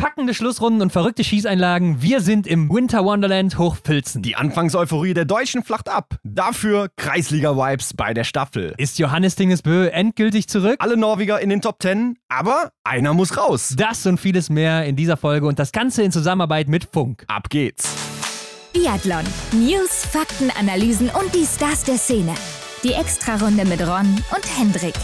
packende Schlussrunden und verrückte Schießeinlagen. Wir sind im Winter Wonderland Hochpilzen. Die Anfangseuphorie der Deutschen flacht ab. Dafür Kreisliga-Vibes bei der Staffel. Ist Johannes Dingesbö endgültig zurück? Alle Norweger in den Top 10, aber einer muss raus. Das und vieles mehr in dieser Folge und das Ganze in Zusammenarbeit mit Funk. Ab geht's. Biathlon. News, Fakten, Analysen und die Stars der Szene. Die Extrarunde mit Ron und Hendrik.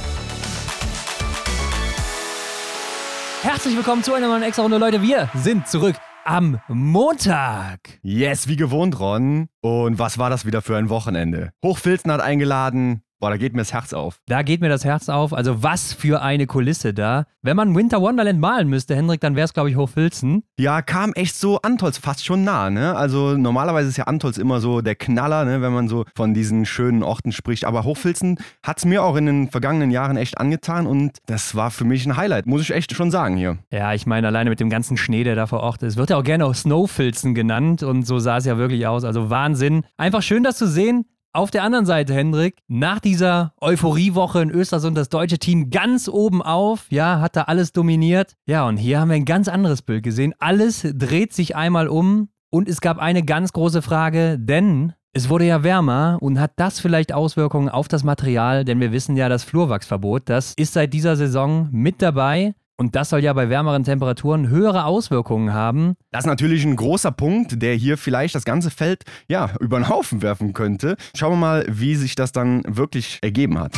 Herzlich willkommen zu einer neuen Extra-Runde, Leute. Wir sind zurück am Montag. Yes, wie gewohnt, Ron. Und was war das wieder für ein Wochenende? Hochfilzen hat eingeladen, Boah, da geht mir das Herz auf. Da geht mir das Herz auf. Also was für eine Kulisse da. Wenn man Winter Wonderland malen müsste, Hendrik, dann wäre es, glaube ich, Hochfilzen. Ja, kam echt so Antolz fast schon nah, ne? Also normalerweise ist ja Antolz immer so der Knaller, ne? wenn man so von diesen schönen Orten spricht. Aber Hochfilzen hat es mir auch in den vergangenen Jahren echt angetan und das war für mich ein Highlight, muss ich echt schon sagen hier. Ja, ich meine, alleine mit dem ganzen Schnee, der da vor Ort ist. Wird ja auch gerne auch Snowfilzen genannt und so sah es ja wirklich aus. Also Wahnsinn. Einfach schön, das zu sehen. Auf der anderen Seite, Hendrik, nach dieser Euphoriewoche in Östersund das deutsche Team ganz oben auf, ja, hat da alles dominiert. Ja, und hier haben wir ein ganz anderes Bild gesehen. Alles dreht sich einmal um und es gab eine ganz große Frage, denn es wurde ja wärmer und hat das vielleicht Auswirkungen auf das Material, denn wir wissen ja, das Flurwachsverbot, das ist seit dieser Saison mit dabei. Und das soll ja bei wärmeren Temperaturen höhere Auswirkungen haben. Das ist natürlich ein großer Punkt, der hier vielleicht das ganze Feld ja, über den Haufen werfen könnte. Schauen wir mal, wie sich das dann wirklich ergeben hat.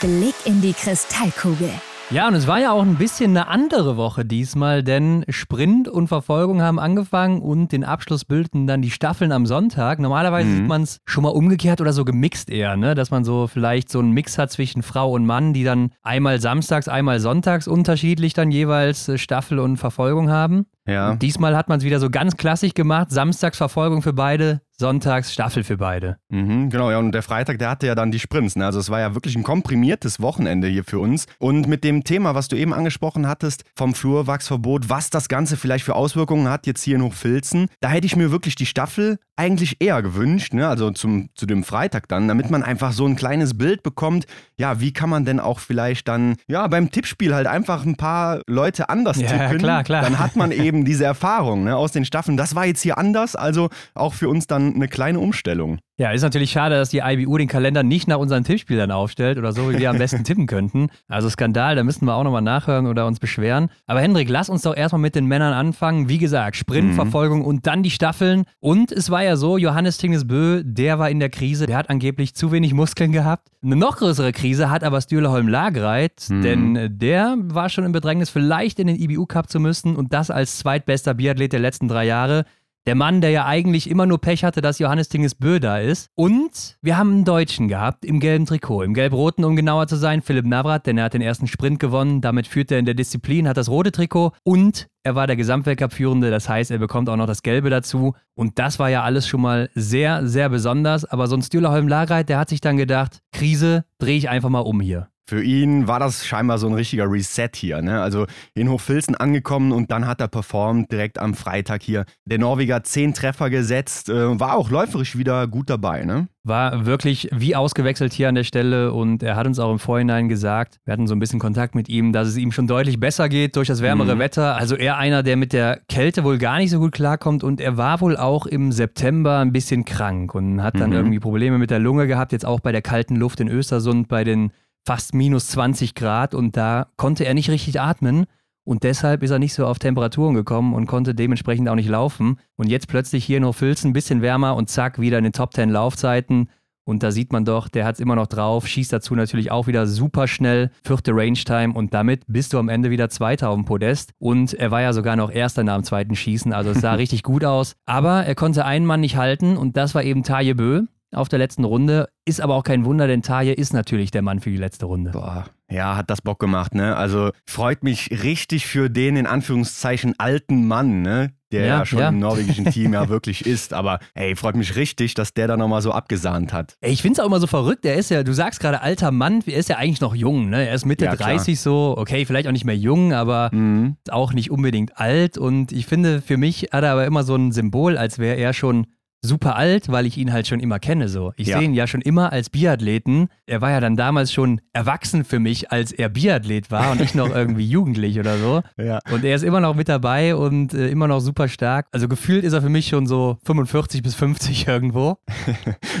Blick in die Kristallkugel. Ja, und es war ja auch ein bisschen eine andere Woche diesmal, denn Sprint und Verfolgung haben angefangen und den Abschluss bildeten dann die Staffeln am Sonntag. Normalerweise mhm. sieht man es schon mal umgekehrt oder so gemixt eher, ne? dass man so vielleicht so einen Mix hat zwischen Frau und Mann, die dann einmal samstags, einmal sonntags unterschiedlich dann jeweils äh, Staffel und Verfolgung haben. Ja. Und diesmal hat man es wieder so ganz klassisch gemacht. Samstags Verfolgung für beide, sonntags Staffel für beide. Mhm, genau, ja. Und der Freitag, der hatte ja dann die Sprints. Ne? Also es war ja wirklich ein komprimiertes Wochenende hier für uns. Und mit dem Thema, was du eben angesprochen hattest, vom Flurwachsverbot, was das Ganze vielleicht für Auswirkungen hat, jetzt hier in Hochfilzen, da hätte ich mir wirklich die Staffel eigentlich eher gewünscht, ne? also zum, zu dem Freitag dann, damit man einfach so ein kleines Bild bekommt, ja, wie kann man denn auch vielleicht dann, ja, beim Tippspiel halt einfach ein paar Leute anders ja, tippen. Klar, klar. Dann hat man eben diese Erfahrung ne, aus den Staffeln. Das war jetzt hier anders, also auch für uns dann eine kleine Umstellung. Ja, ist natürlich schade, dass die IBU den Kalender nicht nach unseren Tippspielern aufstellt oder so, wie wir am besten tippen könnten. Also Skandal, da müssten wir auch nochmal nachhören oder uns beschweren. Aber Hendrik, lass uns doch erstmal mit den Männern anfangen. Wie gesagt, Sprintverfolgung mhm. und dann die Staffeln. Und es war ja so, Johannes Tingesbö, der war in der Krise, der hat angeblich zu wenig Muskeln gehabt. Eine noch größere Krise hat aber Stühleholm Lagreit, mhm. denn der war schon im Bedrängnis, vielleicht in den IBU Cup zu müssen und das als zweitbester Biathlet der letzten drei Jahre. Der Mann, der ja eigentlich immer nur Pech hatte, dass Johannes Tinges Bö da ist. Und wir haben einen Deutschen gehabt im gelben Trikot, im gelb-roten, um genauer zu sein, Philipp Navrat, denn er hat den ersten Sprint gewonnen. Damit führt er in der Disziplin, hat das rote Trikot und er war der Gesamtweltcup-Führende. Das heißt, er bekommt auch noch das Gelbe dazu. Und das war ja alles schon mal sehr, sehr besonders. Aber so ein Stühlerholm Lagreit, der hat sich dann gedacht, Krise, drehe ich einfach mal um hier. Für ihn war das scheinbar so ein richtiger Reset hier. Ne? Also in Hochfilzen angekommen und dann hat er performt direkt am Freitag hier. Der Norweger zehn Treffer gesetzt, äh, war auch läuferisch wieder gut dabei. Ne? War wirklich wie ausgewechselt hier an der Stelle und er hat uns auch im Vorhinein gesagt, wir hatten so ein bisschen Kontakt mit ihm, dass es ihm schon deutlich besser geht durch das wärmere mhm. Wetter. Also er einer, der mit der Kälte wohl gar nicht so gut klarkommt und er war wohl auch im September ein bisschen krank und hat dann mhm. irgendwie Probleme mit der Lunge gehabt, jetzt auch bei der kalten Luft in Östersund bei den fast minus 20 Grad und da konnte er nicht richtig atmen. Und deshalb ist er nicht so auf Temperaturen gekommen und konnte dementsprechend auch nicht laufen. Und jetzt plötzlich hier nur Filzen, ein bisschen wärmer und zack, wieder in den Top 10 Laufzeiten. Und da sieht man doch, der hat es immer noch drauf, schießt dazu natürlich auch wieder super schnell, vierte Range-Time und damit bist du am Ende wieder Zweiter auf dem Podest. Und er war ja sogar noch Erster nach dem zweiten Schießen, also es sah richtig gut aus. Aber er konnte einen Mann nicht halten und das war eben Taje Bö auf der letzten Runde. Ist aber auch kein Wunder, denn Taje ist natürlich der Mann für die letzte Runde. Boah, ja, hat das Bock gemacht, ne? Also freut mich richtig für den in Anführungszeichen alten Mann, ne? Der ja, ja schon ja. im norwegischen Team ja wirklich ist. Aber ey, freut mich richtig, dass der da nochmal so abgesahnt hat. Ey, ich finde es auch immer so verrückt. Er ist ja, du sagst gerade alter Mann, er ist ja eigentlich noch jung, ne? Er ist Mitte ja, 30 so, okay, vielleicht auch nicht mehr jung, aber mhm. auch nicht unbedingt alt. Und ich finde, für mich hat er aber immer so ein Symbol, als wäre er schon super alt, weil ich ihn halt schon immer kenne so. Ich Ja. sehe ihn ja schon immer als Biathleten. Er war ja dann damals schon erwachsen für mich, als er Biathlet war und ich noch irgendwie jugendlich oder so. Ja. Und er ist immer noch mit dabei und äh, immer noch super stark. Also gefühlt ist er für mich schon so 45 bis 50 irgendwo.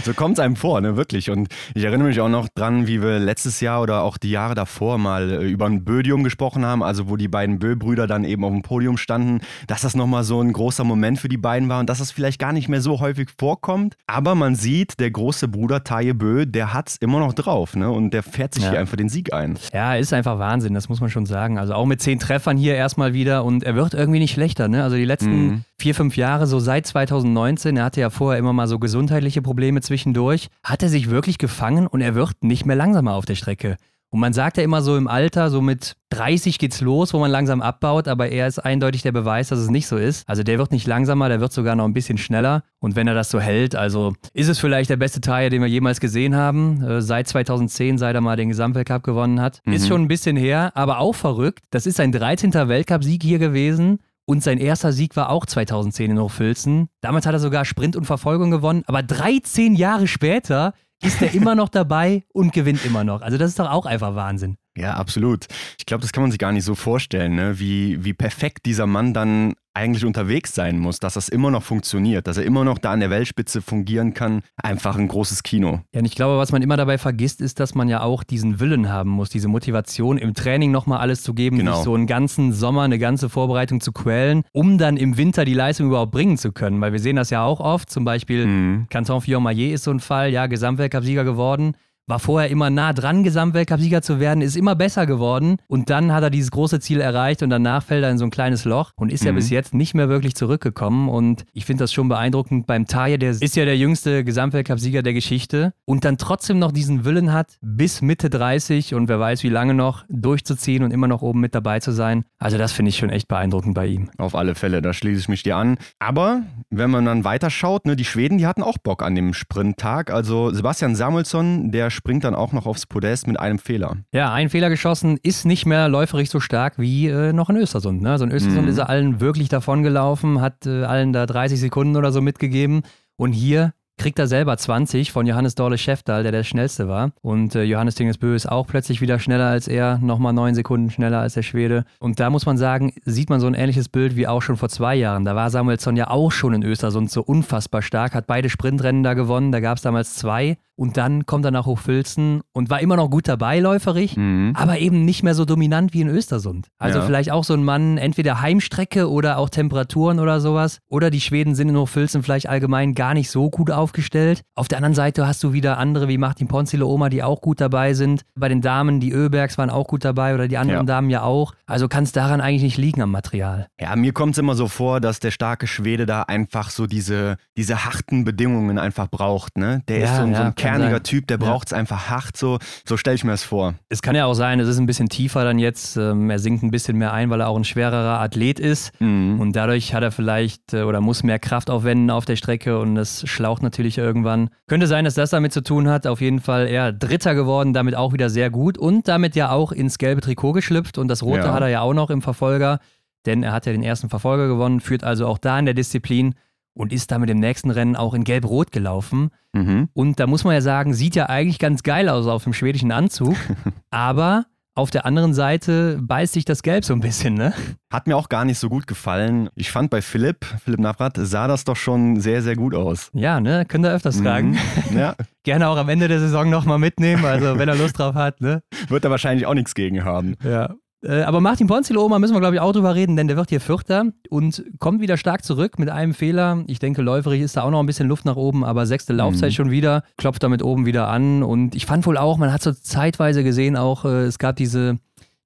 So kommt es einem vor, ne, wirklich. Und ich erinnere mich auch noch dran, wie wir letztes Jahr oder auch die Jahre davor mal äh, über ein Bödium gesprochen haben, also wo die beiden Bö-Brüder dann eben auf dem Podium standen, dass das nochmal so ein großer Moment für die beiden war und dass das vielleicht gar nicht mehr so häufig vorkommt. Aber man sieht, der große Bruder Taye Bö, der hat's immer noch drauf, ne? Und der fährt sich Ja. hier einfach den Sieg ein. Ja, ist einfach Wahnsinn, das muss man schon sagen. Also auch mit zehn Treffern hier erstmal wieder und er wird irgendwie nicht schlechter. Ne? Also die letzten Mhm. vier, fünf Jahre, so seit 2019, er hatte ja vorher immer mal so gesundheitliche Probleme zwischendurch, hat er sich wirklich gefangen und er wird nicht mehr langsamer auf der Strecke. Und man sagt ja immer so im Alter, so mit 30 geht's los, wo man langsam abbaut, aber er ist eindeutig der Beweis, dass es nicht so ist. Also der wird nicht langsamer, der wird sogar noch ein bisschen schneller. Und wenn er das so hält, also ist es vielleicht der beste Tire, den wir jemals gesehen haben. Äh, seit 2010, seit er mal den Gesamtweltcup gewonnen hat. Ist Mhm. schon ein bisschen her, aber auch verrückt. Das ist sein 13. Weltcupsieg hier gewesen. Und sein erster Sieg war auch 2010 in Hochfilzen. Damals hat er sogar Sprint und Verfolgung gewonnen. Aber 13 Jahre später ist er immer noch dabei und gewinnt immer noch. Also das ist doch auch einfach Wahnsinn. Ja, absolut. Ich glaube, das kann man sich gar nicht so vorstellen, ne? wie, wie perfekt dieser Mann dann eigentlich unterwegs sein muss, dass das immer noch funktioniert, dass er immer noch da an der Weltspitze fungieren kann. Einfach ein großes Kino. Ja, und ich glaube, was man immer dabei vergisst, ist, dass man ja auch diesen Willen haben muss, diese Motivation im Training nochmal alles zu geben, Genau. sich so einen ganzen Sommer, eine ganze Vorbereitung zu quälen, um dann im Winter die Leistung überhaupt bringen zu können. Weil wir sehen das ja auch oft, zum Beispiel Mhm. Canton Fillon-Maillet ist so ein Fall, ja, Gesamtweltcupsieger geworden. War vorher immer nah dran, Gesamtweltcupsieger zu werden, ist immer besser geworden und dann hat er dieses große Ziel erreicht und danach fällt er in so ein kleines Loch und ist ja Mhm. bis jetzt nicht mehr wirklich zurückgekommen und ich finde das schon beeindruckend beim Taje, der ist ja der jüngste Gesamtweltcupsieger der Geschichte und dann trotzdem noch diesen Willen hat, bis Mitte 30 und wer weiß wie lange noch durchzuziehen und immer noch oben mit dabei zu sein. Also das finde ich schon echt beeindruckend bei ihm. Auf alle Fälle, da schließe ich mich dir an. Aber wenn man dann weiterschaut, ne, die Schweden, die hatten auch Bock an dem Sprinttag. Also Sebastian Samuelsson, der springt dann auch noch aufs Podest mit einem Fehler. Ja, ein Fehler geschossen, ist nicht mehr läuferig so stark wie äh, noch in Östersund. Ne? Also in Östersund Mhm. ist er allen wirklich davongelaufen, hat äh, allen da 30 Sekunden oder so mitgegeben. Und hier kriegt er selber 20 von Johannes Dorle Schäftal, der der schnellste war. Und äh, Johannes Dingesbö ist auch plötzlich wieder schneller als er, nochmal neun Sekunden schneller als der Schwede. Und da muss man sagen, sieht man so ein ähnliches Bild wie auch schon vor zwei Jahren. Da war Samuelsson ja auch schon in Östersund so unfassbar stark, hat beide Sprintrennen da gewonnen, da gab es damals zwei. Und dann kommt er nach Hochfilzen und war immer noch gut dabei läuferig, Mhm. aber eben nicht mehr so dominant wie in Östersund. Also Ja. vielleicht auch so ein Mann, entweder Heimstrecke oder auch Temperaturen oder sowas. Oder die Schweden sind in Hochfilzen vielleicht allgemein gar nicht so gut aufgestellt. Auf der anderen Seite hast du wieder andere wie Martin Ponzile Oma, die auch gut dabei sind. Bei den Damen, die Öbergs waren auch gut dabei oder die anderen Ja. Damen ja auch. Also kann es daran eigentlich nicht liegen am Material. Ja, mir kommt es immer so vor, dass der starke Schwede da einfach so diese, diese harten Bedingungen einfach braucht. Ne? Der ist Ja, so, ein- so ja, ein kerniger. Typ, der Ja. braucht es einfach hart. So, so stelle ich mir das vor. Es kann ja auch sein, es ist ein bisschen tiefer dann jetzt. Ähm, er sinkt ein bisschen mehr ein, weil er auch ein schwererer Athlet ist. Mhm. Und dadurch hat er vielleicht äh, oder muss mehr Kraft aufwenden auf der Strecke und das schlaucht natürlich irgendwann. Könnte sein, dass das damit zu tun hat. Auf jeden Fall er Dritter geworden, damit auch wieder sehr gut und damit ja auch ins gelbe Trikot geschlüpft und das rote Ja. hat er ja auch noch im Verfolger, denn er hat ja den ersten Verfolger gewonnen, führt also auch da in der Disziplin und ist damit im nächsten Rennen auch in gelb-rot gelaufen. Mhm. Und da muss man ja sagen, sieht ja eigentlich ganz geil aus auf dem schwedischen Anzug, aber auf der anderen Seite beißt sich das Gelb so ein bisschen, ne? Hat mir auch gar nicht so gut gefallen. Ich fand bei Philipp, Philipp Navrat, sah das doch schon sehr, sehr gut aus. Ja, ne? Könnt ihr öfters fragen. Mhm. Ja, Gerne auch am Ende der Saison nochmal mitnehmen, also wenn er Lust drauf hat, ne? wird er wahrscheinlich auch nichts gegen haben. Ja. Äh, aber Martin Ponzilo, Oma, müssen wir, glaube ich, auch drüber reden, denn der wird hier Vierter und kommt wieder stark zurück mit einem Fehler. Ich denke, läuferig ist da auch noch ein bisschen Luft nach oben, aber sechste Laufzeit Mhm. schon wieder, klopft damit oben wieder an. Und ich fand wohl auch, man hat so zeitweise gesehen, auch äh, es gab diese,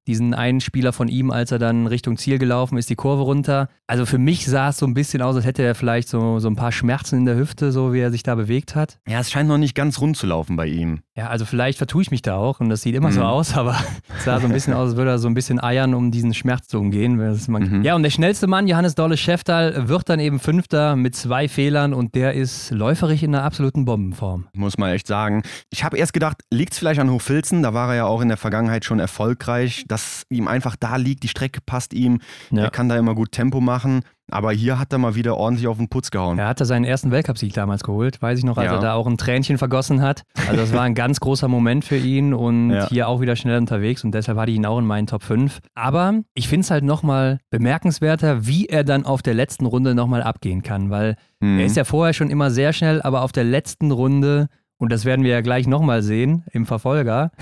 diesen einen Spieler von ihm, als er dann Richtung Ziel gelaufen ist, die Kurve runter. Also für mich sah es so ein bisschen aus, als hätte er vielleicht so, so ein paar Schmerzen in der Hüfte, so wie er sich da bewegt hat. Ja, es scheint noch nicht ganz rund zu laufen bei ihm. Ja, also vielleicht vertue ich mich da auch und das sieht immer so Mhm. aus, aber es sah so ein bisschen aus, als würde er so ein bisschen eiern, um diesen Schmerz zu umgehen. Mhm. Ja, und der schnellste Mann, Johannes Dolle Schäftal, wird dann eben Fünfter mit zwei Fehlern und der ist läuferig in einer absoluten Bombenform. muss man echt sagen. Ich habe erst gedacht, liegt es vielleicht an Hochfilzen? Da war er ja auch in der Vergangenheit schon erfolgreich, dass ihm einfach da liegt, die Strecke passt ihm, Ja. er kann da immer gut Tempo machen. Aber hier hat er mal wieder ordentlich auf den Putz gehauen. Er hatte seinen ersten Weltcupsieg damals geholt, weiß ich noch, als Ja. er da auch ein Tränchen vergossen hat. Also das war ein ganz großer Moment für ihn und Ja. hier auch wieder schnell unterwegs und deshalb hatte ich ihn auch in meinen Top 5. Aber ich finde es halt nochmal bemerkenswerter, wie er dann auf der letzten Runde nochmal abgehen kann, weil Mhm. er ist ja vorher schon immer sehr schnell, aber auf der letzten Runde und das werden wir ja gleich nochmal sehen im Verfolger.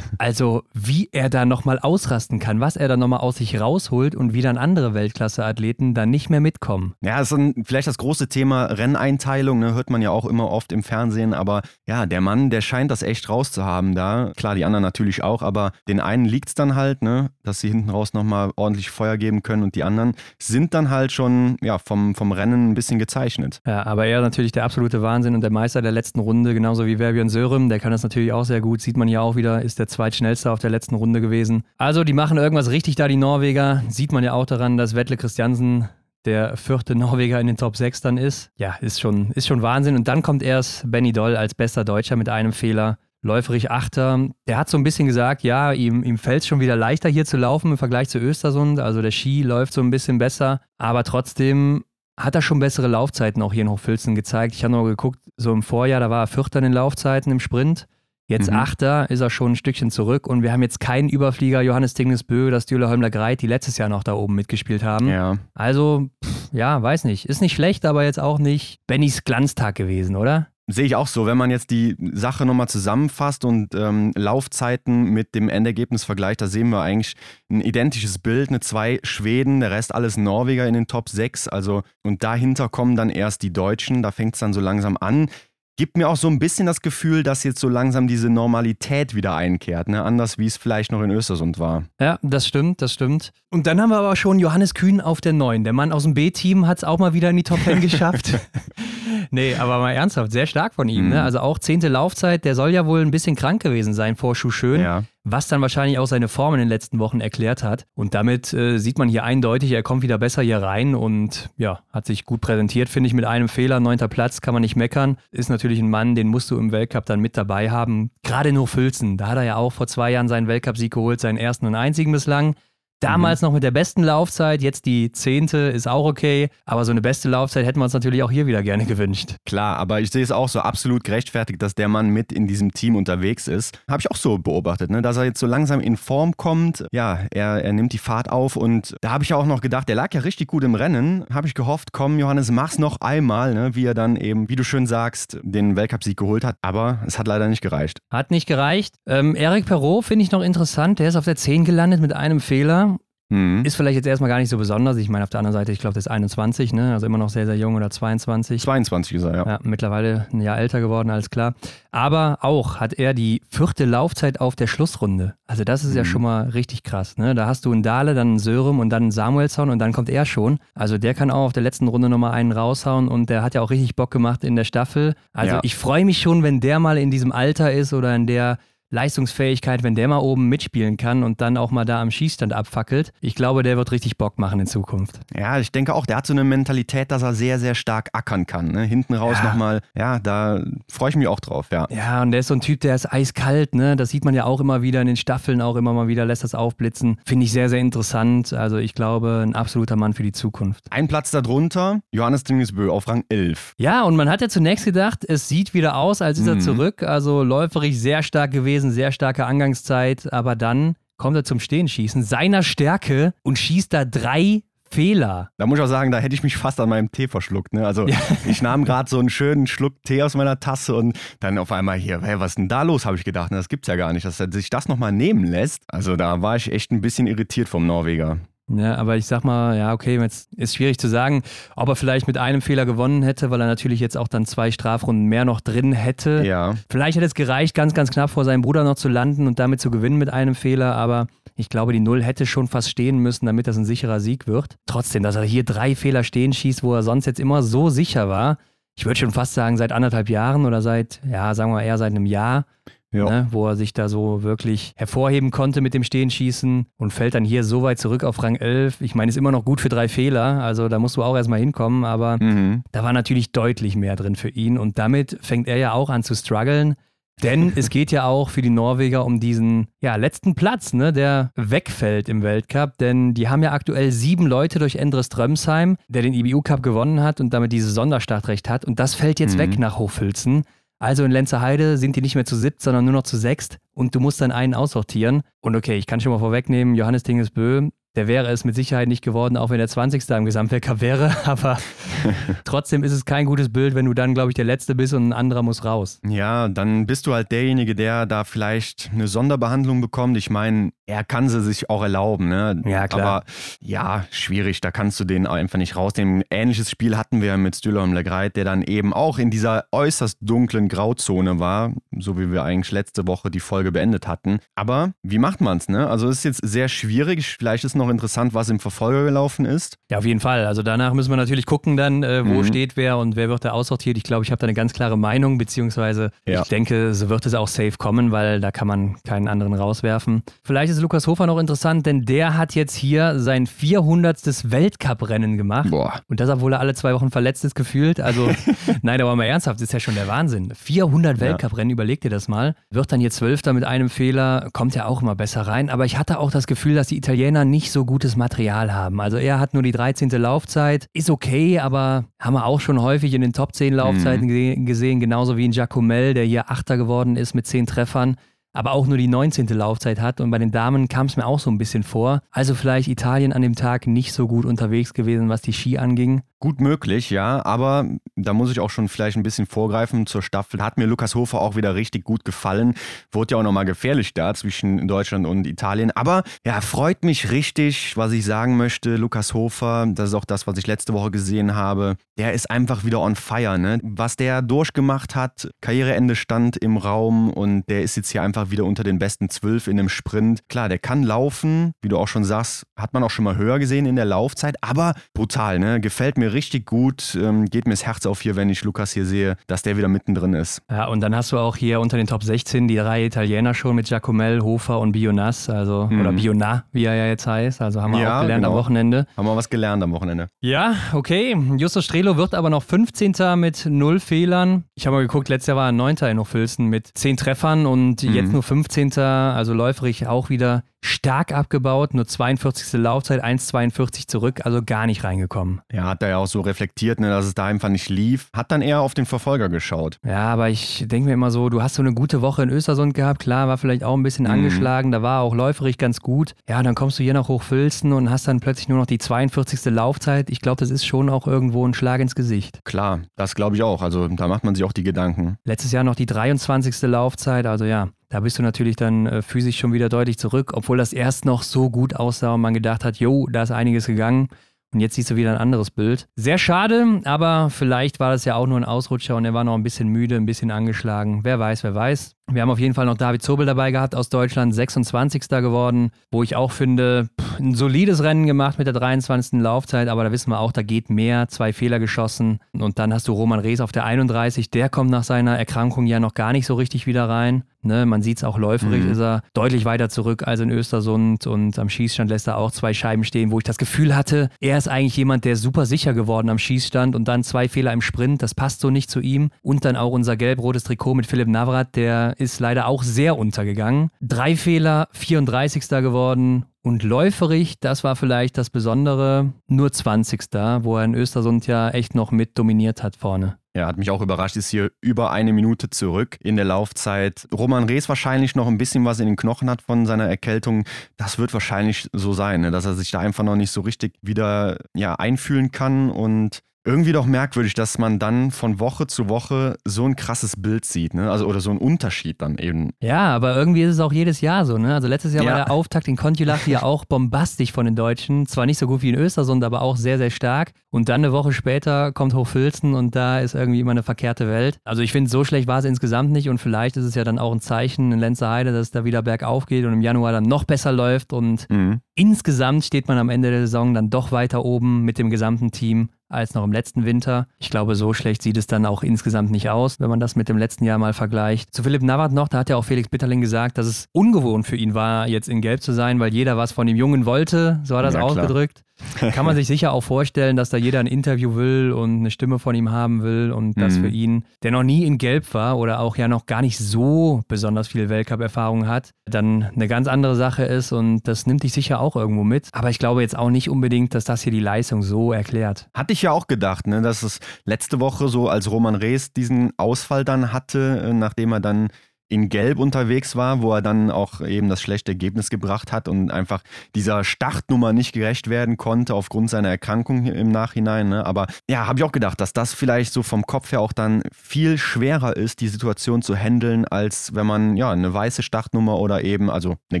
Also, wie er da nochmal ausrasten kann, was er da nochmal aus sich rausholt und wie dann andere Weltklasse-Athleten dann nicht mehr mitkommen. Ja, das ist ein, vielleicht das große Thema Renneinteilung, ne, hört man ja auch immer oft im Fernsehen, aber ja, der Mann, der scheint das echt rauszuhaben da. Klar, die anderen natürlich auch, aber den einen liegt es dann halt, ne, dass sie hinten raus nochmal ordentlich Feuer geben können und die anderen sind dann halt schon ja, vom, vom Rennen ein bisschen gezeichnet. Ja, aber er natürlich der absolute Wahnsinn und der Meister der letzten Runde, genauso wie Verbion Sörem, der kann das natürlich auch sehr gut, sieht man ja auch wieder, ist der zweitschnellste auf der letzten Runde gewesen. Also die machen irgendwas richtig da, die Norweger, sieht man ja auch daran, dass Wettle Christiansen der vierte Norweger in den Top 6 dann ist. Ja, ist schon, ist schon Wahnsinn. Und dann kommt erst Benny Doll als bester Deutscher mit einem Fehler. Läuferich Achter. Der hat so ein bisschen gesagt, ja, ihm, ihm fällt es schon wieder leichter hier zu laufen im Vergleich zu Östersund. Also der Ski läuft so ein bisschen besser. Aber trotzdem hat er schon bessere Laufzeiten auch hier in Hochfilzen gezeigt. Ich habe noch mal geguckt, so im Vorjahr, da war er Vierter in den Laufzeiten im Sprint. Jetzt Mhm. Achter ist er schon ein Stückchen zurück und wir haben jetzt keinen Überflieger, Johannes Tingnesbö, das Düle Holmler Greit, die letztes Jahr noch da oben mitgespielt haben. Ja. Also, pff, ja, weiß nicht. Ist nicht schlecht, aber jetzt auch nicht Bennys Glanztag gewesen, oder? Sehe ich auch so, wenn man jetzt die Sache nochmal zusammenfasst und ähm, Laufzeiten mit dem Endergebnis vergleicht, da sehen wir eigentlich ein identisches Bild, ne, zwei Schweden, der Rest alles Norweger in den Top 6, also und dahinter kommen dann erst die Deutschen, da fängt es dann so langsam an. Gibt mir auch so ein bisschen das Gefühl, dass jetzt so langsam diese Normalität wieder einkehrt, ne? anders wie es vielleicht noch in Östersund war. Ja, das stimmt, das stimmt. Und dann haben wir aber schon Johannes Kühn auf der 9. Der Mann aus dem B-Team hat es auch mal wieder in die Top 10 geschafft. nee, aber mal ernsthaft, sehr stark von ihm. Mhm. Ne? Also auch zehnte Laufzeit, der soll ja wohl ein bisschen krank gewesen sein vor Schuhschön. Ja. was dann wahrscheinlich auch seine Form in den letzten Wochen erklärt hat. Und damit äh, sieht man hier eindeutig, er kommt wieder besser hier rein und ja, hat sich gut präsentiert, finde ich, mit einem Fehler. Neunter Platz, kann man nicht meckern. Ist natürlich ein Mann, den musst du im Weltcup dann mit dabei haben. Gerade nur Fülzen, da hat er ja auch vor zwei Jahren seinen Weltcupsieg geholt, seinen ersten und einzigen bislang. Damals noch mit der besten Laufzeit, jetzt die zehnte, ist auch okay. Aber so eine beste Laufzeit hätten wir uns natürlich auch hier wieder gerne gewünscht. Klar, aber ich sehe es auch so absolut gerechtfertigt, dass der Mann mit in diesem Team unterwegs ist. Habe ich auch so beobachtet, ne? dass er jetzt so langsam in Form kommt. Ja, er, er nimmt die Fahrt auf und da habe ich ja auch noch gedacht, der lag ja richtig gut im Rennen. Habe ich gehofft, komm Johannes, mach's noch einmal, ne? wie er dann eben, wie du schön sagst, den Weltcupsieg geholt hat. Aber es hat leider nicht gereicht. Hat nicht gereicht. Ähm, Eric Perrault finde ich noch interessant. Der ist auf der 10 gelandet mit einem Fehler. Mhm. Ist vielleicht jetzt erstmal gar nicht so besonders. Ich meine, auf der anderen Seite, ich glaube, der ist 21, ne? also immer noch sehr, sehr jung oder 22. 22 ist er, ja. Ja, mittlerweile ein Jahr älter geworden, alles klar. Aber auch hat er die vierte Laufzeit auf der Schlussrunde. Also das ist ja Mhm. schon mal richtig krass. Ne? Da hast du einen Dale, dann einen Sörum und dann einen Samuelsson und dann kommt er schon. Also der kann auch auf der letzten Runde nochmal einen raushauen und der hat ja auch richtig Bock gemacht in der Staffel. Also Ja. ich freue mich schon, wenn der mal in diesem Alter ist oder in der Leistungsfähigkeit, wenn der mal oben mitspielen kann und dann auch mal da am Schießstand abfackelt. Ich glaube, der wird richtig Bock machen in Zukunft. Ja, ich denke auch, der hat so eine Mentalität, dass er sehr, sehr stark ackern kann. Ne? Hinten raus Ja. nochmal, ja, da freue ich mich auch drauf, ja. Ja, und der ist so ein Typ, der ist eiskalt, ne? Das sieht man ja auch immer wieder in den Staffeln, auch immer mal wieder lässt das aufblitzen. Finde ich sehr, sehr interessant. Also ich glaube, ein absoluter Mann für die Zukunft. Ein Platz darunter, Johannes Dingesbö auf Rang 11. Ja, und man hat ja zunächst gedacht, es sieht wieder aus, als ist er Mhm. zurück. Also läuferig sehr stark gewesen, sehr starke Angangszeit, aber dann kommt er zum Stehenschießen seiner Stärke und schießt da drei Fehler. Da muss ich auch sagen, da hätte ich mich fast an meinem Tee verschluckt. Ne? Also ich nahm gerade so einen schönen Schluck Tee aus meiner Tasse und dann auf einmal hier, hey, was ist denn da los, habe ich gedacht. Ne? Das gibt's ja gar nicht, dass er sich das nochmal nehmen lässt. Also da war ich echt ein bisschen irritiert vom Norweger. Ja, aber ich sag mal, ja, okay, jetzt ist schwierig zu sagen, ob er vielleicht mit einem Fehler gewonnen hätte, weil er natürlich jetzt auch dann zwei Strafrunden mehr noch drin hätte. Ja. Vielleicht hätte es gereicht, ganz, ganz knapp vor seinem Bruder noch zu landen und damit zu gewinnen mit einem Fehler, aber ich glaube, die Null hätte schon fast stehen müssen, damit das ein sicherer Sieg wird. Trotzdem, dass er hier drei Fehler stehen schießt, wo er sonst jetzt immer so sicher war. Ich würde schon fast sagen, seit anderthalb Jahren oder seit, ja, sagen wir eher seit einem Jahr, Ja. ne, wo er sich da so wirklich hervorheben konnte mit dem Stehenschießen und fällt dann hier so weit zurück auf Rang 11. Ich meine, ist immer noch gut für drei Fehler, also da musst du auch erstmal hinkommen, aber Mhm. da war natürlich deutlich mehr drin für ihn und damit fängt er ja auch an zu strugglen. Denn es geht ja auch für die Norweger um diesen ja, letzten Platz, ne, der wegfällt im Weltcup. Denn die haben ja aktuell sieben Leute durch Endres Drömsheim, der den IBU Cup gewonnen hat und damit dieses Sonderstartrecht hat. Und das fällt jetzt mhm. weg nach Hochfilzen. Also in Lenzerheide sind die nicht mehr zu siebt, sondern nur noch zu sechst und du musst dann einen aussortieren. Und okay, ich kann schon mal vorwegnehmen, Johannes Dingesbö der wäre es mit Sicherheit nicht geworden, auch wenn er 20. im Gesamtweltcup wäre. Aber trotzdem ist es kein gutes Bild, wenn du dann, glaube ich, der Letzte bist und ein anderer muss raus. Ja, dann bist du halt derjenige, der da vielleicht eine Sonderbehandlung bekommt. Ich meine, er kann sie sich auch erlauben. Ne? Ja, klar. Aber ja, schwierig. Da kannst du den einfach nicht rausnehmen. Ähnliches Spiel hatten wir mit Stüller und Legreit, der dann eben auch in dieser äußerst dunklen Grauzone war, so wie wir eigentlich letzte Woche die Folge beendet hatten. Aber wie macht man es? Ne? Also es ist jetzt sehr schwierig. Vielleicht ist noch noch interessant, was im Verfolger gelaufen ist. Ja, auf jeden Fall. Also danach müssen wir natürlich gucken dann, äh, wo mhm. steht wer und wer wird da aussortiert. Ich glaube, ich habe da eine ganz klare Meinung, beziehungsweise ja. ich denke, so wird es auch safe kommen, weil da kann man keinen anderen rauswerfen. Vielleicht ist Lukas Hofer noch interessant, denn der hat jetzt hier sein 400. Weltcup-Rennen gemacht. Boah. Und das, obwohl er alle zwei Wochen verletzt ist, gefühlt. Also, nein, aber mal ernsthaft, das ist ja schon der Wahnsinn. 400 Weltcup-Rennen, überleg dir das mal. Wird dann hier Zwölfter mit einem Fehler, kommt ja auch immer besser rein. Aber ich hatte auch das Gefühl, dass die Italiener nicht so so gutes Material haben. Also er hat nur die 13. Laufzeit, ist okay, aber haben wir auch schon häufig in den Top 10 Laufzeiten mhm. gesehen, genauso wie in Giacomel, der hier Achter geworden ist mit 10 Treffern aber auch nur die 19. Laufzeit hat. Und bei den Damen kam es mir auch so ein bisschen vor. Also vielleicht Italien an dem Tag nicht so gut unterwegs gewesen, was die Ski anging. Gut möglich, ja, aber da muss ich auch schon vielleicht ein bisschen vorgreifen zur Staffel. Hat mir Lukas Hofer auch wieder richtig gut gefallen. Wurde ja auch nochmal gefährlich da zwischen Deutschland und Italien. Aber ja, freut mich richtig, was ich sagen möchte. Lukas Hofer, das ist auch das, was ich letzte Woche gesehen habe. Der ist einfach wieder on fire, ne? Was der durchgemacht hat, Karriereende stand im Raum und der ist jetzt hier einfach wieder unter den besten zwölf in einem Sprint. Klar, der kann laufen, wie du auch schon sagst, hat man auch schon mal höher gesehen in der Laufzeit, aber brutal, ne? Gefällt mir richtig gut. Ähm, geht mir das Herz auf hier, wenn ich Lukas hier sehe, dass der wieder mittendrin ist. Ja, und dann hast du auch hier unter den Top 16 die drei Italiener schon mit Giacomel, Hofer und Bionas, also mhm. oder Biona, wie er ja jetzt heißt. Also haben wir ja, auch gelernt genau. am Wochenende. Haben wir was gelernt am Wochenende. Ja, okay. Justus Strelo wird aber noch 15. mit null Fehlern. Ich habe mal geguckt, letztes Jahr war er 9. in Hochfilzen mit 10 Treffern und mhm. jetzt nur 15. Also läuferig auch wieder stark abgebaut, nur 42. Laufzeit, 1,42 zurück, also gar nicht reingekommen. Ja, hat er ja auch so reflektiert, ne, dass es da einfach nicht lief. Hat dann eher auf den Verfolger geschaut. Ja, aber ich denke mir immer so, du hast so eine gute Woche in Östersund gehabt, klar, war vielleicht auch ein bisschen mhm. angeschlagen, da war auch läuferig ganz gut. Ja, dann kommst du hier nach Hochfilzen und hast dann plötzlich nur noch die 42. Laufzeit. Ich glaube, das ist schon auch irgendwo ein Schlag ins Gesicht. Klar, das glaube ich auch. Also da macht man sich auch die Gedanken. Letztes Jahr noch die 23. Laufzeit, also ja, da bist du natürlich dann äh, physisch schon wieder deutlich zurück, obwohl das erst noch so gut aussah und man gedacht hat, jo, da ist einiges gegangen. Und jetzt siehst du wieder ein anderes Bild. Sehr schade, aber vielleicht war das ja auch nur ein Ausrutscher und er war noch ein bisschen müde, ein bisschen angeschlagen. Wer weiß, wer weiß. Wir haben auf jeden Fall noch David Zobel dabei gehabt aus Deutschland, 26. geworden, wo ich auch finde, pff, ein solides Rennen gemacht mit der 23. Laufzeit, aber da wissen wir auch, da geht mehr, zwei Fehler geschossen. Und dann hast du Roman Rees auf der 31, der kommt nach seiner Erkrankung ja noch gar nicht so richtig wieder rein. Ne, man sieht es auch läuferig, mhm. ist er deutlich weiter zurück als in Östersund und am Schießstand lässt er auch zwei Scheiben stehen, wo ich das Gefühl hatte, er ist eigentlich jemand, der super sicher geworden am Schießstand und dann zwei Fehler im Sprint, das passt so nicht zu ihm. Und dann auch unser gelb-rotes Trikot mit Philipp Navrat, der ist leider auch sehr untergegangen. Drei Fehler, 34. geworden und läuferig, das war vielleicht das Besondere, nur 20. wo er in Östersund ja echt noch mit dominiert hat vorne. Ja, hat mich auch überrascht, ist hier über eine Minute zurück in der Laufzeit. Roman Rees wahrscheinlich noch ein bisschen was in den Knochen hat von seiner Erkältung. Das wird wahrscheinlich so sein, ne? dass er sich da einfach noch nicht so richtig wieder ja, einfühlen kann und irgendwie doch merkwürdig, dass man dann von Woche zu Woche so ein krasses Bild sieht, ne? Also oder so einen Unterschied dann eben. Ja, aber irgendwie ist es auch jedes Jahr so, ne? Also letztes Jahr ja. war der Auftakt in Kontiolahti ja auch bombastisch von den Deutschen. Zwar nicht so gut wie in Östersund, aber auch sehr, sehr stark. Und dann eine Woche später kommt Hochfilzen und da ist irgendwie immer eine verkehrte Welt. Also ich finde, so schlecht war es insgesamt nicht und vielleicht ist es ja dann auch ein Zeichen in Lenzerheide, dass es da wieder bergauf geht und im Januar dann noch besser läuft und mhm. insgesamt steht man am Ende der Saison dann doch weiter oben mit dem gesamten Team als noch im letzten Winter. Ich glaube, so schlecht sieht es dann auch insgesamt nicht aus, wenn man das mit dem letzten Jahr mal vergleicht. Zu Philipp Navrat noch, da hat ja auch Felix Bitterling gesagt, dass es ungewohnt für ihn war, jetzt in Gelb zu sein, weil jeder was von dem Jungen wollte, so hat er es ja, ausgedrückt. kann man sich sicher auch vorstellen, dass da jeder ein Interview will und eine Stimme von ihm haben will und mhm. das für ihn, der noch nie in Gelb war oder auch ja noch gar nicht so besonders viel Weltcup-Erfahrung hat, dann eine ganz andere Sache ist und das nimmt dich sicher auch irgendwo mit. Aber ich glaube jetzt auch nicht unbedingt, dass das hier die Leistung so erklärt. Hatte ich ja auch gedacht, ne, dass es letzte Woche so, als Roman Rees diesen Ausfall dann hatte, äh, nachdem er dann in Gelb unterwegs war, wo er dann auch eben das schlechte Ergebnis gebracht hat und einfach dieser Startnummer nicht gerecht werden konnte aufgrund seiner Erkrankung im Nachhinein. Ne? Aber ja, habe ich auch gedacht, dass das vielleicht so vom Kopf her auch dann viel schwerer ist, die Situation zu handeln, als wenn man ja eine weiße Startnummer oder eben also eine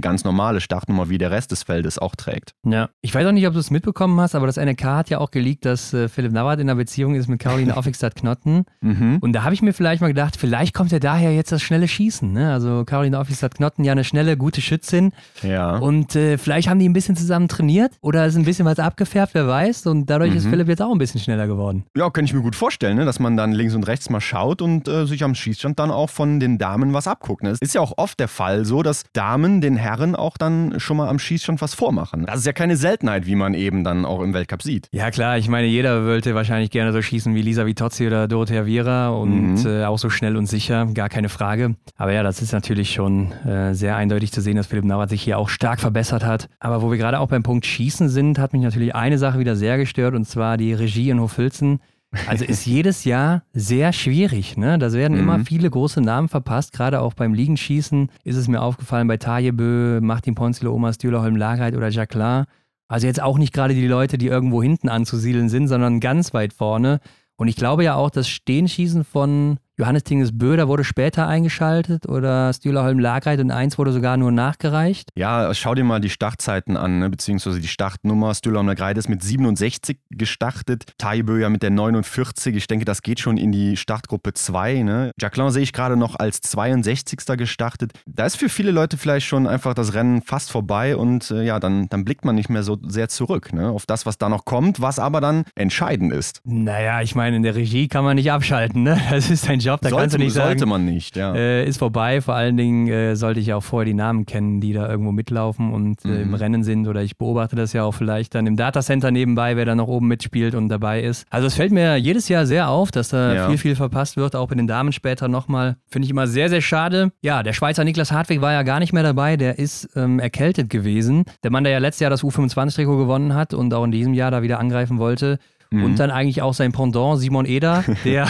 ganz normale Startnummer wie der Rest des Feldes auch trägt. Ja, ich weiß auch nicht, ob du es mitbekommen hast, aber das NRK hat ja auch geleakt, dass äh, Philipp Navrat in einer Beziehung ist mit Caroline Offigstadt-Knotten. mhm. Und da habe ich mir vielleicht mal gedacht, vielleicht kommt ja daher jetzt das schnelle Schießen schießen. Ne? Also Caroline Office hat Knotten ja eine schnelle, gute Schützin. Ja. Und äh, vielleicht haben die ein bisschen zusammen trainiert oder ist ein bisschen was abgefärbt, wer weiß. Und dadurch mhm. ist Philipp jetzt auch ein bisschen schneller geworden. Ja, kann ich mir gut vorstellen, ne? dass man dann links und rechts mal schaut und äh, sich am Schießstand dann auch von den Damen was abguckt. Ne? Es ist ja auch oft der Fall so, dass Damen den Herren auch dann schon mal am Schießstand was vormachen. Das ist ja keine Seltenheit, wie man eben dann auch im Weltcup sieht. Ja klar, ich meine, jeder wollte wahrscheinlich gerne so schießen wie Lisa Vitozzi oder Dorothea Viera und mhm. äh, auch so schnell und sicher, gar keine Frage. Aber ja, das ist natürlich schon äh, sehr eindeutig zu sehen, dass Philipp Navrat sich hier auch stark verbessert hat. Aber wo wir gerade auch beim Punkt Schießen sind, hat mich natürlich eine Sache wieder sehr gestört und zwar die Regie in Hofilzen. Also ist jedes Jahr sehr schwierig. Ne? Da werden mhm. immer viele große Namen verpasst. Gerade auch beim Liegenschießen ist es mir aufgefallen bei Tajebö, Martin Ponzilo, Oma Stühlerholm, Lagreit oder Jacqueline. Also jetzt auch nicht gerade die Leute, die irgendwo hinten anzusiedeln sind, sondern ganz weit vorne. Und ich glaube ja auch, das Stehenschießen von Johannes Tinges Böder wurde später eingeschaltet oder Stühlerholm Lagreit und eins wurde sogar nur nachgereicht? Ja, schau dir mal die Startzeiten an, ne? beziehungsweise die Startnummer. Stühlerholm Lagreit ist mit 67 gestartet, Taibö ja mit der 49. Ich denke, das geht schon in die Startgruppe 2. Ne? Jacqueline sehe ich gerade noch als 62. gestartet. Da ist für viele Leute vielleicht schon einfach das Rennen fast vorbei und äh, ja, dann, dann blickt man nicht mehr so sehr zurück ne? auf das, was da noch kommt, was aber dann entscheidend ist. Naja, ich meine, in der Regie kann man nicht abschalten. Ne? Das ist ein Job, da sollte, kannst du nicht sagen. Sollte man nicht, ja. Äh, ist vorbei. Vor allen Dingen äh, sollte ich auch vorher die Namen kennen, die da irgendwo mitlaufen und äh, im mhm. Rennen sind. Oder ich beobachte das ja auch vielleicht dann im Datacenter nebenbei, wer da noch oben mitspielt und dabei ist. Also es fällt mir jedes Jahr sehr auf, dass da ja. viel, viel verpasst wird, auch bei den Damen später nochmal. Finde ich immer sehr, sehr schade. Ja, der Schweizer Niklas Hartwig war ja gar nicht mehr dabei. Der ist ähm, erkältet gewesen. Der Mann, der ja letztes Jahr das U25-Trikot gewonnen hat und auch in diesem Jahr da wieder angreifen wollte. Mhm. Und dann eigentlich auch sein Pendant, Simon Eder, der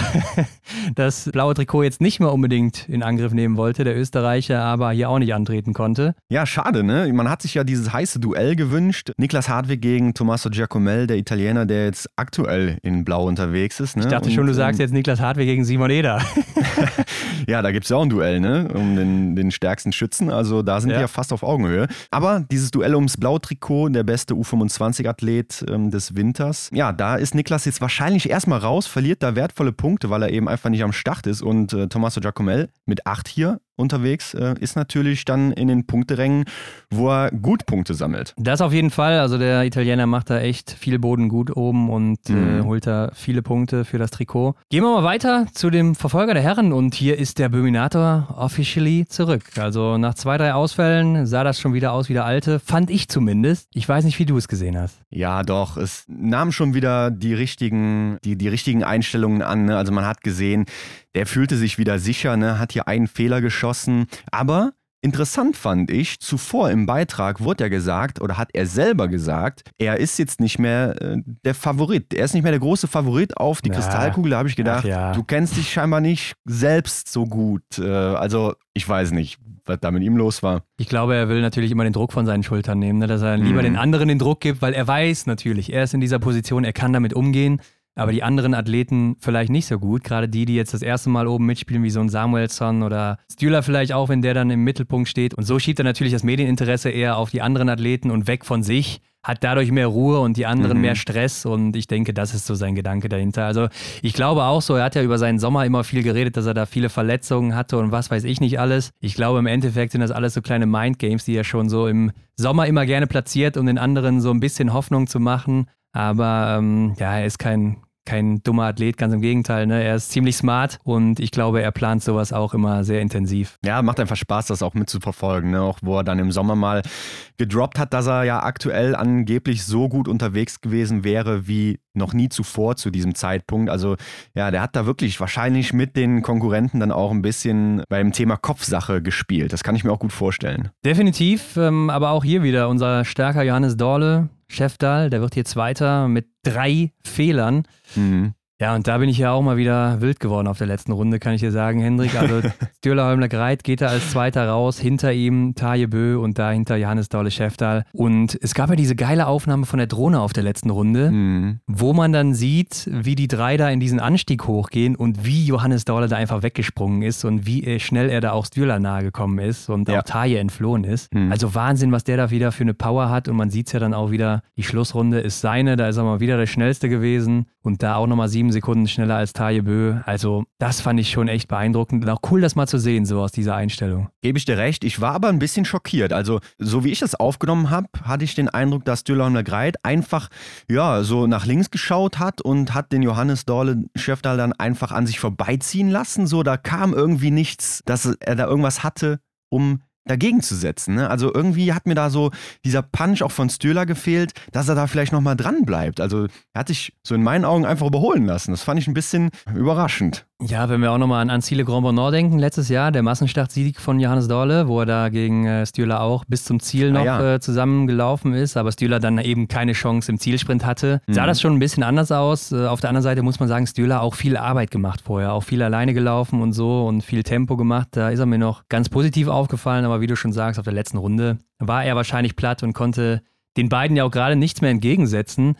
das blaue Trikot jetzt nicht mehr unbedingt in Angriff nehmen wollte, der Österreicher, aber hier auch nicht antreten konnte. Ja, schade, ne? Man hat sich ja dieses heiße Duell gewünscht. Niklas Hartwig gegen Tommaso Giacomel, der Italiener, der jetzt aktuell in Blau unterwegs ist. Ne? Ich dachte Und, schon, du sagst ähm, jetzt Niklas Hartwig gegen Simon Eder. ja, da gibt es ja auch ein Duell, ne? Um den, den stärksten Schützen. Also da sind ja. wir ja fast auf Augenhöhe. Aber dieses Duell ums blaue Trikot, der beste U25-Athlet ähm, des Winters, ja, da ist ist Niklas jetzt wahrscheinlich erstmal raus, verliert da wertvolle Punkte, weil er eben einfach nicht am Start ist. Und äh, Tommaso Giacomel mit 8 hier unterwegs äh, ist natürlich dann in den Punkterängen, wo er gut Punkte sammelt. Das auf jeden Fall. Also der Italiener macht da echt viel Boden gut oben und äh, mhm. äh, holt da viele Punkte für das Trikot. Gehen wir mal weiter zu dem Verfolger der Herren und hier ist der Böminator officially zurück. Also nach zwei, drei Ausfällen sah das schon wieder aus wie der alte, fand ich zumindest. Ich weiß nicht, wie du es gesehen hast. Ja, doch. Es nahm schon wieder die richtigen, die, die richtigen Einstellungen an. Ne? Also man hat gesehen, der fühlte sich wieder sicher, ne? hat hier einen Fehler geschossen. Aber Interessant fand ich, zuvor im Beitrag wurde ja gesagt, oder hat er selber gesagt, er ist jetzt nicht mehr äh, der Favorit. Er ist nicht mehr der große Favorit auf die ja. Kristallkugel. Da habe ich gedacht, ja. du kennst dich scheinbar nicht selbst so gut. Äh, also, ich weiß nicht, was da mit ihm los war. Ich glaube, er will natürlich immer den Druck von seinen Schultern nehmen, ne? dass er lieber mhm. den anderen den Druck gibt, weil er weiß natürlich, er ist in dieser Position, er kann damit umgehen aber die anderen Athleten vielleicht nicht so gut. Gerade die, die jetzt das erste Mal oben mitspielen, wie so ein Samuelson oder Stühler vielleicht auch, wenn der dann im Mittelpunkt steht. Und so schiebt er natürlich das Medieninteresse eher auf die anderen Athleten und weg von sich hat dadurch mehr Ruhe und die anderen mhm. mehr Stress und ich denke, das ist so sein Gedanke dahinter. Also ich glaube auch so, er hat ja über seinen Sommer immer viel geredet, dass er da viele Verletzungen hatte und was weiß ich nicht alles. Ich glaube im Endeffekt sind das alles so kleine Mindgames, die er schon so im Sommer immer gerne platziert, um den anderen so ein bisschen Hoffnung zu machen. Aber ähm, ja, er ist kein, kein dummer Athlet, ganz im Gegenteil. Ne? Er ist ziemlich smart und ich glaube, er plant sowas auch immer sehr intensiv. Ja, macht einfach Spaß, das auch mitzuverfolgen. Ne? Auch wo er dann im Sommer mal gedroppt hat, dass er ja aktuell angeblich so gut unterwegs gewesen wäre wie noch nie zuvor zu diesem Zeitpunkt. Also ja, der hat da wirklich wahrscheinlich mit den Konkurrenten dann auch ein bisschen beim Thema Kopfsache gespielt. Das kann ich mir auch gut vorstellen. Definitiv, ähm, aber auch hier wieder unser starker Johannes Dorle, Chefdal, der wird hier Zweiter mit drei Fehlern. Mhm. Ja, und da bin ich ja auch mal wieder wild geworden auf der letzten Runde, kann ich dir sagen, Hendrik. Also Stürler Greit geht da als Zweiter raus, hinter ihm Taje Bö und dahinter Johannes Daule Schäftal. Und es gab ja diese geile Aufnahme von der Drohne auf der letzten Runde, mhm. wo man dann sieht, wie die drei da in diesen Anstieg hochgehen und wie Johannes Daule da einfach weggesprungen ist und wie schnell er da auch Stürler nahe gekommen ist und ja. auch Taje entflohen ist. Mhm. Also Wahnsinn, was der da wieder für eine Power hat und man sieht es ja dann auch wieder, die Schlussrunde ist seine, da ist er mal wieder der Schnellste gewesen und da auch nochmal sieben sieben Sekunden schneller als Taje Bö. Also das fand ich schon echt beeindruckend und auch cool, das mal zu sehen, so aus dieser Einstellung. Gebe ich dir recht. Ich war aber ein bisschen schockiert. Also so wie ich das aufgenommen habe, hatte ich den Eindruck, dass Dürlauner Greit einfach ja so nach links geschaut hat und hat den Johannes Dorle Schäftal dann einfach an sich vorbeiziehen lassen. So, da kam irgendwie nichts, dass er da irgendwas hatte, um dagegen zu setzen. Ne? Also irgendwie hat mir da so dieser Punch auch von Stöhler gefehlt, dass er da vielleicht nochmal dran bleibt. Also er hat sich so in meinen Augen einfach überholen lassen. Das fand ich ein bisschen überraschend. Ja, wenn wir auch nochmal an Anziele Grand Bonheur denken, letztes Jahr, der Massenstartsieg von Johannes Dorle, wo er da gegen äh, Stühler auch bis zum Ziel noch ah, ja. äh, zusammengelaufen ist, aber Stühler dann eben keine Chance im Zielsprint hatte, mhm. sah das schon ein bisschen anders aus. Äh, auf der anderen Seite muss man sagen, Stühler auch viel Arbeit gemacht vorher, auch viel alleine gelaufen und so und viel Tempo gemacht. Da ist er mir noch ganz positiv aufgefallen, aber wie du schon sagst, auf der letzten Runde war er wahrscheinlich platt und konnte den beiden ja auch gerade nichts mehr entgegensetzen.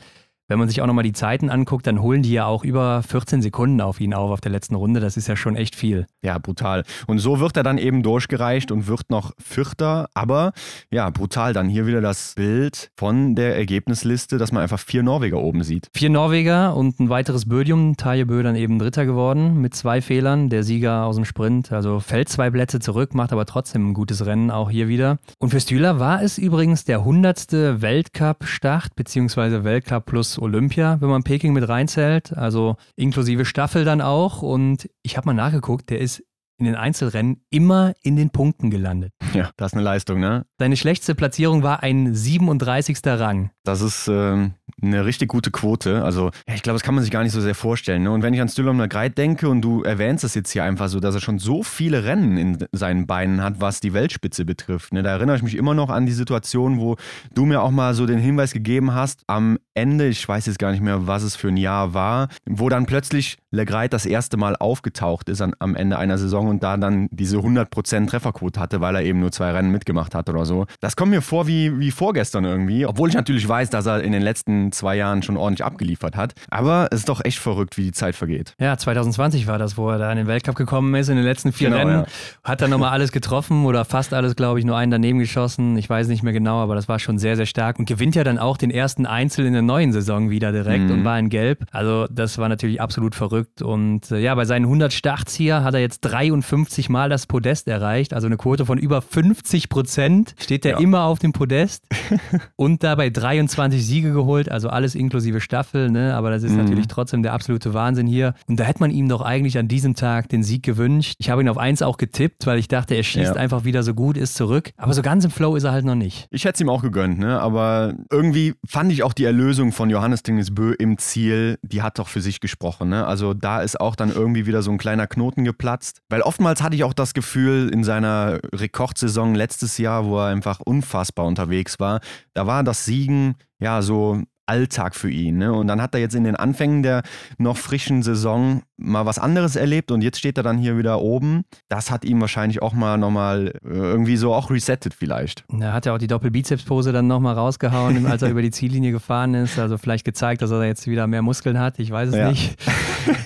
Wenn man sich auch nochmal die Zeiten anguckt, dann holen die ja auch über 14 Sekunden auf ihn auf auf der letzten Runde. Das ist ja schon echt viel. Ja, brutal. Und so wird er dann eben durchgereicht und wird noch Vierter. Aber ja, brutal. Dann hier wieder das Bild von der Ergebnisliste, dass man einfach vier Norweger oben sieht. Vier Norweger und ein weiteres Bödium. Taje Bö dann eben Dritter geworden mit zwei Fehlern. Der Sieger aus dem Sprint. Also fällt zwei Plätze zurück, macht aber trotzdem ein gutes Rennen auch hier wieder. Und für Stühler war es übrigens der 100. Weltcup-Start, beziehungsweise Weltcup plus Olympia, wenn man Peking mit reinzählt, also inklusive Staffel dann auch. Und ich habe mal nachgeguckt, der ist in den Einzelrennen immer in den Punkten gelandet. Ja, das ist eine Leistung, ne? Seine schlechteste Platzierung war ein 37. Rang. Das ist ähm, eine richtig gute Quote. Also, ja, ich glaube, das kann man sich gar nicht so sehr vorstellen. Ne? Und wenn ich an Stylom Greit denke und du erwähnst es jetzt hier einfach so, dass er schon so viele Rennen in seinen Beinen hat, was die Weltspitze betrifft. Ne? Da erinnere ich mich immer noch an die Situation, wo du mir auch mal so den Hinweis gegeben hast, am Ende, ich weiß jetzt gar nicht mehr, was es für ein Jahr war, wo dann plötzlich Legreit das erste Mal aufgetaucht ist an, am Ende einer Saison und da dann diese 100% Trefferquote hatte, weil er eben nur zwei Rennen mitgemacht hat oder so. Das kommt mir vor wie, wie vorgestern irgendwie, obwohl ich natürlich weiß, dass er in den letzten zwei Jahren schon ordentlich abgeliefert hat. Aber es ist doch echt verrückt, wie die Zeit vergeht. Ja, 2020 war das, wo er da in den Weltcup gekommen ist, in den letzten vier genau, Rennen. Ja. Hat dann nochmal alles getroffen oder fast alles, glaube ich, nur einen daneben geschossen. Ich weiß nicht mehr genau, aber das war schon sehr, sehr stark und gewinnt ja dann auch den ersten Einzel in der neuen Saison wieder direkt mhm. und war in Gelb. Also das war natürlich absolut verrückt und äh, ja, bei seinen 100 Starts hier hat er jetzt 53 Mal das Podest erreicht, also eine Quote von über 50 Prozent. Steht er ja. immer auf dem Podest und dabei 23 Siege geholt, also alles inklusive Staffel, ne? aber das ist mhm. natürlich trotzdem der absolute Wahnsinn hier. Und da hätte man ihm doch eigentlich an diesem Tag den Sieg gewünscht. Ich habe ihn auf 1 auch getippt, weil ich dachte, er schießt ja. einfach wieder so gut, ist zurück. Aber so ganz im Flow ist er halt noch nicht. Ich hätte es ihm auch gegönnt, ne? aber irgendwie fand ich auch die Erlösung von Johannes Dingesbö im Ziel, die hat doch für sich gesprochen. Ne? Also da ist auch dann irgendwie wieder so ein kleiner Knoten geplatzt. Weil oftmals hatte ich auch das Gefühl, in seiner Rekordsaison letztes Jahr, wo er einfach unfassbar unterwegs war, da war das Siegen ja so Alltag für ihn. Ne? Und dann hat er jetzt in den Anfängen der noch frischen Saison mal was anderes erlebt und jetzt steht er dann hier wieder oben. Das hat ihm wahrscheinlich auch mal nochmal äh, irgendwie so auch resettet vielleicht. Er hat ja auch die Doppelbizeps-Pose dann nochmal rausgehauen, als er über die Ziellinie gefahren ist. Also vielleicht gezeigt, dass er jetzt wieder mehr Muskeln hat. Ich weiß es ja. nicht.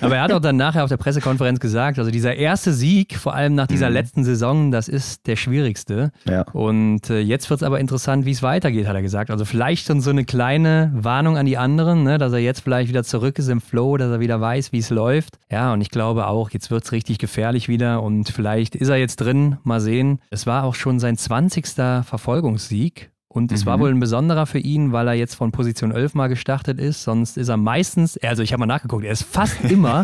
Aber er hat auch dann nachher auf der Pressekonferenz gesagt, also dieser erste Sieg, vor allem nach dieser mhm. letzten Saison, das ist der schwierigste. Ja. Und äh, jetzt wird es aber interessant, wie es weitergeht, hat er gesagt. Also vielleicht schon so eine kleine Warnung an die anderen, ne, dass er jetzt vielleicht wieder zurück ist im Flow, dass er wieder weiß, wie es läuft. Ja, und ich glaube auch, jetzt wird es richtig gefährlich wieder und vielleicht ist er jetzt drin. Mal sehen. Es war auch schon sein 20. Verfolgungssieg Und es war Mhm. wohl ein besonderer für ihn, weil er jetzt von Position 11 mal gestartet ist. Sonst ist er meistens, also ich habe mal nachgeguckt, er ist fast immer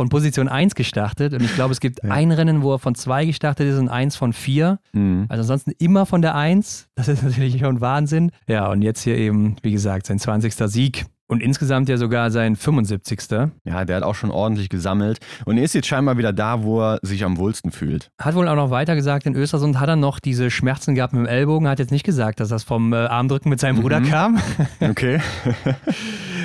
von Position 1 gestartet. Und ich glaube, es gibt Ja. ein Rennen, wo er von 2 gestartet ist und eins von 4. Mhm. Also ansonsten immer von der 1. Das ist natürlich schon Wahnsinn. Ja, und jetzt hier eben, wie gesagt, sein 20. Sieg. Und insgesamt ja sogar sein 75. Ja, der hat auch schon ordentlich gesammelt und ist jetzt scheinbar wieder da, wo er sich am wohlsten fühlt. Hat wohl auch noch weiter gesagt, in Östersund hat er noch diese Schmerzen gehabt mit dem Ellbogen. Hat jetzt nicht gesagt, dass das vom äh, Armdrücken mit seinem Bruder Mhm. kam. Okay.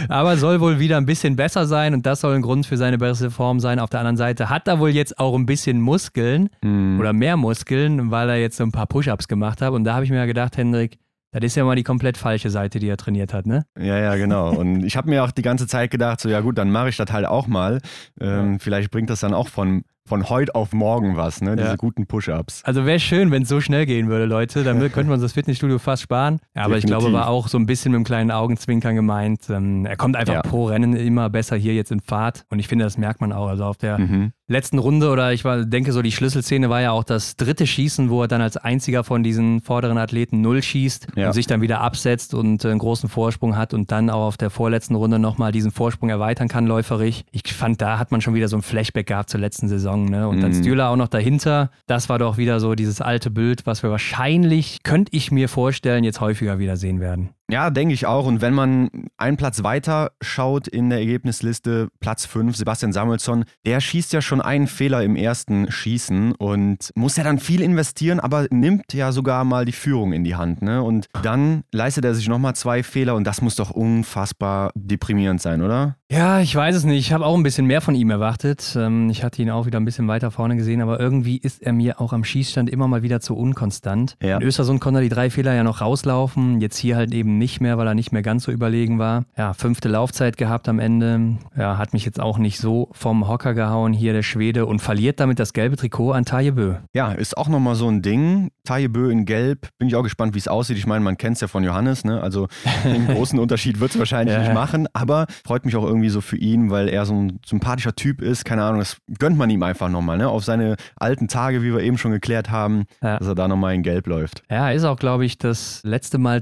Aber soll wohl wieder ein bisschen besser sein und das soll ein Grund für seine bessere Form sein. Auf der anderen Seite hat er wohl jetzt auch ein bisschen Muskeln Mhm. oder mehr Muskeln, weil er jetzt so ein paar Push-Ups gemacht hat. Und da habe ich mir ja gedacht, Hendrik, das ist ja mal die komplett falsche Seite, die er trainiert hat, ne? Ja, ja, genau. Und ich habe mir auch die ganze Zeit gedacht, so ja gut, dann mache ich das halt auch mal. Ähm, Vielleicht bringt das dann auch von, von heute auf morgen was, ne? Diese Ja. guten Push-Ups. Also wäre schön, wenn es so schnell gehen würde, Leute. Dann könnten wir uns das Fitnessstudio fast sparen. Ja, aber ich Definitiv. glaube, war auch so ein bisschen mit einem kleinen Augenzwinkern gemeint. Ähm, er kommt einfach Ja. pro Rennen immer besser hier jetzt in Fahrt. Und ich finde, das merkt man auch. Also auf der Mhm. letzten Runde oder ich war, denke so, die Schlüsselszene war ja auch das dritte Schießen, wo er dann als einziger von diesen vorderen Athleten null schießt und sich dann wieder absetzt und äh, einen großen Vorsprung hat und dann auch auf der vorletzten Runde nochmal diesen Vorsprung erweitern kann, läuferig. Ich fand, da hat man schon wieder so ein Flashback gehabt zur letzten Saison. Ne? Und dann Mhm. Stühler auch noch dahinter. Das war doch wieder so dieses alte Bild, was wir wahrscheinlich, könnte ich mir vorstellen, jetzt häufiger wieder sehen werden. Ja, denke ich auch. Und wenn man einen Platz weiter schaut in der Ergebnisliste, Platz 5, Sebastian Samuelsson, der schießt ja schon einen Fehler im ersten Schießen und muss ja dann viel investieren, aber nimmt ja sogar mal die Führung in die Hand. Ne? Und dann leistet er sich nochmal zwei Fehler und das muss doch unfassbar deprimierend sein, oder? Ja, ich weiß es nicht. Ich habe auch ein bisschen mehr von ihm erwartet. Ähm, Ich hatte ihn auch wieder ein bisschen weiter vorne gesehen, aber irgendwie ist er mir auch am Schießstand immer mal wieder zu unkonstant. Ja. In Östersund konnte er die drei Fehler ja noch rauslaufen, jetzt hier halt eben nicht mehr, weil er nicht mehr ganz so überlegen war. Ja, fünfte Laufzeit gehabt am Ende. Ja, hat mich jetzt auch nicht so vom Hocker gehauen hier der Schwede und verliert damit das gelbe Trikot an Taje Bö. Ja, ist auch nochmal so ein Ding. Taille Bö in Gelb. Bin ich auch gespannt, wie es aussieht. Ich meine, man kennt es ja von Johannes, ne? Also einen großen Unterschied wird es wahrscheinlich Ja. nicht machen, aber freut mich auch irgendwie so für ihn, weil er so ein sympathischer Typ ist. Keine Ahnung, das gönnt man ihm einfach nochmal, ne? Auf seine alten Tage, wie wir eben schon geklärt haben, Ja. dass er da nochmal in Gelb läuft. Ja, ist auch, glaube ich, das letzte Mal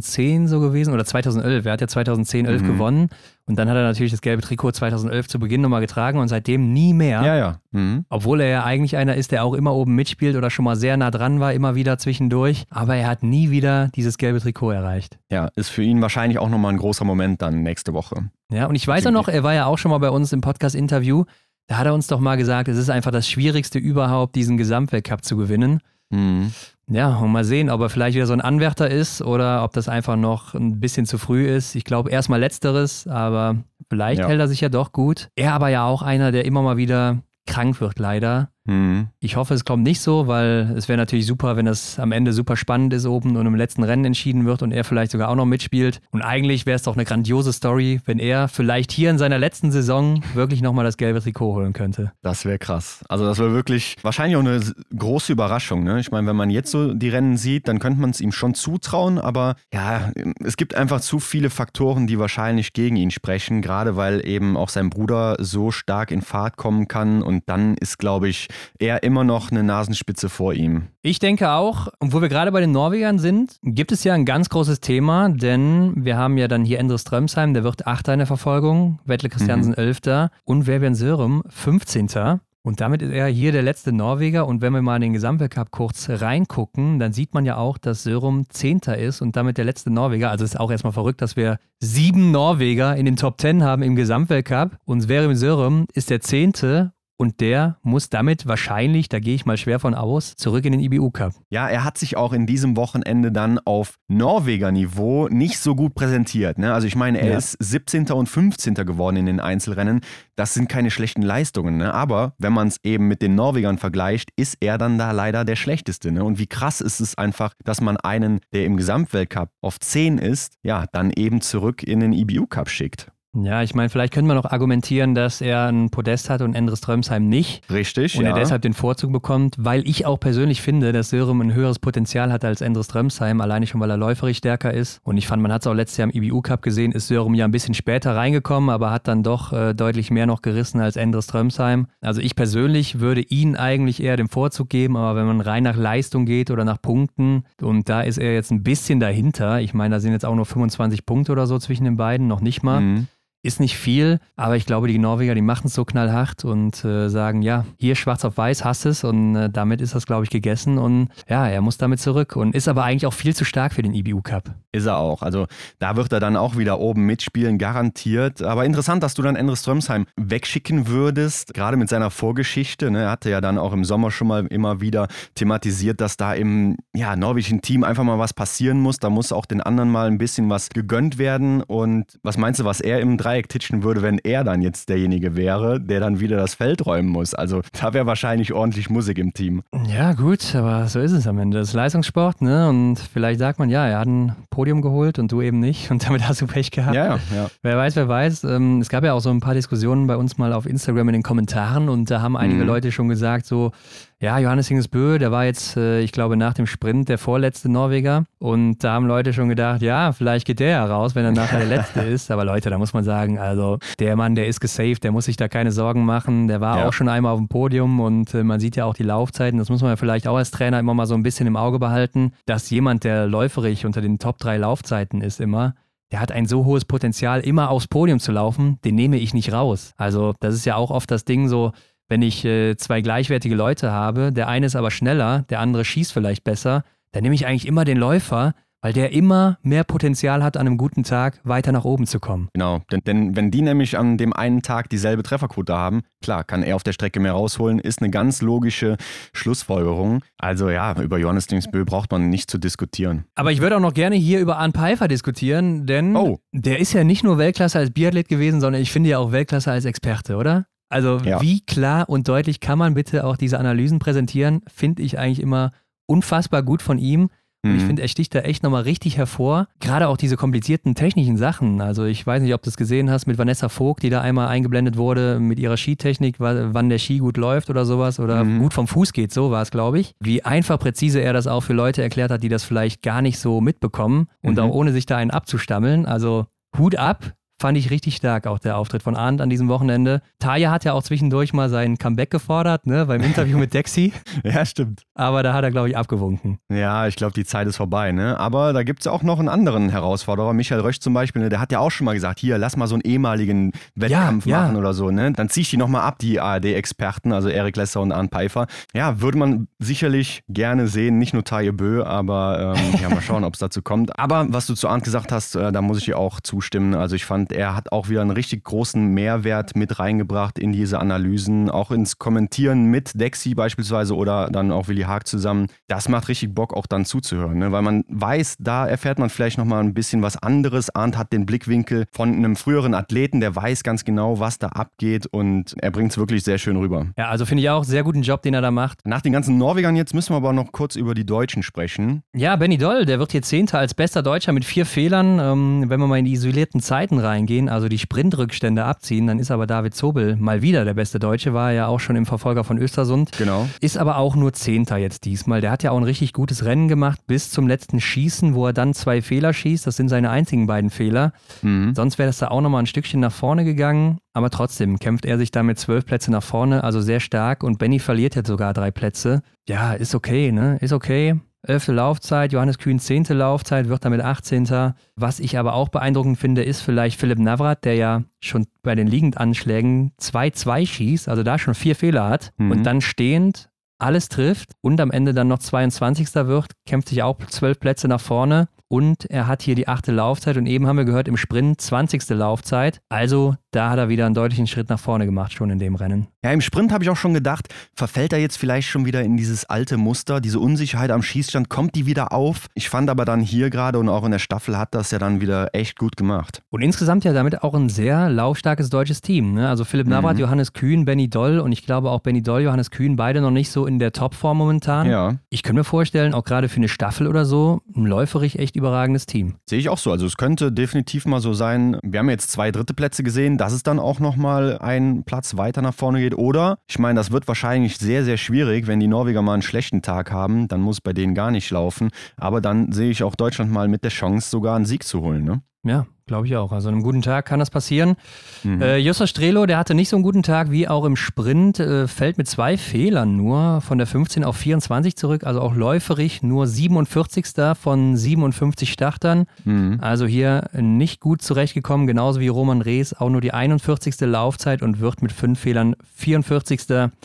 2010 so gewesen oder 2011. Er hat ja 2010, 11 Mhm. gewonnen und dann hat er natürlich das gelbe Trikot 2011 zu Beginn nochmal getragen und seitdem nie mehr. Ja, ja. Mhm. Obwohl er ja eigentlich einer ist, der auch immer oben mitspielt oder schon mal sehr nah dran war, immer wieder zwischendurch. Aber er hat nie wieder dieses gelbe Trikot erreicht. Ja, ist für ihn wahrscheinlich auch nochmal ein großer Moment dann nächste Woche. Ja, und ich weiß auch noch, er war ja auch schon mal bei uns im Podcast-Interview. Da hat er uns doch mal gesagt, es ist einfach das Schwierigste überhaupt, diesen Gesamtweltcup zu gewinnen. Mhm. Ja, und mal sehen, ob er vielleicht wieder so ein Anwärter ist oder ob das einfach noch ein bisschen zu früh ist. Ich glaube erstmal letzteres, aber vielleicht Ja. hält er sich ja doch gut. Er aber ja auch einer, der immer mal wieder krank wird, leider. Mhm. Ich hoffe, es kommt nicht so, weil es wäre natürlich super, wenn das am Ende super spannend ist oben und im letzten Rennen entschieden wird und er vielleicht sogar auch noch mitspielt. Und eigentlich wäre es doch eine grandiose Story, wenn er vielleicht hier in seiner letzten Saison wirklich nochmal das gelbe Trikot holen könnte. Das wäre krass. Also das wäre wirklich wahrscheinlich auch eine große Überraschung. Ne? Ich meine, wenn man jetzt so die Rennen sieht, dann könnte man es ihm schon zutrauen, aber ja, es gibt einfach zu viele Faktoren, die wahrscheinlich gegen ihn sprechen, gerade weil eben auch sein Bruder so stark in Fahrt kommen kann und dann ist, glaube ich, er immer noch eine Nasenspitze vor ihm. Ich denke auch, und wo wir gerade bei den Norwegern sind, gibt es ja ein ganz großes Thema, denn wir haben ja dann hier Endre Strömsheim, der wird Achter in der Verfolgung, Wettle Christiansen Elfter und Verbian Sörum 15. Und damit ist er hier der letzte Norweger. Und wenn wir mal in den Gesamtweltcup kurz reingucken, dann sieht man ja auch, dass Sörum Zehnter ist und damit der letzte Norweger. Also ist auch erstmal verrückt, dass wir sieben Norweger in den Top Ten haben im Gesamtweltcup. Und Sverim Sörum ist der Zehnte und der muss damit wahrscheinlich, da gehe ich mal schwer von aus, zurück in den IBU Cup. Ja, er hat sich auch in diesem Wochenende dann auf Norweger Niveau nicht so gut präsentiert. Ne? Also ich meine, er Ja. ist 17. und 15. geworden in den Einzelrennen. Das sind keine schlechten Leistungen. Ne? Aber wenn man es eben mit den Norwegern vergleicht, ist er dann da leider der Schlechteste. Ne? Und wie krass ist es einfach, dass man einen, der im Gesamtweltcup auf 10 ist, ja, dann eben zurück in den IBU Cup schickt. Ja, ich meine, vielleicht könnte man noch argumentieren, dass er ein Podest hat und Endres Strömsheim nicht. Richtig, und ja. er deshalb den Vorzug bekommt, weil ich auch persönlich finde, dass Sörum ein höheres Potenzial hat als Endres Strömsheim, alleine schon, weil er läuferig stärker ist. Und ich fand, man hat es auch letztes Jahr im IBU Cup gesehen, ist Sörum ja ein bisschen später reingekommen, aber hat dann doch äh, deutlich mehr noch gerissen als Endres Strömsheim. Also ich persönlich würde ihn eigentlich eher den Vorzug geben, aber wenn man rein nach Leistung geht oder nach Punkten, und da ist er jetzt ein bisschen dahinter, ich meine, da sind jetzt auch nur 25 Punkte oder so zwischen den beiden, noch nicht mal. Mhm. Ist nicht viel, aber ich glaube, die Norweger, die machen es so knallhart und äh, sagen, ja, hier schwarz auf weiß, hast es und äh, damit ist das, glaube ich, gegessen und ja, er muss damit zurück und ist aber eigentlich auch viel zu stark für den IBU Cup. Ist er auch. Also da wird er dann auch wieder oben mitspielen, garantiert. Aber interessant, dass du dann Endre Strömsheim wegschicken würdest, gerade mit seiner Vorgeschichte. Ne? Er hatte ja dann auch im Sommer schon mal immer wieder thematisiert, dass da im ja, norwegischen Team einfach mal was passieren muss. Da muss auch den anderen mal ein bisschen was gegönnt werden. Und was meinst du, was er im Dreieck titschen würde, wenn er dann jetzt derjenige wäre, der dann wieder das Feld räumen muss? Also da wäre wahrscheinlich ordentlich Musik im Team. Ja, gut, aber so ist es am Ende. Das ist Leistungssport, ne? Und vielleicht sagt man, ja, er hat ein Podium geholt und du eben nicht und damit hast du Pech gehabt. Ja, ja. Wer weiß, wer weiß. Ähm, es gab ja auch so ein paar Diskussionen bei uns mal auf Instagram in den Kommentaren und da haben einige Mhm. Leute schon gesagt, so, ja, Johannes Hingesbö, der war jetzt, äh, ich glaube, nach dem Sprint der vorletzte Norweger. Und da haben Leute schon gedacht, ja, vielleicht geht der ja raus, wenn er nachher der Letzte ist. Aber Leute, da muss man sagen, also der Mann, der ist gesaved, der muss sich da keine Sorgen machen. Der war Ja. auch schon einmal auf dem Podium und äh, man sieht ja auch die Laufzeiten. Das muss man ja vielleicht auch als Trainer immer mal so ein bisschen im Auge behalten, dass jemand, der läuferig unter den Top 3 Laufzeiten ist immer, der hat ein so hohes Potenzial, immer aufs Podium zu laufen, den nehme ich nicht raus. Also das ist ja auch oft das Ding so, wenn ich äh, zwei gleichwertige Leute habe, der eine ist aber schneller, der andere schießt vielleicht besser, dann nehme ich eigentlich immer den Läufer, weil der immer mehr Potenzial hat, an einem guten Tag weiter nach oben zu kommen. Genau, denn, denn wenn die nämlich an dem einen Tag dieselbe Trefferquote haben, klar, kann er auf der Strecke mehr rausholen, ist eine ganz logische Schlussfolgerung. Also ja, über Johannes Dingsbö braucht man nicht zu diskutieren. Aber ich würde auch noch gerne hier über Arne Pfeiffer diskutieren, denn Oh. der ist ja nicht nur Weltklasse als Biathlet gewesen, sondern ich finde ja auch Weltklasse als Experte, oder? Also Ja. wie klar und deutlich kann man bitte auch diese Analysen präsentieren, finde ich eigentlich immer unfassbar gut von ihm. Und ich Mhm. finde, er sticht da echt nochmal richtig hervor. Gerade auch diese komplizierten technischen Sachen. Also ich weiß nicht, ob du es gesehen hast mit Vanessa Vogt, die da einmal eingeblendet wurde mit ihrer Skitechnik, wa- wann der Ski gut läuft oder sowas oder Mhm. gut vom Fuß geht, so war es, glaube ich. Wie einfach präzise er das auch für Leute erklärt hat, die das vielleicht gar nicht so mitbekommen und Mhm. auch ohne sich da einen abzustammeln. Also Hut ab. Fand ich richtig stark, auch der Auftritt von Arndt an diesem Wochenende. Taya hat ja auch zwischendurch mal sein Comeback gefordert, ne, beim Interview mit Dexy. Ja, stimmt. Aber da hat er, glaube ich, abgewunken. Ja, ich glaube, die Zeit ist vorbei, ne? Aber da gibt es auch noch einen anderen Herausforderer. Michael Rösch zum Beispiel, ne? der hat ja auch schon mal gesagt, hier, lass mal so einen ehemaligen Wettkampf ja. machen oder so, ne? Dann zieh ich die nochmal ab, die ARD-Experten, also Erik Lesser und Arne Pfeiffer. Ja, würde man sicherlich gerne sehen, nicht nur Taye Bö, aber ähm, ja, mal schauen, ob es dazu kommt. Aber was du zu Arndt gesagt hast, äh, da muss ich dir auch zustimmen. Also ich fand, er hat auch wieder einen richtig großen Mehrwert mit reingebracht in diese Analysen, auch ins Kommentieren mit Dexy beispielsweise oder dann auch Willi Haag zusammen. Das macht richtig Bock, auch dann zuzuhören, ne? weil man weiß, da erfährt man vielleicht nochmal ein bisschen was anderes. Arndt hat den Blickwinkel von einem früheren Athleten, der weiß ganz genau, was da abgeht und er bringt es wirklich sehr schön rüber. Ja, also finde ich auch sehr guten Job, den er da macht. Nach den ganzen Norwegern jetzt müssen wir aber noch kurz über die Deutschen sprechen. Ja, Benny Doll, der wird hier Zehnter als bester Deutscher mit vier Fehlern. Ähm, wenn wir mal in die isolierten Zeiten reingehen, also die Sprintrückstände abziehen, dann ist aber David Zobel mal wieder der beste Deutsche, war er ja auch schon im Verfolger von Östersund. Genau. Ist aber auch nur Zehnter jetzt diesmal. Der hat ja auch ein richtig gutes Rennen gemacht bis zum letzten Schießen, wo er dann zwei Fehler schießt. Das sind seine einzigen beiden Fehler. Mhm. Sonst wäre das da auch nochmal ein Stückchen nach vorne gegangen. Aber trotzdem kämpft er sich da mit zwölf Plätze nach vorne, also sehr stark. Und Benny verliert jetzt sogar drei Plätze. Ja, ist okay, ne? Ist okay. Elfte Laufzeit, Johannes Kühn zehnte Laufzeit, wird damit 18. Was ich aber auch beeindruckend finde, ist vielleicht Philipp Navrat, der ja schon bei den Liegendanschlägen 2-2 schießt, also da schon vier Fehler hat Mhm. und dann stehend alles trifft und am Ende dann noch 22. wird, kämpft sich auch zwölf Plätze nach vorne und er hat hier die achte Laufzeit und eben haben wir gehört im Sprint 20. Laufzeit. Also da hat er wieder einen deutlichen Schritt nach vorne gemacht, schon in dem Rennen. Ja, im Sprint habe ich auch schon gedacht, verfällt er jetzt vielleicht schon wieder in dieses alte Muster, diese Unsicherheit am Schießstand, kommt die wieder auf? Ich fand aber dann hier gerade und auch in der Staffel hat das ja dann wieder echt gut gemacht. Und insgesamt ja damit auch ein sehr laufstarkes deutsches Team. Ne? Also Philipp Navrat, mhm. Johannes Kühn, Benny Doll und ich glaube auch Benny Doll, Johannes Kühn, beide noch nicht so in der Topform momentan. Ja. Ich könnte mir vorstellen, auch gerade für eine Staffel oder so, ein läuferig echt überragendes Team. Sehe ich auch so. Also es könnte definitiv mal so sein, wir haben jetzt zwei dritte Plätze gesehen, dass es dann auch nochmal einen Platz weiter nach vorne geht. Oder, ich meine, das wird wahrscheinlich sehr, sehr schwierig, wenn die Norweger mal einen schlechten Tag haben, dann muss bei denen gar nicht laufen. Aber dann sehe ich auch Deutschland mal mit der Chance, sogar einen Sieg zu holen. Ne? Ja, glaube ich auch. Also an einem guten Tag kann das passieren. Mhm. Äh, Jossa Strelo, der hatte nicht so einen guten Tag wie auch im Sprint, äh, fällt mit zwei Fehlern nur von der 15 auf 24 zurück, also auch läuferig nur 47. von 57 Startern. Mhm. Also hier nicht gut zurechtgekommen, genauso wie Roman Rees, auch nur die 41. Laufzeit und wird mit fünf Fehlern 44.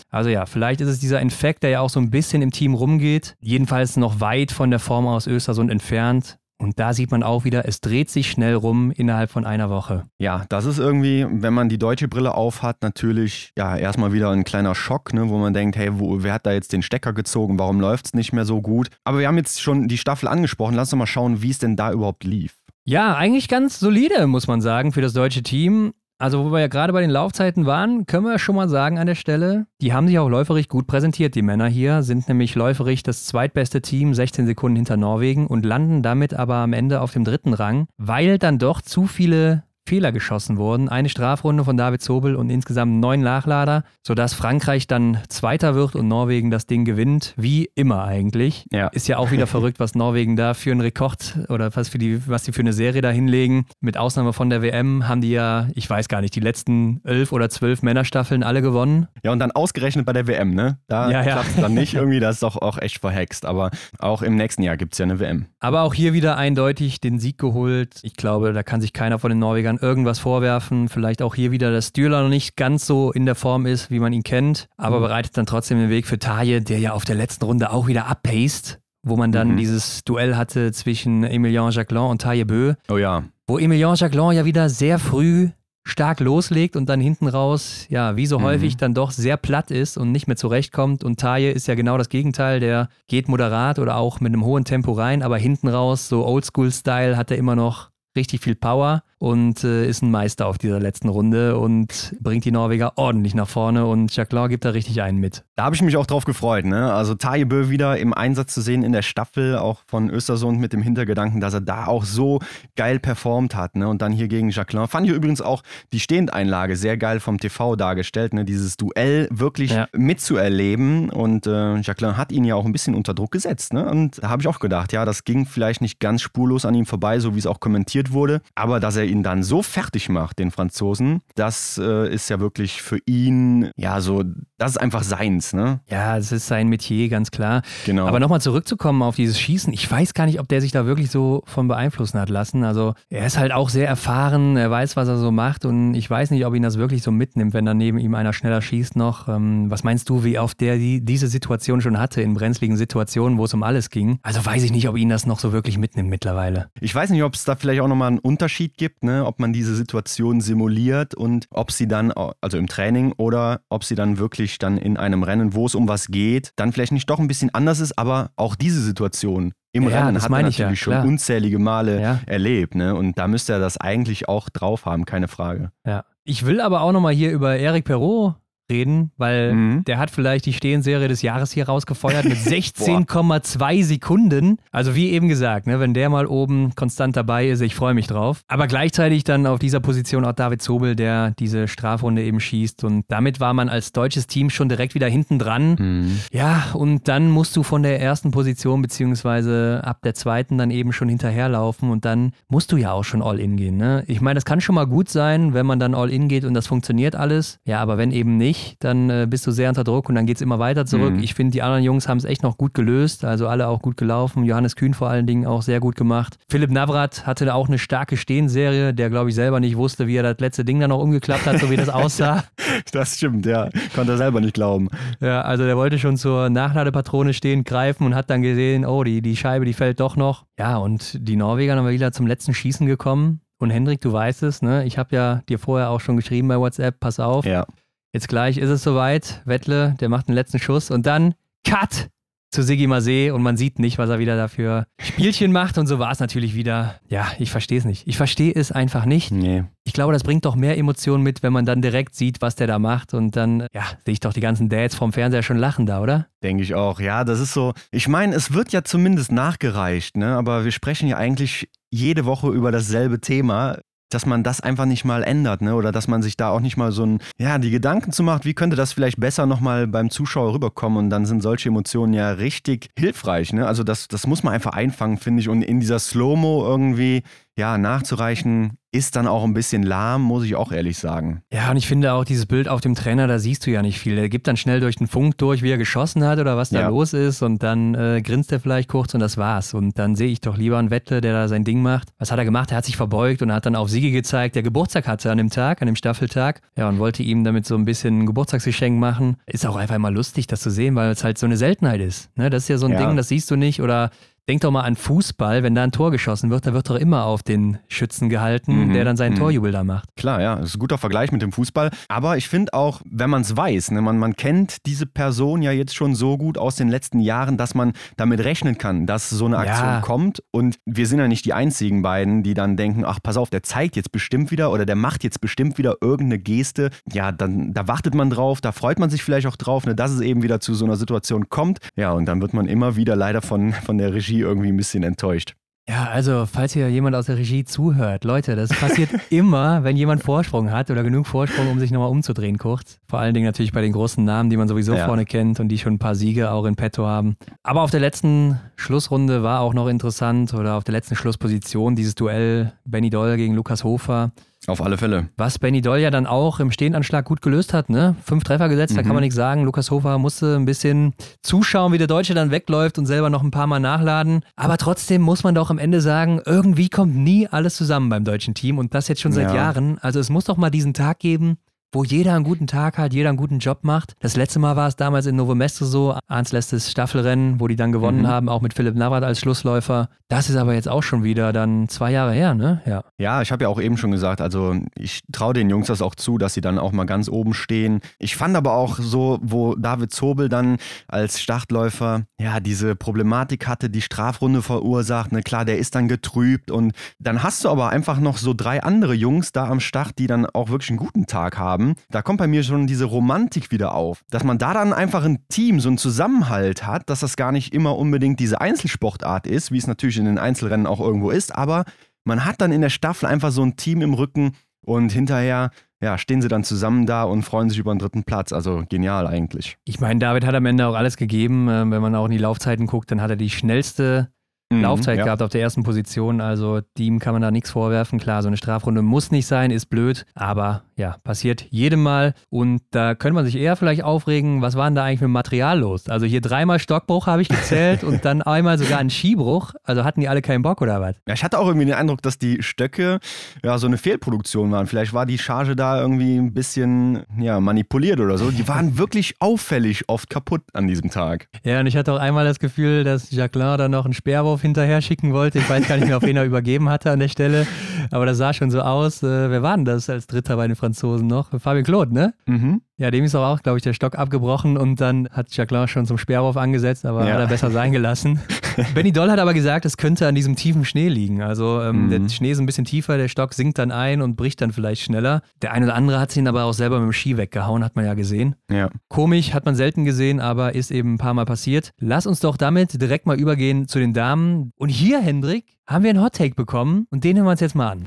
Also ja, vielleicht ist es dieser Infekt, der ja auch so ein bisschen im Team rumgeht. Jedenfalls noch weit von der Form aus Östersund entfernt. Und da sieht man auch wieder, es dreht sich schnell rum innerhalb von einer Woche. Ja, das ist irgendwie, wenn man die deutsche Brille aufhat, natürlich ja erstmal wieder ein kleiner Schock, ne, wo man denkt, hey, wo, wer hat da jetzt den Stecker gezogen? Warum läuft es nicht mehr so gut? Aber wir haben jetzt schon die Staffel angesprochen. Lass uns mal schauen, wie es denn da überhaupt lief. Ja, eigentlich ganz solide, muss man sagen, für das deutsche Team. Also, wo wir ja gerade bei den Laufzeiten waren, können wir schon mal sagen an der Stelle, die haben sich auch läuferig gut präsentiert. Die Männer hier sind nämlich läuferig das zweitbeste Team, 16 Sekunden hinter Norwegen und landen damit aber am Ende auf dem dritten Rang, weil dann doch zu viele Fehler geschossen wurden. Eine Strafrunde von David Zobel und insgesamt neun Nachlader, sodass Frankreich dann Zweiter wird und Norwegen das Ding gewinnt. Wie immer eigentlich. Ja. Ist ja auch wieder verrückt, was Norwegen da für einen Rekord oder was, für die, was die für eine Serie da hinlegen. Mit Ausnahme von der WM haben die ja, ich weiß gar nicht, die letzten elf oder zwölf Männerstaffeln alle gewonnen. Ja, und dann ausgerechnet bei der WM, ne? Da ja, ja. klappt es dann nicht irgendwie, das ist doch auch echt verhext. Aber auch im nächsten Jahr gibt es ja eine WM. Aber auch hier wieder eindeutig den Sieg geholt. Ich glaube, da kann sich keiner von den Norwegern irgendwas vorwerfen. Vielleicht auch hier wieder, dass Stühler noch nicht ganz so in der Form ist, wie man ihn kennt, aber mhm. bereitet dann trotzdem den Weg für Taje, der ja auf der letzten Runde auch wieder abpaced, wo man dann mhm. dieses Duell hatte zwischen Emilien Jacquelin und Taje Bö. Oh ja. Wo Emilien Jacquelin ja wieder sehr früh stark loslegt und dann hinten raus, ja, wie so mhm. häufig dann doch sehr platt ist und nicht mehr zurechtkommt. Und Taye ist ja genau das Gegenteil, der geht moderat oder auch mit einem hohen Tempo rein, aber hinten raus, so Oldschool-Style, hat er immer noch richtig viel Power und äh, ist ein Meister auf dieser letzten Runde und bringt die Norweger ordentlich nach vorne und Jacques gibt da richtig einen mit. Da habe ich mich auch drauf gefreut. Ne? Also Bö wieder im Einsatz zu sehen in der Staffel, auch von Östersund mit dem Hintergedanken, dass er da auch so geil performt hat. Ne? Und dann hier gegen Jacqueline. Fand ich übrigens auch die Stehendeinlage sehr geil vom TV dargestellt. Ne? Dieses Duell wirklich ja. mitzuerleben. Und äh, Jacqueline hat ihn ja auch ein bisschen unter Druck gesetzt. Ne? Und da habe ich auch gedacht, ja, das ging vielleicht nicht ganz spurlos an ihm vorbei, so wie es auch kommentiert wurde. Aber dass er ihn dann so fertig macht, den Franzosen, das äh, ist ja wirklich für ihn, ja, so, das ist einfach seins, ne? Ja, es ist sein Metier, ganz klar. Genau. Aber nochmal zurückzukommen auf dieses Schießen, ich weiß gar nicht, ob der sich da wirklich so von beeinflussen hat lassen. Also, er ist halt auch sehr erfahren, er weiß, was er so macht und ich weiß nicht, ob ihn das wirklich so mitnimmt, wenn dann neben ihm einer schneller schießt noch. Ähm, was meinst du, wie oft der die, diese Situation schon hatte, in brenzligen Situationen, wo es um alles ging? Also weiß ich nicht, ob ihn das noch so wirklich mitnimmt mittlerweile. Ich weiß nicht, ob es da vielleicht auch nochmal einen Unterschied gibt, ne? ob man diese Situation simuliert und ob sie dann, also im Training oder ob sie dann wirklich dann in einem Rennen, wo es um was geht, dann vielleicht nicht doch ein bisschen anders ist, aber auch diese Situation im ja, Rennen hat man natürlich ja, schon unzählige Male ja. erlebt. Ne? Und da müsste er das eigentlich auch drauf haben, keine Frage. Ja. Ich will aber auch nochmal hier über Eric Perrault reden, weil mhm. der hat vielleicht die Stehenserie des Jahres hier rausgefeuert mit 16,2 Sekunden. Also wie eben gesagt, ne, wenn der mal oben konstant dabei ist, ich freue mich drauf. Aber gleichzeitig dann auf dieser Position auch David Zobel, der diese Strafrunde eben schießt. Und damit war man als deutsches Team schon direkt wieder hinten dran. Mhm. Ja, und dann musst du von der ersten Position beziehungsweise ab der zweiten dann eben schon hinterherlaufen und dann musst du ja auch schon all in gehen. Ne? Ich meine, das kann schon mal gut sein, wenn man dann all in geht und das funktioniert alles. Ja, aber wenn eben nicht, nicht, dann äh, bist du sehr unter Druck und dann geht es immer weiter zurück. Mhm. Ich finde, die anderen Jungs haben es echt noch gut gelöst, also alle auch gut gelaufen. Johannes Kühn vor allen Dingen auch sehr gut gemacht. Philipp Navrat hatte da auch eine starke Stehenserie, der glaube ich selber nicht wusste, wie er das letzte Ding dann noch umgeklappt hat, so wie das aussah. das stimmt, ja. Konnte er selber nicht glauben. Ja, also der wollte schon zur Nachladepatrone stehen, greifen und hat dann gesehen, oh, die, die Scheibe, die fällt doch noch. Ja, und die Norweger haben wieder zum letzten Schießen gekommen Und Hendrik, du weißt es, ne? Ich habe ja dir vorher auch schon geschrieben bei WhatsApp, pass auf. Ja. Jetzt gleich ist es soweit. Wettle, der macht den letzten Schuss und dann Cut zu Siggi Masé und man sieht nicht, was er wieder dafür Spielchen macht und so war es natürlich wieder. Ja, ich verstehe es nicht. Ich verstehe es einfach nicht. Nee. Ich glaube, das bringt doch mehr Emotionen mit, wenn man dann direkt sieht, was der da macht und dann, ja, sehe ich doch die ganzen Dads vom Fernseher schon lachen da, oder? Denke ich auch. Ja, das ist so. Ich meine, es wird ja zumindest nachgereicht, ne? Aber wir sprechen ja eigentlich jede Woche über dasselbe Thema dass man das einfach nicht mal ändert, ne? Oder dass man sich da auch nicht mal so ein, ja, die Gedanken zu macht, wie könnte das vielleicht besser nochmal beim Zuschauer rüberkommen? Und dann sind solche Emotionen ja richtig hilfreich, ne? Also das, das muss man einfach einfangen, finde ich. Und in dieser Slow-Mo irgendwie, ja, nachzureichen, ist dann auch ein bisschen lahm, muss ich auch ehrlich sagen. Ja, und ich finde auch dieses Bild auf dem Trainer, da siehst du ja nicht viel. Der gibt dann schnell durch den Funk durch, wie er geschossen hat oder was da Ja. los ist und dann äh, grinst er vielleicht kurz und das war's. Und dann sehe ich doch lieber einen Wettle, der da sein Ding macht. Was hat er gemacht? Er hat sich verbeugt und hat dann auf Sigi gezeigt, der Geburtstag hatte an dem Tag, an dem Staffeltag. Ja, und wollte ihm damit so ein bisschen ein Geburtstagsgeschenk machen. Ist auch einfach mal lustig, das zu sehen, weil es halt so eine Seltenheit ist. Ne? Das ist ja so ein Ja. Ding, das siehst du nicht oder Denk doch mal an Fußball, wenn da ein Tor geschossen wird, da wird doch immer auf den Schützen gehalten, Mhm, der dann seinen mhm. Torjubel da macht. Klar, ja, das ist ein guter Vergleich mit dem Fußball. Aber ich finde auch, wenn man es weiß, ne, man, man kennt diese Person ja jetzt schon so gut aus den letzten Jahren, dass man damit rechnen kann, dass so eine Aktion Ja. kommt. Und wir sind ja nicht die einzigen beiden, die dann denken, ach, pass auf, der zeigt jetzt bestimmt wieder oder der macht jetzt bestimmt wieder irgendeine Geste. Ja, dann da wartet man drauf, da freut man sich vielleicht auch drauf, ne, dass es eben wieder zu so einer Situation kommt. Ja, und dann wird man immer wieder leider von, von der Regie irgendwie ein bisschen enttäuscht. Ja, also, falls hier jemand aus der Regie zuhört, Leute, das passiert immer, wenn jemand Vorsprung hat oder genug Vorsprung, um sich nochmal umzudrehen kurz. Vor allen Dingen natürlich bei den großen Namen, die man sowieso Ja. vorne kennt und die schon ein paar Siege auch in petto haben. Aber auf der letzten Schlussrunde war auch noch interessant oder auf der letzten Schlussposition dieses Duell Benny Doll gegen Lukas Hofer. Auf alle Fälle. Was Benny Doll ja dann auch im Stehendanschlag gut gelöst hat, ne? Fünf Treffer gesetzt, da kann Mhm. man nichts sagen. Lukas Hofer musste ein bisschen zuschauen, wie der Deutsche dann wegläuft und selber noch ein paar Mal nachladen. Aber trotzdem muss man doch am Ende sagen, irgendwie kommt nie alles zusammen beim deutschen Team und das jetzt schon seit Ja. Jahren. Also es muss doch mal diesen Tag geben, wo jeder einen guten Tag hat, jeder einen guten Job macht. Das letzte Mal war es damals in Novo Mesto so, Arns letztes Staffelrennen, wo die dann gewonnen Mhm. haben, auch mit Philipp Navrat als Schlussläufer. Das ist aber jetzt auch schon wieder dann zwei Jahre her, ne? Ja. Ja, ich habe ja auch eben schon gesagt, also ich traue den Jungs das auch zu, dass sie dann auch mal ganz oben stehen. Ich fand aber auch so, wo David Zobel dann als Startläufer ja diese Problematik hatte, die Strafrunde verursacht. Ne, klar, der ist dann getrübt und dann hast du aber einfach noch so drei andere Jungs da am Start, die dann auch wirklich einen guten Tag haben. Da kommt bei mir schon diese Romantik wieder auf, dass man da dann einfach ein Team, so einen Zusammenhalt hat, dass das gar nicht immer unbedingt diese Einzelsportart ist, wie es natürlich in den Einzelrennen auch irgendwo ist, aber man hat dann in der Staffel einfach so ein Team im Rücken und hinterher ja, stehen sie dann zusammen da und freuen sich über den dritten Platz. Also genial eigentlich. Ich meine, David hat am Ende auch alles gegeben. Ähm, Wenn man auch in die Laufzeiten guckt, dann hat er die schnellste Laufzeit Mhm, ja. gehabt auf der ersten Position. Also dem kann man da nichts vorwerfen. Klar, so eine Strafrunde muss nicht sein, ist blöd. Aber ja, passiert jedem Mal. Und da könnte man sich eher vielleicht aufregen, was war denn da eigentlich mit dem Material los? Also hier dreimal Stockbruch habe ich gezählt und dann einmal sogar einen Skibruch. Also hatten die alle keinen Bock oder was? Ja, ich hatte auch irgendwie den Eindruck, dass die Stöcke ja so eine Fehlproduktion waren. Vielleicht war die Charge da irgendwie ein bisschen ja, manipuliert oder so. Die waren wirklich auffällig oft kaputt an diesem Tag. Ja, und ich hatte auch einmal das Gefühl, dass Jacqueline da noch einen Speerwurf hinterher schicken wollte. Ich weiß gar nicht mehr, auf wen er übergeben hatte an der Stelle. Aber das sah schon so aus. Äh, wer war denn das als Dritter bei den Franzosen noch? Fabien Claude, ne? Mhm. Ja, dem ist aber auch, glaube ich, der Stock abgebrochen und dann hat Jacqueline schon zum Speerwurf angesetzt, aber Ja. hat er besser sein gelassen. Benny Doll hat aber gesagt, es könnte an diesem tiefen Schnee liegen. Also ähm, Mhm. der Schnee ist ein bisschen tiefer, der Stock sinkt dann ein und bricht dann vielleicht schneller. Der eine oder andere hat ihn aber auch selber mit dem Ski weggehauen, hat man ja gesehen. Ja. Komisch, hat man selten gesehen, aber ist eben ein paar Mal passiert. Lass uns doch damit direkt mal übergehen zu den Damen. Und hier, Hendrik, haben wir einen Hot Take bekommen und den hören wir uns jetzt mal an.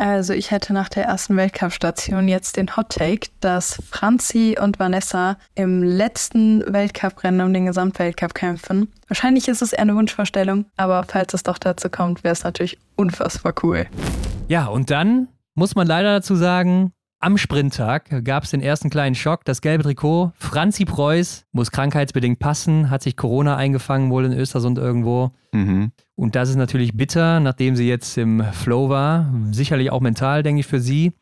Also ich hätte nach der ersten Weltcup-Station jetzt den Hot Take, dass Franzi und Vanessa im letzten Weltcuprennen um den Gesamtweltcup kämpfen. Wahrscheinlich ist es eher eine Wunschvorstellung, aber falls es doch dazu kommt, wäre es natürlich unfassbar cool. Ja, und dann muss man leider dazu sagen, am Sprinttag gab es den ersten kleinen Schock. Das gelbe Trikot, Franzi Preuß, muss krankheitsbedingt passen, hat sich Corona eingefangen, wohl in Östersund irgendwo. Mhm. Und das ist natürlich bitter, nachdem sie jetzt im Flow war. Sicherlich auch mental, denke ich, für sie.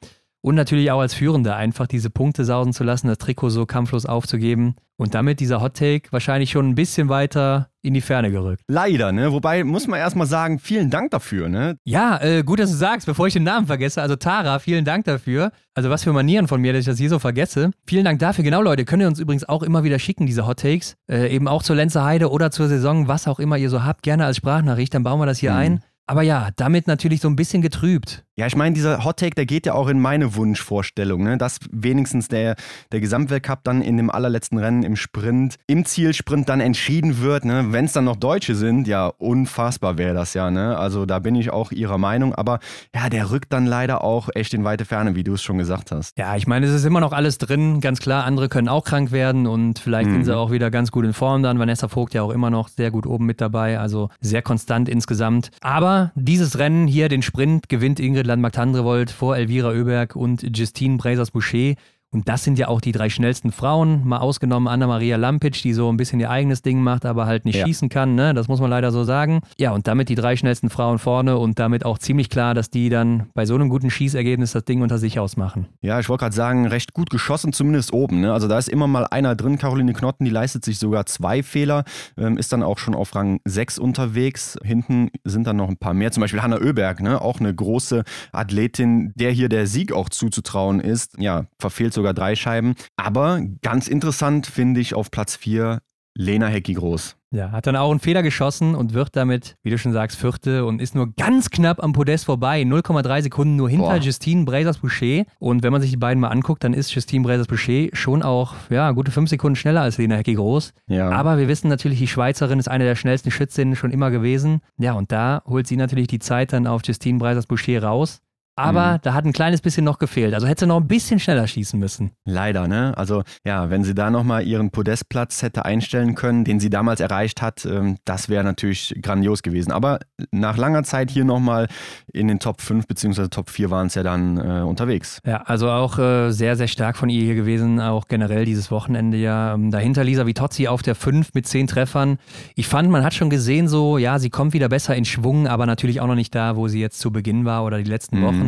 Und natürlich auch als Führende einfach diese Punkte sausen zu lassen, das Trikot so kampflos aufzugeben und damit dieser Hot Take wahrscheinlich schon ein bisschen weiter in die Ferne gerückt. Leider, ne? Wobei muss man erstmal sagen, vielen Dank dafür, ne? Ja, äh, gut, dass du sagst, bevor ich den Namen vergesse. Also Tara, vielen Dank dafür. Also was für Manieren von mir, dass ich das hier so vergesse. Vielen Dank dafür. Genau, Leute, könnt ihr uns übrigens auch immer wieder schicken, diese Hot Takes. Äh, eben auch zur Lenzer Heide oder zur Saison, was auch immer ihr so habt, gerne als Sprachnachricht, dann bauen wir das hier mhm. ein. Aber ja, damit natürlich so ein bisschen getrübt. Ja, ich meine, dieser Hot Take, der geht ja auch in meine Wunschvorstellung, ne? dass wenigstens der, der Gesamtweltcup dann in dem allerletzten Rennen im Sprint, im Zielsprint dann entschieden wird. Ne? Wenn es dann noch Deutsche sind, ja, unfassbar wäre das ja. Ne? Also da bin ich auch ihrer Meinung. Aber ja, der rückt dann leider auch echt in weite Ferne, wie du es schon gesagt hast. Ja, ich meine, es ist immer noch alles drin. Ganz klar, andere können auch krank werden und vielleicht mhm. sind sie auch wieder ganz gut in Form dann. Vanessa Vogt ja auch immer noch sehr gut oben mit dabei. Also sehr konstant insgesamt. Aber dieses Rennen hier, den Sprint, gewinnt Ingrid Landmark-Tandrevold vor Elvira Oeberg und Justine Brazers-Boucher. Und das sind ja auch die drei schnellsten Frauen, mal ausgenommen Anna-Maria Lampic, die so ein bisschen ihr eigenes Ding macht, aber halt nicht ja. schießen kann, ne? das muss man leider so sagen. Ja, und damit die drei schnellsten Frauen vorne und damit auch ziemlich klar, dass die dann bei so einem guten Schießergebnis das Ding unter sich ausmachen. Ja, ich wollte gerade sagen, recht gut geschossen, zumindest oben. Ne? Also da ist immer mal einer drin, Caroline Knotten, die leistet sich sogar zwei Fehler, ähm, ist dann auch schon auf Rang 6 unterwegs. Hinten sind dann noch ein paar mehr, zum Beispiel Hanna Oeberg, ne? auch eine große Athletin, der hier der Sieg auch zuzutrauen ist. Ja, verfehlt sogar drei Scheiben. Aber ganz interessant finde ich auf Platz 4 Lena Hecki groß. Ja, hat dann auch einen Fehler geschossen und wird damit, wie du schon sagst, Vierte und ist nur ganz knapp am Podest vorbei. 0,3 Sekunden nur hinter Boah. Justine Brazers-Boucher. Und wenn man sich die beiden mal anguckt, dann ist Justine Brazers-Boucher schon auch, ja, gute fünf Sekunden schneller als Lena Hecki groß. Ja. Aber wir wissen natürlich, die Schweizerin ist eine der schnellsten Schützinnen schon immer gewesen. Ja, und da holt sie natürlich die Zeit dann auf Justine Brazers-Boucher raus. Aber mhm. da hat ein kleines bisschen noch gefehlt. Also hätte sie noch ein bisschen schneller schießen müssen. Leider, ne? Also ja, wenn sie da nochmal ihren Podestplatz hätte einstellen können, den sie damals erreicht hat, ähm, das wäre natürlich grandios gewesen. Aber nach langer Zeit hier nochmal in den Top 5 bzw. Top 4 waren es ja dann äh, unterwegs. Ja, also auch äh, sehr, sehr stark von ihr hier gewesen. Auch generell dieses Wochenende ja. Ähm, dahinter Lisa Vitozzi auf der 5 mit 10 Treffern. Ich fand, man hat schon gesehen, so, ja, sie kommt wieder besser in Schwung, aber natürlich auch noch nicht da, wo sie jetzt zu Beginn war oder die letzten mhm. Wochen. Mhm.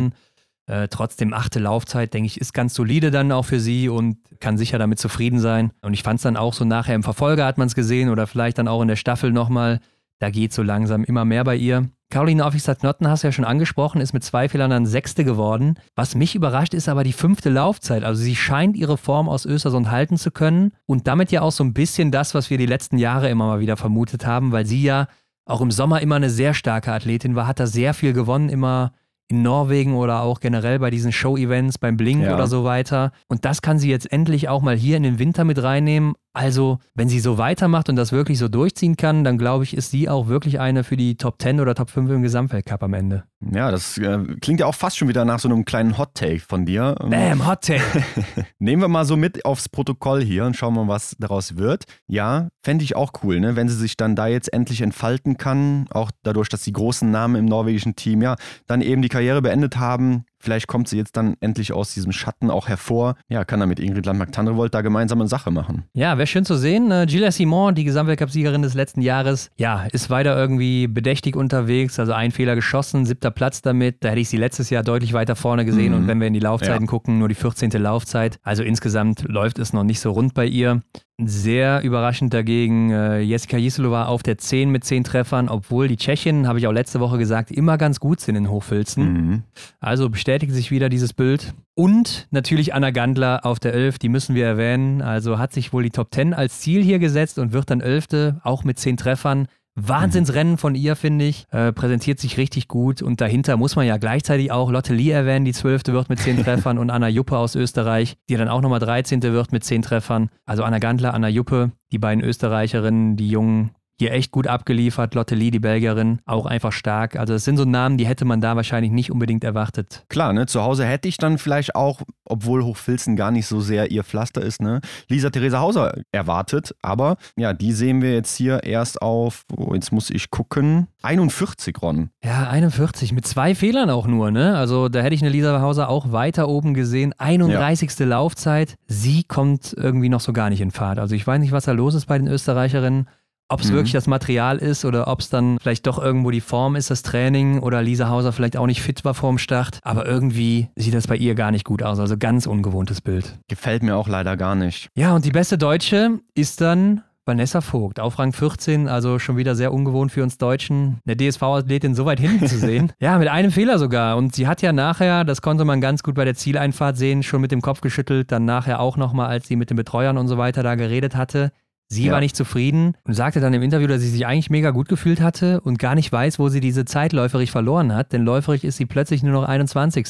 Äh, trotzdem achte Laufzeit, denke ich, ist ganz solide dann auch für sie und kann sicher damit zufrieden sein. Und ich fand es dann auch so nachher im Verfolger hat man es gesehen oder vielleicht dann auch in der Staffel nochmal. Da geht so langsam immer mehr bei ihr. Caroline Offisat-Notten hast du ja schon angesprochen, ist mit zwei Fehlern dann Sechste geworden. Was mich überrascht, ist aber die fünfte Laufzeit. Also sie scheint ihre Form aus Östersund halten zu können und damit ja auch so ein bisschen das, was wir die letzten Jahre immer mal wieder vermutet haben, weil sie ja auch im Sommer immer eine sehr starke Athletin war, hat da sehr viel gewonnen, immer in Norwegen oder auch generell bei diesen Show-Events, beim Blink ja. oder so weiter. Und das kann sie jetzt endlich auch mal hier in den Winter mit reinnehmen. Also, wenn sie so weitermacht und das wirklich so durchziehen kann, dann glaube ich, ist sie auch wirklich eine für die Top 10 oder Top 5 im Gesamtweltcup am Ende. Ja, das äh, klingt ja auch fast schon wieder nach so einem kleinen Hot Take von dir. Bam, Hot Take. Nehmen wir mal so mit aufs Protokoll hier und schauen mal, was daraus wird. Ja, fände ich auch cool, ne? wenn sie sich dann da jetzt endlich entfalten kann, auch dadurch, dass die großen Namen im norwegischen Team ja dann eben die Karriere beendet haben, Vielleicht kommt sie jetzt dann endlich aus diesem Schatten auch hervor. Ja, kann da mit Ingrid Landmark-Tandrevold da gemeinsame Sache machen. Ja, wäre schön zu sehen. Äh, Gilles Simon, die Gesamtweltcup-Siegerin des letzten Jahres, ja, ist weiter irgendwie bedächtig unterwegs. Also ein Fehler geschossen, siebter Platz damit. Da hätte ich sie letztes Jahr deutlich weiter vorne gesehen. Mhm. Und wenn wir in die Laufzeiten ja. gucken, nur die 14. Laufzeit. Also insgesamt läuft es noch nicht so rund bei ihr. Sehr überraschend dagegen äh, Jessica Jiselova auf der 10 mit 10 Treffern, obwohl die Tschechinnen, habe ich auch letzte Woche gesagt, immer ganz gut sind in Hochfilzen. Mhm. Also bestätigt sich wieder dieses Bild. Und natürlich Anna Gandler auf der 11, die müssen wir erwähnen. Also hat sich wohl die Top 10 als Ziel hier gesetzt und wird dann 11. auch mit 10 Treffern. Wahnsinnsrennen von ihr, finde ich. Äh, präsentiert sich richtig gut. Und dahinter muss man ja gleichzeitig auch Lotte Lee erwähnen, die zwölfte wird mit zehn Treffern und Anna Juppe aus Österreich, die dann auch nochmal 13. wird mit zehn Treffern. Also Anna Gandler, Anna Juppe, die beiden Österreicherinnen, die jungen hier echt gut abgeliefert. Lotte Lee, die Belgierin, auch einfach stark. Also es sind so Namen, die hätte man da wahrscheinlich nicht unbedingt erwartet. Klar, ne? Zu Hause hätte ich dann vielleicht auch, obwohl Hochfilzen gar nicht so sehr ihr Pflaster ist, ne? Lisa Theresa Hauser erwartet. Aber ja, die sehen wir jetzt hier erst auf, oh, jetzt muss ich gucken, 41 Ron. Ja, 41, mit zwei Fehlern auch nur, ne? Also da hätte ich eine Lisa Hauser auch weiter oben gesehen. 31. Ja. Laufzeit. Sie kommt irgendwie noch so gar nicht in Fahrt. Also ich weiß nicht, was da los ist bei den Österreicherinnen. Ob es mhm. wirklich das Material ist oder ob es dann vielleicht doch irgendwo die Form ist, das Training oder Lisa Hauser vielleicht auch nicht fit war vorm Start. Aber irgendwie sieht das bei ihr gar nicht gut aus. Also ganz ungewohntes Bild. Gefällt mir auch leider gar nicht. Ja, und die beste Deutsche ist dann Vanessa Vogt, auf Rang 14, also schon wieder sehr ungewohnt für uns Deutschen, eine DSV-Athletin so weit hinten zu sehen. Ja, mit einem Fehler sogar. Und sie hat ja nachher, das konnte man ganz gut bei der Zieleinfahrt sehen, schon mit dem Kopf geschüttelt, dann nachher auch nochmal, als sie mit den Betreuern und so weiter da geredet hatte. Sie ja. war nicht zufrieden und sagte dann im Interview, dass sie sich eigentlich mega gut gefühlt hatte und gar nicht weiß, wo sie diese Zeit läuferig verloren hat, denn läuferig ist sie plötzlich nur noch 21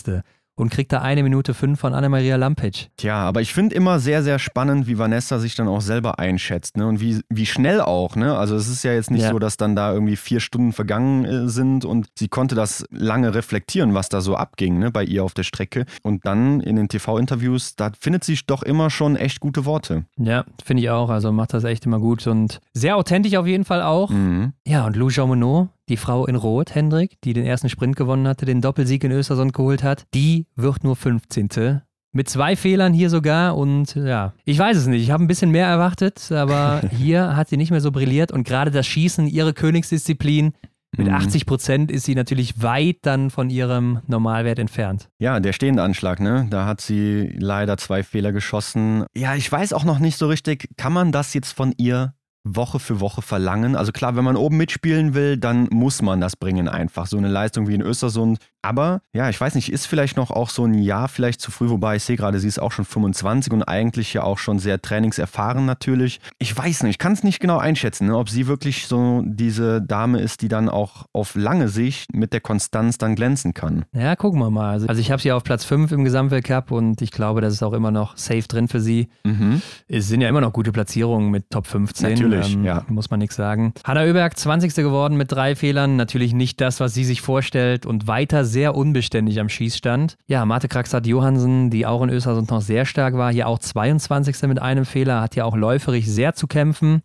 und kriegt da eine Minute fünf von Annemaria Lampic. Tja, aber ich finde immer sehr, sehr spannend, wie Vanessa sich dann auch selber einschätzt ne? und wie, wie schnell auch. Ne? Also es ist ja jetzt nicht ja. so, dass dann da irgendwie vier Stunden vergangen äh, sind und sie konnte das lange reflektieren, was da so abging ne? bei ihr auf der Strecke. Und dann in den TV-Interviews, da findet sie doch immer schon echt gute Worte. Ja, finde ich auch. Also macht das echt immer gut und sehr authentisch auf jeden Fall auch. Mhm. Ja, und Lou Jean Monod, die Frau in Rot, Hendrik, die den ersten Sprint gewonnen hatte, den Doppelsieg in Östersund geholt hat, die wird nur 15. Mit zwei Fehlern hier sogar und ja, ich weiß es nicht. Ich habe ein bisschen mehr erwartet, aber hier hat sie nicht mehr so brilliert und gerade das Schießen, ihre Königsdisziplin, mit 80 mhm. Prozent ist sie natürlich weit dann von ihrem Normalwert entfernt. Ja, der stehende Anschlag, ne? Da hat sie leider zwei Fehler geschossen. Ja, ich weiß auch noch nicht so richtig, kann man das jetzt von ihr Woche für Woche verlangen. Also klar, wenn man oben mitspielen will, dann muss man das bringen einfach. So eine Leistung wie in Östersund aber ja, ich weiß nicht, ist vielleicht noch auch so ein Jahr vielleicht zu früh, wobei ich sehe gerade, sie ist auch schon 25 und eigentlich ja auch schon sehr trainingserfahren natürlich. Ich weiß nicht, ich kann es nicht genau einschätzen, ne, ob sie wirklich so diese Dame ist, die dann auch auf lange Sicht mit der Konstanz dann glänzen kann. Ja, gucken wir mal. Also, also ich habe sie auf Platz 5 im Gesamtweltcup und ich glaube, das ist auch immer noch safe drin für sie. Mhm. Es sind ja immer noch gute Platzierungen mit Top 15. Natürlich, ähm, ja. Muss man nichts sagen. Hanna Oeberg, 20. geworden mit drei Fehlern. Natürlich nicht das, was sie sich vorstellt und weiter sehr unbeständig am Schießstand. Ja, Marte Kraxat Johansen, die auch in Östersund noch sehr stark war, hier auch 22. mit einem Fehler, hat ja auch läuferig sehr zu kämpfen.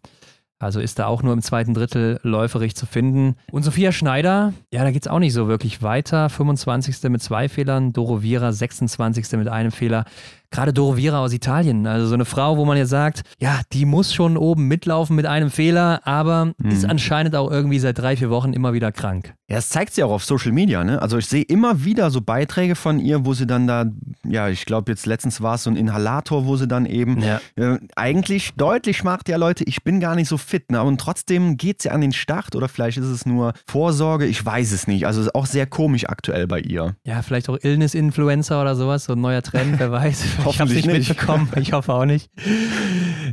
Also ist da auch nur im zweiten Drittel läuferig zu finden. Und Sophia Schneider, ja, da geht es auch nicht so wirklich weiter. 25. mit zwei Fehlern, Doro Vira 26. mit einem Fehler gerade Doro Vira aus Italien. Also so eine Frau, wo man jetzt sagt, ja, die muss schon oben mitlaufen mit einem Fehler, aber mhm. ist anscheinend auch irgendwie seit drei, vier Wochen immer wieder krank. Ja, es zeigt sie auch auf Social Media, ne? Also ich sehe immer wieder so Beiträge von ihr, wo sie dann da, ja, ich glaube jetzt letztens war es so ein Inhalator, wo sie dann eben ja. äh, eigentlich deutlich macht, ja Leute, ich bin gar nicht so fit, ne? Und trotzdem geht sie an den Start oder vielleicht ist es nur Vorsorge, ich weiß es nicht. Also ist auch sehr komisch aktuell bei ihr. Ja, vielleicht auch Illness-Influencer oder sowas, so ein neuer Trend, wer weiß. Ich habe es nicht, nicht mitbekommen. Ich hoffe auch nicht.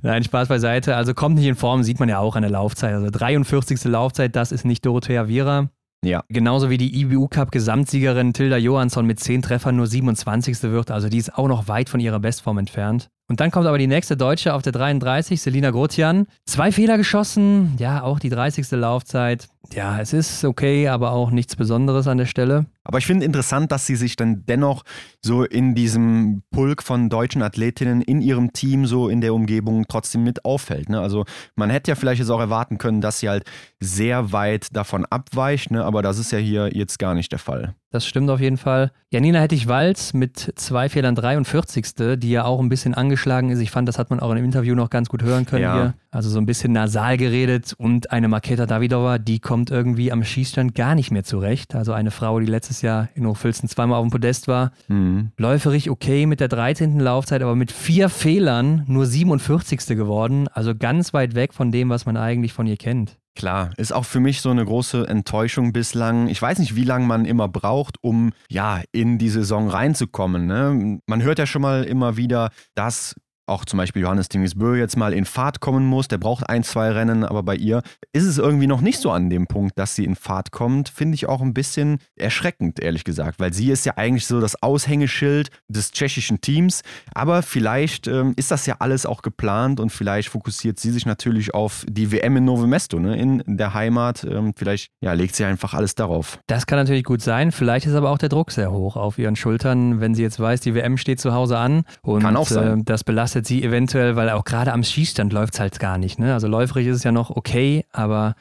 Nein, Spaß beiseite. Also kommt nicht in Form, sieht man ja auch an der Laufzeit. Also 43. Laufzeit, das ist nicht Dorothea Viera. Ja. Genauso wie die IBU Cup Gesamtsiegerin Tilda Johansson mit 10 Treffern nur 27. wird. Also die ist auch noch weit von ihrer Bestform entfernt. Und dann kommt aber die nächste Deutsche auf der 33, Selina Grotian. Zwei Fehler geschossen, ja, auch die 30. Laufzeit. Ja, es ist okay, aber auch nichts Besonderes an der Stelle. Aber ich finde interessant, dass sie sich dann dennoch so in diesem Pulk von deutschen Athletinnen in ihrem Team, so in der Umgebung trotzdem mit auffällt. Ne? Also man hätte ja vielleicht jetzt auch erwarten können, dass sie halt sehr weit davon abweicht, ne? aber das ist ja hier jetzt gar nicht der Fall. Das stimmt auf jeden Fall. Janina Hettich-Walz mit zwei Fehlern 43. die ja auch ein bisschen angeschlagen ist. Ich fand, das hat man auch im Interview noch ganz gut hören können ja. hier. Also so ein bisschen nasal geredet. Und eine Maketa Davidova, die kommt irgendwie am Schießstand gar nicht mehr zurecht. Also eine Frau, die letztes Jahr in Hochfilzen zweimal auf dem Podest war. Mhm. Läuferig okay mit der 13. Laufzeit, aber mit vier Fehlern nur 47. geworden. Also ganz weit weg von dem, was man eigentlich von ihr kennt. Klar, ist auch für mich so eine große Enttäuschung bislang. Ich weiß nicht, wie lange man immer braucht, um ja in die Saison reinzukommen. Ne? Man hört ja schon mal immer wieder, dass auch zum Beispiel Johannes Tingesbö jetzt mal in Fahrt kommen muss. Der braucht ein, zwei Rennen, aber bei ihr ist es irgendwie noch nicht so an dem Punkt, dass sie in Fahrt kommt. Finde ich auch ein bisschen erschreckend, ehrlich gesagt, weil sie ist ja eigentlich so das Aushängeschild des tschechischen Teams. Aber vielleicht ähm, ist das ja alles auch geplant und vielleicht fokussiert sie sich natürlich auf die WM in Novo Mesto, ne, in der Heimat. Ähm, vielleicht ja, legt sie einfach alles darauf. Das kann natürlich gut sein. Vielleicht ist aber auch der Druck sehr hoch auf ihren Schultern, wenn sie jetzt weiß, die WM steht zu Hause an und kann auch sein. Äh, das belastet belastet sie eventuell, weil auch gerade am Schießstand läuft es halt gar nicht. Ne? Also läuferig ist es ja noch okay, aber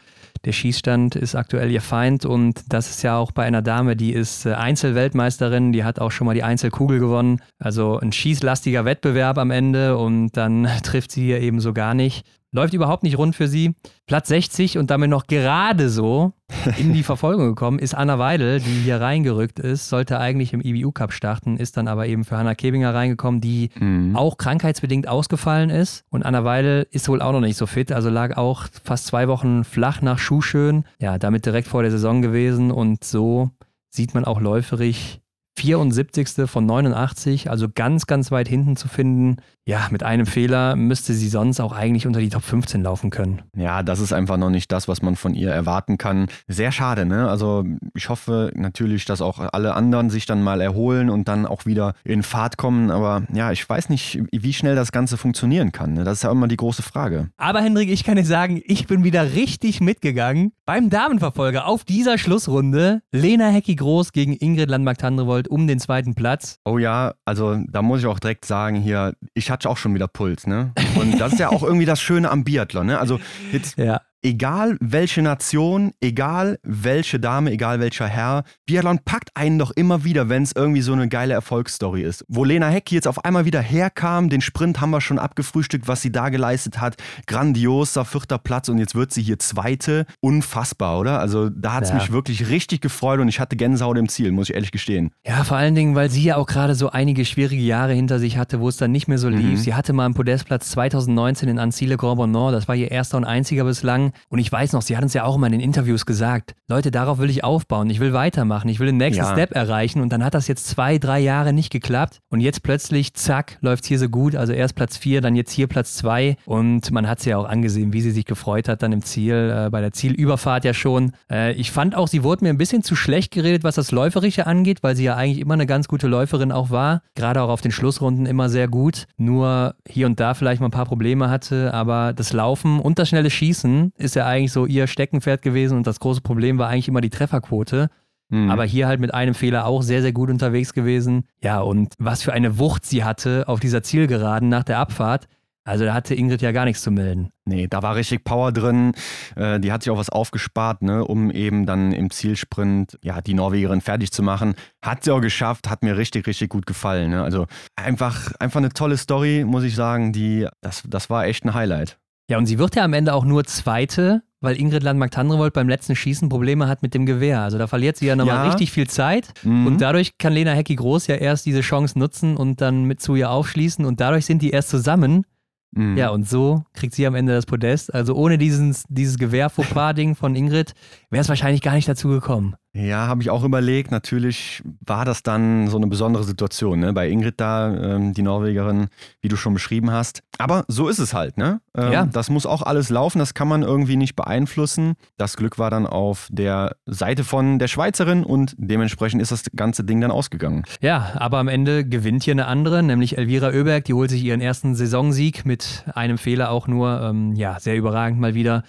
der Schießstand ist aktuell ihr Feind und das ist ja auch bei einer Dame, die ist äh, Einzelweltmeisterin, die hat auch schon mal die Einzelkugel gewonnen. Also ein schießlastiger Wettbewerb am Ende und dann trifft sie hier eben so gar nicht. Läuft überhaupt nicht rund für sie. Platz 60 und damit noch gerade so in die Verfolgung gekommen ist Anna Weidel, die hier reingerückt ist, sollte eigentlich im IBU-Cup starten, ist dann aber eben für Hanna Kebinger reingekommen, die mhm. auch krankheitsbedingt ausgefallen ist. Und Anna Weidel ist wohl auch noch nicht so fit, also lag auch fast zwei Wochen flach nach Schuhschön. Ja, damit direkt vor der Saison gewesen und so sieht man auch läuferig 74. von 89, also ganz, ganz weit hinten zu finden. Ja, mit einem Fehler müsste sie sonst auch eigentlich unter die Top 15 laufen können. Ja, das ist einfach noch nicht das, was man von ihr erwarten kann. Sehr schade, ne? Also ich hoffe natürlich, dass auch alle anderen sich dann mal erholen und dann auch wieder in Fahrt kommen. Aber ja, ich weiß nicht, wie schnell das Ganze funktionieren kann. Ne? Das ist ja immer die große Frage. Aber Hendrik, ich kann dir sagen, ich bin wieder richtig mitgegangen beim Damenverfolger auf dieser Schlussrunde. Lena Hecki-Groß gegen Ingrid Landmark-Tandrevold um den zweiten Platz. Oh ja, also da muss ich auch direkt sagen hier, ich hatte auch schon wieder Puls, ne? Und das ist ja auch irgendwie das Schöne am Biathlon, ne? Also jetzt, ja egal welche Nation, egal welche Dame, egal welcher Herr, Biathlon packt einen doch immer wieder, wenn es irgendwie so eine geile Erfolgsstory ist. Wo Lena Heck jetzt auf einmal wieder herkam, den Sprint haben wir schon abgefrühstückt, was sie da geleistet hat. Grandioser vierter Platz und jetzt wird sie hier Zweite. Unfassbar, oder? Also da hat es ja. mich wirklich richtig gefreut und ich hatte Gänsehaut im Ziel, muss ich ehrlich gestehen. Ja, vor allen Dingen, weil sie ja auch gerade so einige schwierige Jahre hinter sich hatte, wo es dann nicht mehr so lief. Mhm. Sie hatte mal einen Podestplatz 2019 in Ancile Grand Bonnant, das war ihr erster und einziger bislang. Und ich weiß noch, sie hat uns ja auch immer in den Interviews gesagt, Leute, darauf will ich aufbauen, ich will weitermachen, ich will den nächsten ja. Step erreichen. Und dann hat das jetzt zwei, drei Jahre nicht geklappt. Und jetzt plötzlich, zack, läuft es hier so gut. Also erst Platz vier, dann jetzt hier Platz zwei. Und man hat sie ja auch angesehen, wie sie sich gefreut hat dann im Ziel, äh, bei der Zielüberfahrt ja schon. Äh, ich fand auch, sie wurde mir ein bisschen zu schlecht geredet, was das Läuferische angeht, weil sie ja eigentlich immer eine ganz gute Läuferin auch war. Gerade auch auf den Schlussrunden immer sehr gut. Nur hier und da vielleicht mal ein paar Probleme hatte. Aber das Laufen und das schnelle Schießen ist ja eigentlich so ihr Steckenpferd gewesen und das große Problem war eigentlich immer die Trefferquote. Mhm. Aber hier halt mit einem Fehler auch sehr, sehr gut unterwegs gewesen. Ja, und was für eine Wucht sie hatte auf dieser Zielgeraden nach der Abfahrt. Also da hatte Ingrid ja gar nichts zu melden. Nee, da war richtig Power drin. Äh, die hat sich auch was aufgespart, ne, um eben dann im Zielsprint ja, die Norwegerin fertig zu machen. Hat sie auch geschafft, hat mir richtig, richtig gut gefallen. Ne? Also einfach, einfach eine tolle Story, muss ich sagen. Die, das, das war echt ein Highlight. Ja, und sie wird ja am Ende auch nur Zweite, weil Ingrid Landmark-Tandrevold beim letzten Schießen Probleme hat mit dem Gewehr. Also da verliert sie ja nochmal ja. richtig viel Zeit. Mhm. Und dadurch kann Lena Hecki-Groß ja erst diese Chance nutzen und dann mit zu ihr aufschließen. Und dadurch sind die erst zusammen. Mhm. Ja, und so kriegt sie am Ende das Podest. Also ohne dieses, dieses Gewehr-Fauxpas-Ding von Ingrid wäre es wahrscheinlich gar nicht dazu gekommen. Ja, habe ich auch überlegt. Natürlich war das dann so eine besondere Situation. Ne? Bei Ingrid da, ähm, die Norwegerin, wie du schon beschrieben hast. Aber so ist es halt. Ne? Ähm, ja. Das muss auch alles laufen. Das kann man irgendwie nicht beeinflussen. Das Glück war dann auf der Seite von der Schweizerin und dementsprechend ist das ganze Ding dann ausgegangen. Ja, aber am Ende gewinnt hier eine andere, nämlich Elvira Oeberg. Die holt sich ihren ersten Saisonsieg mit einem Fehler auch nur. Ähm, ja, sehr überragend mal wieder.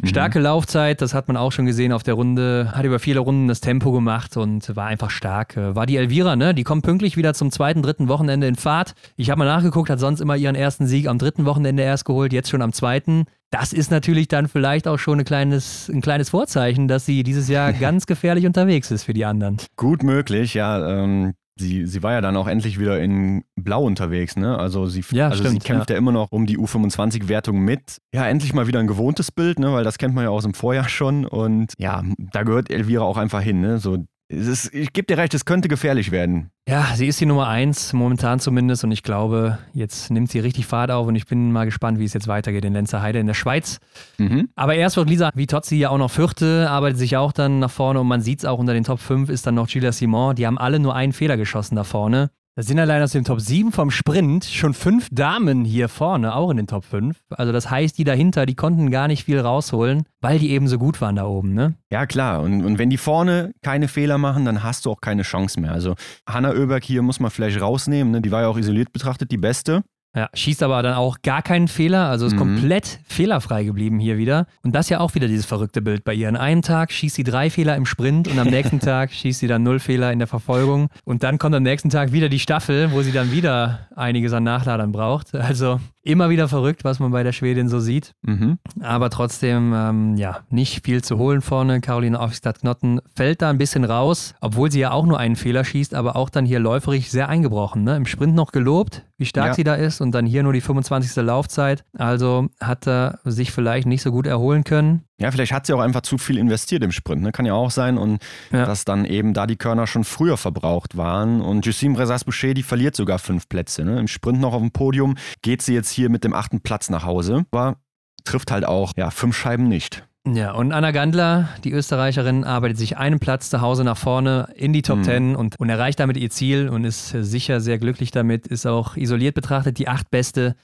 Mhm. Starke mhm. Laufzeit, das hat man auch schon gesehen auf der Runde. Hat über viele Runden das Tempo gemacht und war einfach stark. Äh, war die Elvira, ne? Die kommt pünktlich wieder zum zweiten, dritten Wochenende in Fahrt. Ich habe mal nachgeguckt, hat sonst immer ihren ersten Sieg am dritten Wochenende erst geholt, jetzt schon am zweiten. Das ist natürlich dann vielleicht auch schon ein kleines, ein kleines Vorzeichen, dass sie dieses Jahr ganz gefährlich unterwegs ist für die anderen. Gut möglich, ja. Ähm, sie, sie war ja dann auch endlich wieder in Blau unterwegs, ne? Also sie, ja, also stimmt, sie kämpft ja. ja. immer noch um die U25-Wertung mit. Ja, endlich mal wieder ein gewohntes Bild, ne? Weil das kennt man ja aus dem Vorjahr schon. Und ja, da gehört Elvira auch einfach hin, ne? So ist, ich gebe dir recht, es könnte gefährlich werden. Ja, sie ist die Nummer eins, momentan zumindest. Und ich glaube, jetzt nimmt sie richtig Fahrt auf. Und ich bin mal gespannt, wie es jetzt weitergeht in Lenzerheide in der Schweiz. Mhm. Aber erst wird Lisa Vitozzi ja auch noch Vierte, arbeitet sich auch dann nach vorne. Und man sieht es auch unter den Top 5 ist dann noch Gilles Simon. Die haben alle nur einen Fehler geschossen da vorne. Da sind allein aus dem Top 7 vom Sprint schon fünf Damen hier vorne, auch in den Top 5. Also das heißt, die dahinter, die konnten gar nicht viel rausholen, weil die eben so gut waren da oben, ne? Ja, klar. Und, und wenn die vorne keine Fehler machen, dann hast du auch keine Chance mehr. Also Hanna Oeberg hier muss man vielleicht rausnehmen, ne? Die war ja auch isoliert betrachtet die Beste. Ja, schießt aber dann auch gar keinen Fehler, also ist mhm. komplett fehlerfrei geblieben hier wieder. Und das ja auch wieder dieses verrückte Bild bei ihr. An einem Tag schießt sie drei Fehler im Sprint und am nächsten Tag schießt sie dann null Fehler in der Verfolgung. Und dann kommt am nächsten Tag wieder die Staffel, wo sie dann wieder einiges an Nachladern braucht. Also immer wieder verrückt, was man bei der Schwedin so sieht. Mhm. Aber trotzdem, ähm, ja, nicht viel zu holen vorne. Caroline Aufstadt-Knotten fällt da ein bisschen raus, obwohl sie ja auch nur einen Fehler schießt, aber auch dann hier läuferig sehr eingebrochen. Ne? Im Sprint noch gelobt, wie stark Ja. sie da ist und dann hier nur die 25. Laufzeit. Also hat er sich vielleicht nicht so gut erholen können. Ja, vielleicht hat sie auch einfach zu viel investiert im Sprint. Ne? Kann ja auch sein. Und Ja. dass dann eben da die Körner schon früher verbraucht waren. Und Justine Brezas-Boucher, die verliert sogar fünf Plätze. Ne? Im Sprint noch auf dem Podium geht sie jetzt hier mit dem achten Platz nach Hause. Aber trifft halt auch ja, fünf Scheiben nicht. Ja, und Anna Gandler, die Österreicherin, arbeitet sich einen Platz zu Hause nach vorne in die Top Mhm. 10 und, und erreicht damit ihr Ziel und ist sicher sehr glücklich damit. Ist auch isoliert betrachtet die acht beste.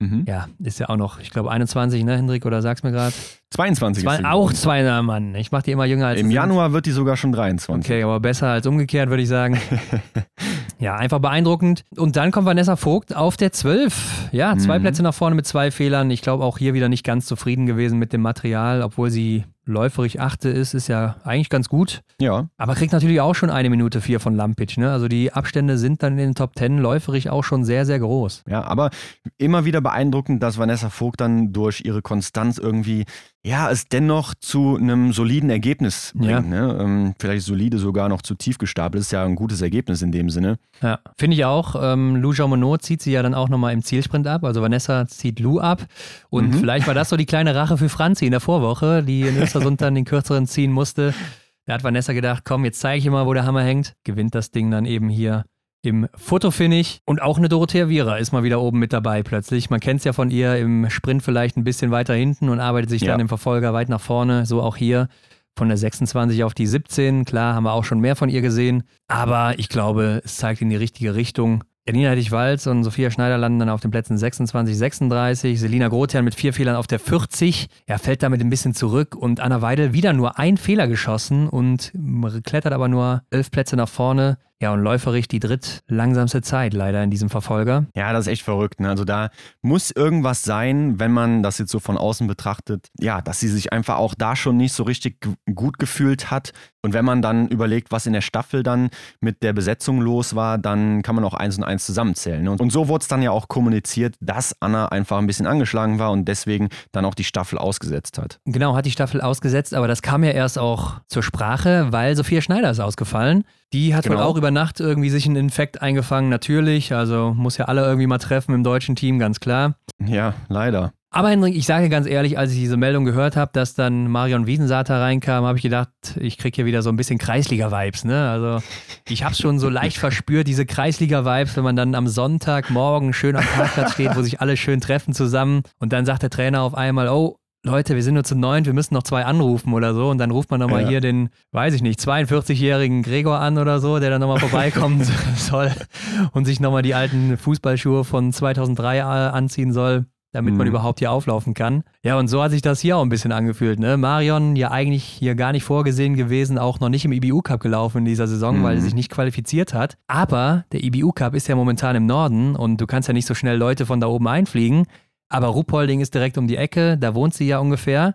Mhm. Ja, ist ja auch noch, ich glaube, 21, ne, Hendrik, oder sag's mir gerade? 22 ist Zwei, sie auch zwei, Mann. Ich mach die immer jünger als Im sie sind. Januar wird die sogar schon 23. Okay, aber besser als umgekehrt, würde ich sagen. ja, einfach beeindruckend. Und dann kommt Vanessa Vogt auf der 12. Ja, zwei Mhm. Plätze nach vorne mit zwei Fehlern. Ich glaube auch hier wieder nicht ganz zufrieden gewesen mit dem Material, obwohl sie läuferig achte ist, ist ja eigentlich ganz gut. Ja, Aber kriegt natürlich auch schon eine Minute vier von Lampic. Ne? Also die Abstände sind dann in den Top 10 läuferig auch schon sehr, sehr groß. ja, aber immer wieder beeindruckend, dass Vanessa Vogt dann durch ihre Konstanz irgendwie, ja, es dennoch zu einem soliden Ergebnis bringt. Ja. Ne? Ähm, vielleicht solide sogar noch zu tief gestapelt. Ist ja ein gutes Ergebnis in dem Sinne. Ja, finde ich auch. Ähm, Lou Jean zieht sie ja dann auch nochmal im Zielsprint ab. Also Vanessa zieht Lou ab. Und Mhm. vielleicht war das so die kleine Rache für Franzi in der Vorwoche, die in Östersund dann den kürzeren ziehen musste. Da hat Vanessa gedacht, komm, jetzt zeige ich ihr mal, wo der Hammer hängt. Gewinnt das Ding dann eben hier im Fotofinish. Und auch eine Dorothea Viera ist mal wieder oben mit dabei plötzlich. Man kennt es ja von ihr im Sprint vielleicht ein bisschen weiter hinten und arbeitet sich Ja. dann im Verfolger weit nach vorne. So auch hier von der 26 auf die 17. Klar, haben wir auch schon mehr von ihr gesehen. Aber ich glaube, es zeigt in die richtige Richtung. Janina Hettich-Walz und Sophia Schneider landen dann auf den Plätzen 26, 36. Selina Grotian mit vier Fehlern auf der 40. Ja, fällt damit ein bisschen zurück. Und Anna Weidel wieder nur ein Fehler geschossen und klettert aber nur elf Plätze nach vorne. Ja, und läuferig die drittlangsamste Zeit leider in diesem Verfolger. Ja, das ist echt verrückt. Ne? Also da muss irgendwas sein, wenn man das jetzt so von außen betrachtet, ja, dass sie sich einfach auch da schon nicht so richtig gut gefühlt hat. Und wenn man dann überlegt, was in der Staffel dann mit der Besetzung los war, dann kann man auch eins und eins zusammenzählen. Ne? Und, und so wurde es dann ja auch kommuniziert, dass Anna einfach ein bisschen angeschlagen war und deswegen dann auch die Staffel ausgesetzt hat. Genau, hat die Staffel ausgesetzt, aber das kam ja erst auch zur Sprache, weil Sophia Schneider ist ausgefallen. Die hat wohl Genau. auch über Nacht irgendwie sich einen Infekt eingefangen, natürlich. Also muss ja alle irgendwie mal treffen im deutschen Team, ganz klar. Ja, leider. Aber Hendrik, ich sage ganz ehrlich, als ich diese Meldung gehört habe, dass dann Marion Wiesensater reinkam, habe ich gedacht, ich kriege hier wieder so ein bisschen Kreisliga-Vibes. Ne? Also ich habe schon so leicht verspürt, diese Kreisliga-Vibes, wenn man dann am Sonntagmorgen schön am Parkplatz steht, wo sich alle schön treffen zusammen und dann sagt der Trainer auf einmal, oh, Leute, wir sind nur zu neunt, wir müssen noch zwei anrufen oder so. Und dann ruft man nochmal Ja. hier den, weiß ich nicht, 42-jährigen Gregor an oder so, der dann nochmal vorbeikommen soll und sich nochmal die alten Fußballschuhe von 2003 anziehen soll, damit man Mhm. überhaupt hier auflaufen kann. Ja, und so hat sich das hier auch ein bisschen angefühlt. Ne? Marion ja eigentlich hier gar nicht vorgesehen gewesen, auch noch nicht im IBU-Cup gelaufen in dieser Saison, weil Mhm. er sich nicht qualifiziert hat. Aber der IBU-Cup ist ja momentan im Norden und du kannst ja nicht so schnell Leute von da oben einfliegen. Aber Ruppolding ist direkt um die Ecke, da wohnt sie ja ungefähr.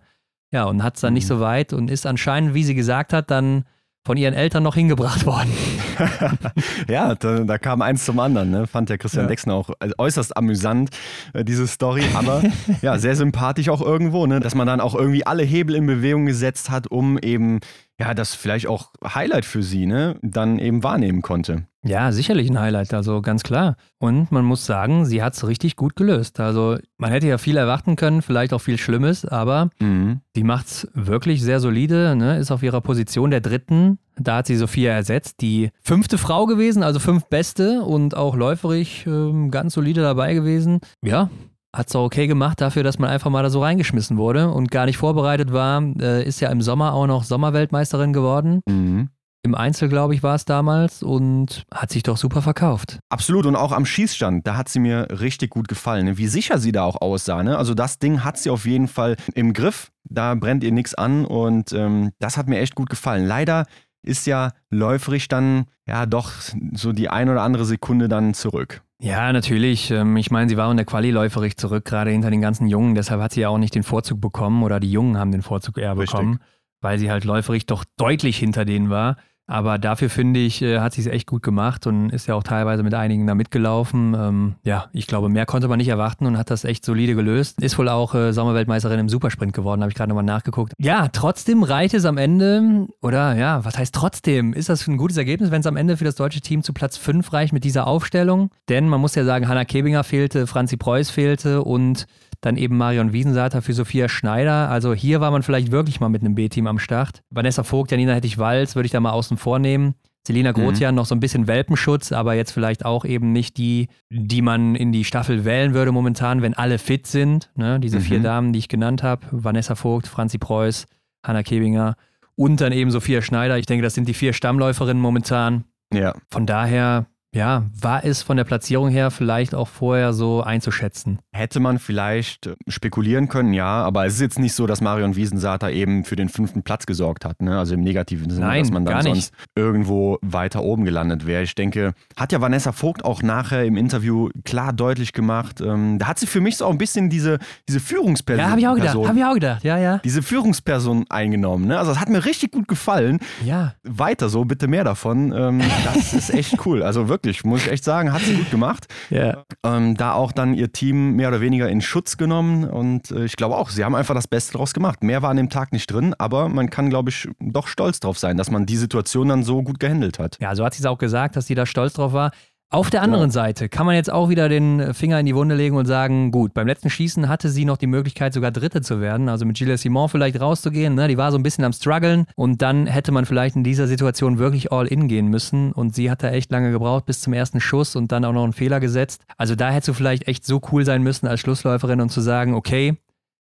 Ja, und hat es dann nicht Mhm. so weit und ist anscheinend, wie sie gesagt hat, dann von ihren Eltern noch hingebracht worden. ja, da, da kam eins zum anderen. Ne? Fand der Christian Ja. Dexner auch äh, äußerst amüsant, äh, diese Story. Aber ja, sehr sympathisch auch irgendwo, ne? dass man dann auch irgendwie alle Hebel in Bewegung gesetzt hat, um eben, ja, das vielleicht auch Highlight für sie, ne, dann eben wahrnehmen konnte. Ja, sicherlich ein Highlight, also ganz klar. Und man muss sagen, sie hat es richtig gut gelöst. Also man hätte ja viel erwarten können, vielleicht auch viel Schlimmes, aber Mhm. die macht es wirklich sehr solide, ne? ist auf ihrer Position der dritten. Da hat sie Sophia ersetzt, die fünfte Frau gewesen, also fünf Beste und auch läuferig ähm, ganz solide dabei gewesen. Ja, hat es auch okay gemacht dafür, dass man einfach mal da so reingeschmissen wurde und gar nicht vorbereitet war. Äh, ist ja im Sommer auch noch Sommerweltmeisterin geworden. Mhm. Im Einzel, glaube ich, war es damals und hat sich doch super verkauft. Absolut und auch am Schießstand, da hat sie mir richtig gut gefallen, ne? wie sicher sie da auch aussah. Ne? Also das Ding hat sie auf jeden Fall im Griff, da brennt ihr nichts an und ähm, das hat mir echt gut gefallen. Leider ist ja läuferig dann ja doch so die ein oder andere Sekunde dann zurück. Ja, natürlich. Ähm, Ich meine, sie war in der Quali läuferig zurück, gerade hinter den ganzen Jungen. Deshalb hat sie ja auch nicht den Vorzug bekommen oder die Jungen haben den Vorzug eher Richtig. bekommen, weil sie halt läuferig doch deutlich hinter denen war. Aber dafür finde ich, äh, hat sie es echt gut gemacht und ist ja auch teilweise mit einigen da mitgelaufen. Ähm, ja, ich glaube, mehr konnte man nicht erwarten und hat das echt solide gelöst. Ist wohl auch äh, Sommerweltmeisterin im Supersprint geworden, habe ich gerade nochmal nachgeguckt. Ja, trotzdem reicht es am Ende, oder ja, was heißt trotzdem? Ist das ein gutes Ergebnis, wenn es am Ende für das deutsche Team zu Platz 5 reicht mit dieser Aufstellung? Denn man muss ja sagen, Hanna Kebinger fehlte, Franzi Preuß fehlte und dann eben Marion Wiesensater für Sophia Schneider. Also hier war man vielleicht wirklich mal mit einem B-Team am Start. Vanessa Vogt, Janina Hettich-Walz würde ich da mal außen vor nehmen. Selina Grotian mhm. noch so ein bisschen Welpenschutz, aber jetzt vielleicht auch eben nicht die, die man in die Staffel wählen würde momentan, wenn alle fit sind. Ne? Diese mhm. vier Damen, die ich genannt habe. Vanessa Vogt, Franzi Preuß, Hanna Kebinger und dann eben Sophia Schneider. Ich denke, das sind die vier Stammläuferinnen momentan. Ja. Von daher ja, war es von der Platzierung her vielleicht auch vorher so einzuschätzen? Hätte man vielleicht äh, spekulieren können, ja, aber es ist jetzt nicht so, dass Marion Wiesensater eben für den fünften Platz gesorgt hat, ne? also im negativen Sinne, Nein, dass man dann sonst irgendwo weiter oben gelandet wäre. Ich denke, hat ja Vanessa Vogt auch nachher im Interview klar deutlich gemacht, ähm, da hat sie für mich so auch ein bisschen diese, diese Führungsperson. Ja, habe ich auch gedacht, habe ich auch gedacht, ja, ja. Diese Führungsperson eingenommen, ne? also das hat mir richtig gut gefallen. Ja. Weiter so, bitte mehr davon, ähm, das ist echt cool, also wirklich wirklich, muss ich echt sagen, hat sie gut gemacht. Ja. Ähm, da auch dann ihr Team mehr oder weniger in Schutz genommen und äh, ich glaube auch, sie haben einfach das Beste daraus gemacht. Mehr war an dem Tag nicht drin, aber man kann, glaube ich, doch stolz drauf sein, dass man die Situation dann so gut gehandelt hat. Ja, so hat sie es auch gesagt, dass sie da stolz drauf war. Auf der anderen ja. Seite kann man jetzt auch wieder den Finger in die Wunde legen und sagen, gut, beim letzten Schießen hatte sie noch die Möglichkeit, sogar Dritte zu werden, also mit Gilles Simon vielleicht rauszugehen. Ne? Die war so ein bisschen am struggeln und dann hätte man vielleicht in dieser Situation wirklich all in gehen müssen und sie hat da echt lange gebraucht bis zum ersten Schuss und dann auch noch einen Fehler gesetzt. Also da hättest du vielleicht echt so cool sein müssen als Schlussläuferin und zu sagen, okay,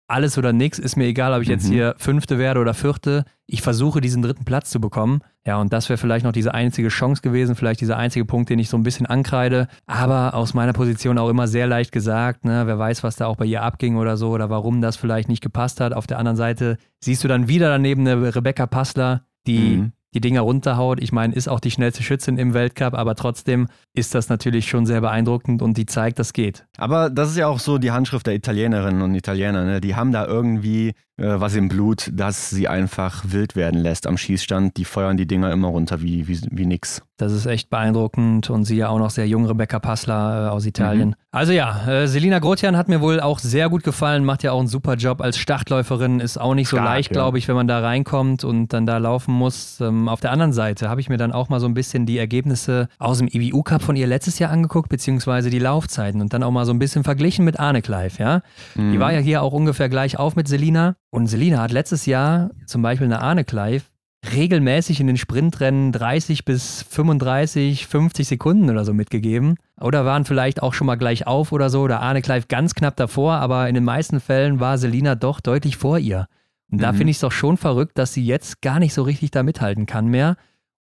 alles oder nichts, ist mir egal, ob ich jetzt mhm. hier Fünfte werde oder Vierte. Ich versuche, diesen dritten Platz zu bekommen. Ja, und das wäre vielleicht noch diese einzige Chance gewesen, vielleicht dieser einzige Punkt, den ich so ein bisschen ankreide. Aber aus meiner Position auch immer sehr leicht gesagt. Ne? Wer weiß, was da auch bei ihr abging oder so oder warum das vielleicht nicht gepasst hat. Auf der anderen Seite siehst du dann wieder daneben eine Rebecca Passler, die mhm die Dinger runterhaut. Ich meine, ist auch die schnellste Schützin im Weltcup, aber trotzdem ist das natürlich schon sehr beeindruckend und die zeigt, das geht. Aber das ist ja auch so die Handschrift der Italienerinnen und Italiener. Ne? Die haben da irgendwie äh, was im Blut, das sie einfach wild werden lässt am Schießstand. Die feuern die Dinger immer runter wie, wie, wie nix. Das ist echt beeindruckend und sie ja auch noch sehr jung, Rebecca Passler äh, aus Italien. Mhm. Also ja, äh, Selina Grotian hat mir wohl auch sehr gut gefallen, macht ja auch einen super Job als Startläuferin, ist auch nicht so Stark, leicht, ja. glaube ich, wenn man da reinkommt und dann da laufen muss. Ähm, auf der anderen Seite habe ich mir dann auch mal so ein bisschen die Ergebnisse aus dem IBU Cup von ihr letztes Jahr angeguckt, beziehungsweise die Laufzeiten und dann auch mal so ein bisschen verglichen mit Arne Kleif, ja. Mhm. Die war ja hier auch ungefähr gleich auf mit Selina und Selina hat letztes Jahr zum Beispiel eine Arne Kleif regelmäßig in den Sprintrennen 30 bis 35, 50 Sekunden oder so mitgegeben. Oder waren vielleicht auch schon mal gleich auf oder so, oder Arne Kleif ganz knapp davor, aber in den meisten Fällen war Selina doch deutlich vor ihr. Und da mhm. finde ich es doch schon verrückt, dass sie jetzt gar nicht so richtig da mithalten kann mehr.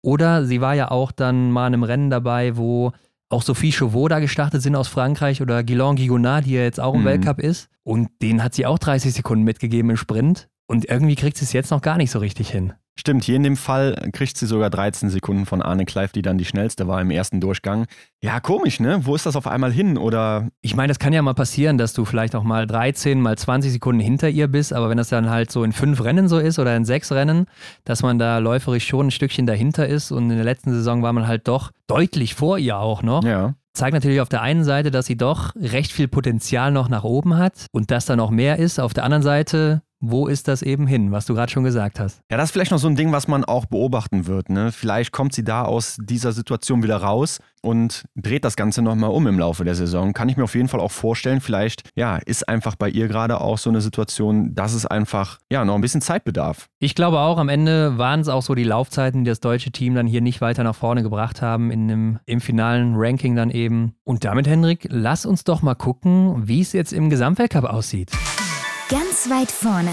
Oder sie war ja auch dann mal in einem Rennen dabei, wo auch Sophie Chauveau da gestartet sind aus Frankreich oder Guillaume Gigonard, die ja jetzt auch im mhm. Weltcup ist. Und denen hat sie auch 30 Sekunden mitgegeben im Sprint. Und irgendwie kriegt sie es jetzt noch gar nicht so richtig hin. Stimmt, hier in dem Fall kriegt sie sogar 13 Sekunden von Arne Kleif, die dann die schnellste war im ersten Durchgang. Ja, komisch, ne? Wo ist das auf einmal hin? Oder. Ich meine, das kann ja mal passieren, dass du vielleicht auch mal 13, mal 20 Sekunden hinter ihr bist, aber wenn das dann halt so in fünf Rennen so ist oder in sechs Rennen, dass man da läuferisch schon ein Stückchen dahinter ist und in der letzten Saison war man halt doch deutlich vor ihr auch noch. Ja zeigt natürlich auf der einen Seite, dass sie doch recht viel Potenzial noch nach oben hat und dass da noch mehr ist. Auf der anderen Seite wo ist das eben hin, was du gerade schon gesagt hast? Ja, das ist vielleicht noch so ein Ding, was man auch beobachten wird. Ne? Vielleicht kommt sie da aus dieser Situation wieder raus und dreht das Ganze nochmal um im Laufe der Saison. Kann ich mir auf jeden Fall auch vorstellen. Vielleicht, ja, ist einfach bei ihr gerade auch so eine Situation, dass es einfach, ja, noch ein bisschen Zeit bedarf. Ich glaube auch, am Ende waren es auch so die Laufzeiten, die das deutsche Team dann hier nicht weiter nach vorne gebracht haben in dem, im finalen Ranking dann eben. Und damit, Hendrik, lass uns doch mal gucken, wie es jetzt im Gesamtweltcup aussieht. Ganz weit vorne.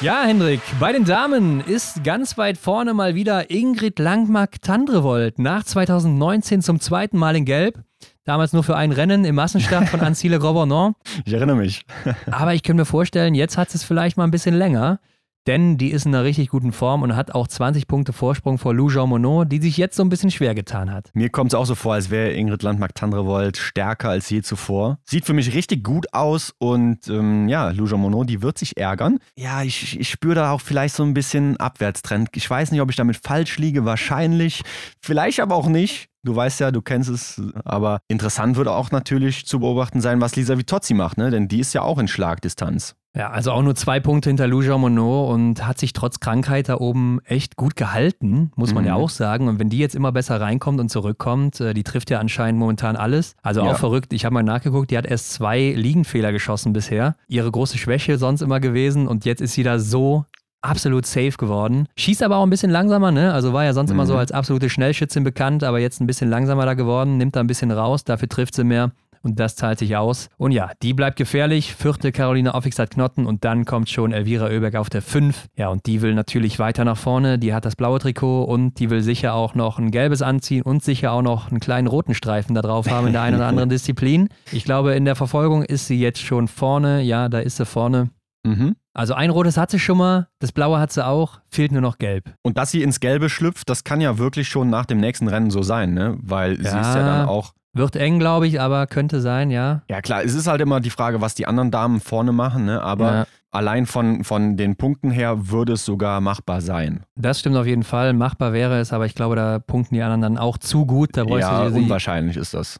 Ja, Hendrik, bei den Damen ist ganz weit vorne mal wieder Ingrid Langmark-Tandrevold nach 2019 zum zweiten Mal in Gelb. Damals nur für ein Rennen im Massenstart von Ancile Grovernant. Ich erinnere mich. Aber ich könnte mir vorstellen, jetzt hat es vielleicht mal ein bisschen länger. Denn die ist in einer richtig guten Form und hat auch 20 Punkte Vorsprung vor Lou Jean Monod, die sich jetzt so ein bisschen schwer getan hat. Mir kommt es auch so vor, als wäre Ingrid Landmark-Tandrevold stärker als je zuvor. Sieht für mich richtig gut aus und ähm, ja, Lou Jean Monod, die wird sich ärgern. Ja, ich, ich spüre da auch vielleicht so ein bisschen Abwärtstrend. Ich weiß nicht, ob ich damit falsch liege, wahrscheinlich. Vielleicht aber auch nicht. Du weißt ja, du kennst es, aber interessant wird auch natürlich zu beobachten sein, was Lisa Vitozzi macht, ne? denn die ist ja auch in Schlagdistanz. Ja, also auch nur zwei Punkte hinter Lou Jean Monod und hat sich trotz Krankheit da oben echt gut gehalten, muss man mhm. ja auch sagen. Und wenn die jetzt immer besser reinkommt und zurückkommt, äh, die trifft ja anscheinend momentan alles. Also auch ja. verrückt. Ich habe mal nachgeguckt, die hat erst zwei Liegenfehler geschossen bisher. Ihre große Schwäche sonst immer gewesen und jetzt ist sie da so absolut safe geworden. Schießt aber auch ein bisschen langsamer, ne? Also war ja sonst mhm. immer so mhm. als absolute Schnellschützin bekannt, aber jetzt ein bisschen langsamer da geworden, nimmt da ein bisschen raus, dafür trifft sie mehr. Und das zahlt sich aus. Und ja, die bleibt gefährlich. Vierte Carolina Offix hat Knotten und dann kommt schon Elvira Oeberg auf der 5. Ja, und die will natürlich weiter nach vorne. Die hat das blaue Trikot und die will sicher auch noch ein gelbes anziehen und sicher auch noch einen kleinen roten Streifen da drauf haben in der einen oder anderen Disziplin. Ich glaube, in der Verfolgung ist sie jetzt schon vorne. Ja, da ist sie vorne. Mhm. Also ein rotes hat sie schon mal, das blaue hat sie auch, fehlt nur noch gelb. Und dass sie ins Gelbe schlüpft, das kann ja wirklich schon nach dem nächsten Rennen so sein, ne? Weil ja, sie ist ja dann auch. Wird eng, glaube ich, aber könnte sein, ja. Ja, klar, es ist halt immer die Frage, was die anderen Damen vorne machen, ne? Aber ja. allein von, von den Punkten her würde es sogar machbar sein. Das stimmt auf jeden Fall. Machbar wäre es, aber ich glaube, da punkten die anderen dann auch zu gut. Da ja, unwahrscheinlich ist das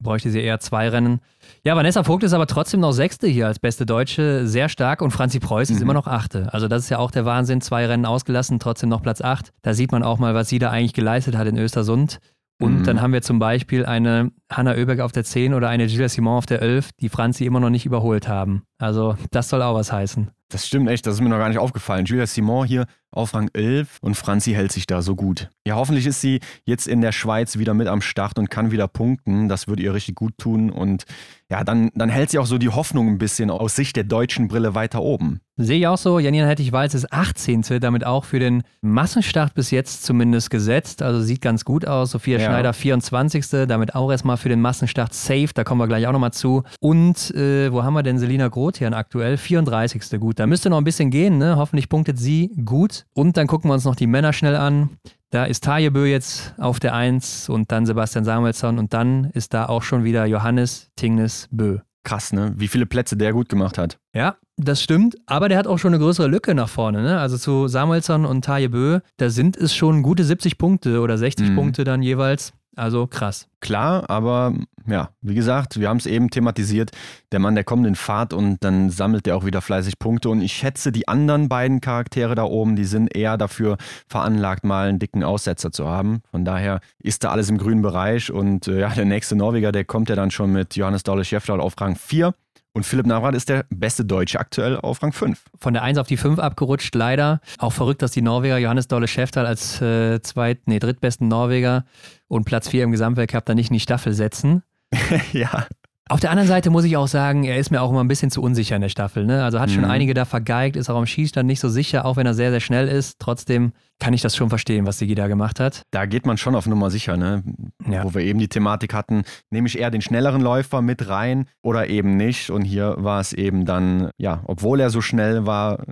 bräuchte sie eher zwei Rennen. Ja, Vanessa Vogt ist aber trotzdem noch Sechste hier als beste Deutsche, sehr stark und Franzi Preuß mhm. ist immer noch Achte. Also das ist ja auch der Wahnsinn, zwei Rennen ausgelassen, trotzdem noch Platz acht. Da sieht man auch mal, was sie da eigentlich geleistet hat in Östersund. Und mhm. dann haben wir zum Beispiel eine Hanna Oeberg auf der 10 oder eine Gilles Simon auf der 11, die Franzi immer noch nicht überholt haben. Also das soll auch was heißen. Das stimmt echt, das ist mir noch gar nicht aufgefallen. Julia Simon hier auf Rang 11 und Franzi hält sich da so gut. Ja, hoffentlich ist sie jetzt in der Schweiz wieder mit am Start und kann wieder punkten. Das würde ihr richtig gut tun und ja, dann, dann hält sie auch so die Hoffnung ein bisschen aus Sicht der deutschen Brille weiter oben. Sehe ich auch so. Janina Hettich-Walz ist 18. damit auch für den Massenstart bis jetzt zumindest gesetzt. Also sieht ganz gut aus. Sophia ja. Schneider 24. damit auch erstmal für den Massenstart safe. Da kommen wir gleich auch nochmal zu. Und äh, wo haben wir denn Selina Grothian aktuell? 34. Gut, da müsste noch ein bisschen gehen. Ne? Hoffentlich punktet sie gut. Und dann gucken wir uns noch die Männer schnell an. Da ist Tajebö jetzt auf der 1 und dann Sebastian Samuelsson und dann ist da auch schon wieder Johannes Tingnes Bö. Krass, ne? Wie viele Plätze der gut gemacht hat. Ja, das stimmt. Aber der hat auch schon eine größere Lücke nach vorne. Ne? Also zu Samuelsson und Tajebö, da sind es schon gute 70 Punkte oder 60 mhm. Punkte dann jeweils. Also krass. Klar, aber ja, wie gesagt, wir haben es eben thematisiert. Der Mann, der kommt in Fahrt und dann sammelt er auch wieder fleißig Punkte. Und ich schätze, die anderen beiden Charaktere da oben, die sind eher dafür veranlagt, mal einen dicken Aussetzer zu haben. Von daher ist da alles im grünen Bereich. Und äh, ja, der nächste Norweger, der kommt ja dann schon mit Johannes Dolle Schäffler auf Rang 4. Und Philipp Navrat ist der beste Deutsche aktuell auf Rang 5. Von der 1 auf die 5 abgerutscht, leider. Auch verrückt, dass die Norweger Johannes Dolle Schäftal als äh, zweit, nee, drittbesten Norweger und Platz 4 im Gesamtweltcup dann nicht in die Staffel setzen. ja. Auf der anderen Seite muss ich auch sagen, er ist mir auch immer ein bisschen zu unsicher in der Staffel. Ne? Also hat schon mhm. einige da vergeigt, ist auch am Schießstand nicht so sicher, auch wenn er sehr, sehr schnell ist. Trotzdem kann ich das schon verstehen, was Sigi da gemacht hat. Da geht man schon auf Nummer sicher, ne? Ja. Wo wir eben die Thematik hatten, nehme ich eher den schnelleren Läufer mit rein oder eben nicht. Und hier war es eben dann, ja, obwohl er so schnell war,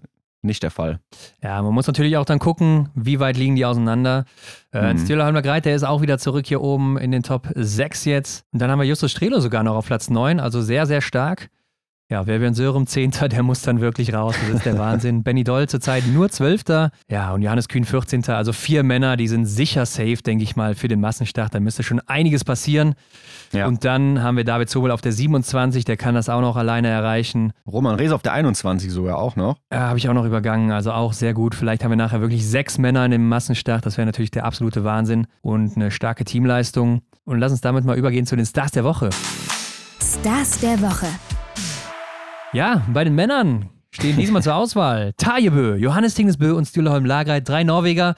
nicht der Fall. Ja, man muss natürlich auch dann gucken, wie weit liegen die auseinander. Äh, mhm. Stühlerheimer Greit, der ist auch wieder zurück hier oben in den Top 6 jetzt. Und dann haben wir Justus Strelo sogar noch auf Platz 9, also sehr, sehr stark. Ja, Verbian Sörum, Zehnter, der muss dann wirklich raus. Das ist der Wahnsinn. Benny Doll zurzeit nur Zwölfter. Ja, und Johannes Kühn 14. Also vier Männer, die sind sicher safe, denke ich mal, für den Massenstart. Da müsste schon einiges passieren. Ja. Und dann haben wir David Zobel auf der 27, der kann das auch noch alleine erreichen. Roman Rees auf der 21 sogar auch noch. Ja, habe ich auch noch übergangen. Also auch sehr gut. Vielleicht haben wir nachher wirklich sechs Männer in dem Massenstart. Das wäre natürlich der absolute Wahnsinn und eine starke Teamleistung. Und lass uns damit mal übergehen zu den Stars der Woche. Stars der Woche. Ja, bei den Männern stehen diesmal zur Auswahl Tajebö, Johannes Tingesbö und Stühleholm Lagreit, drei Norweger.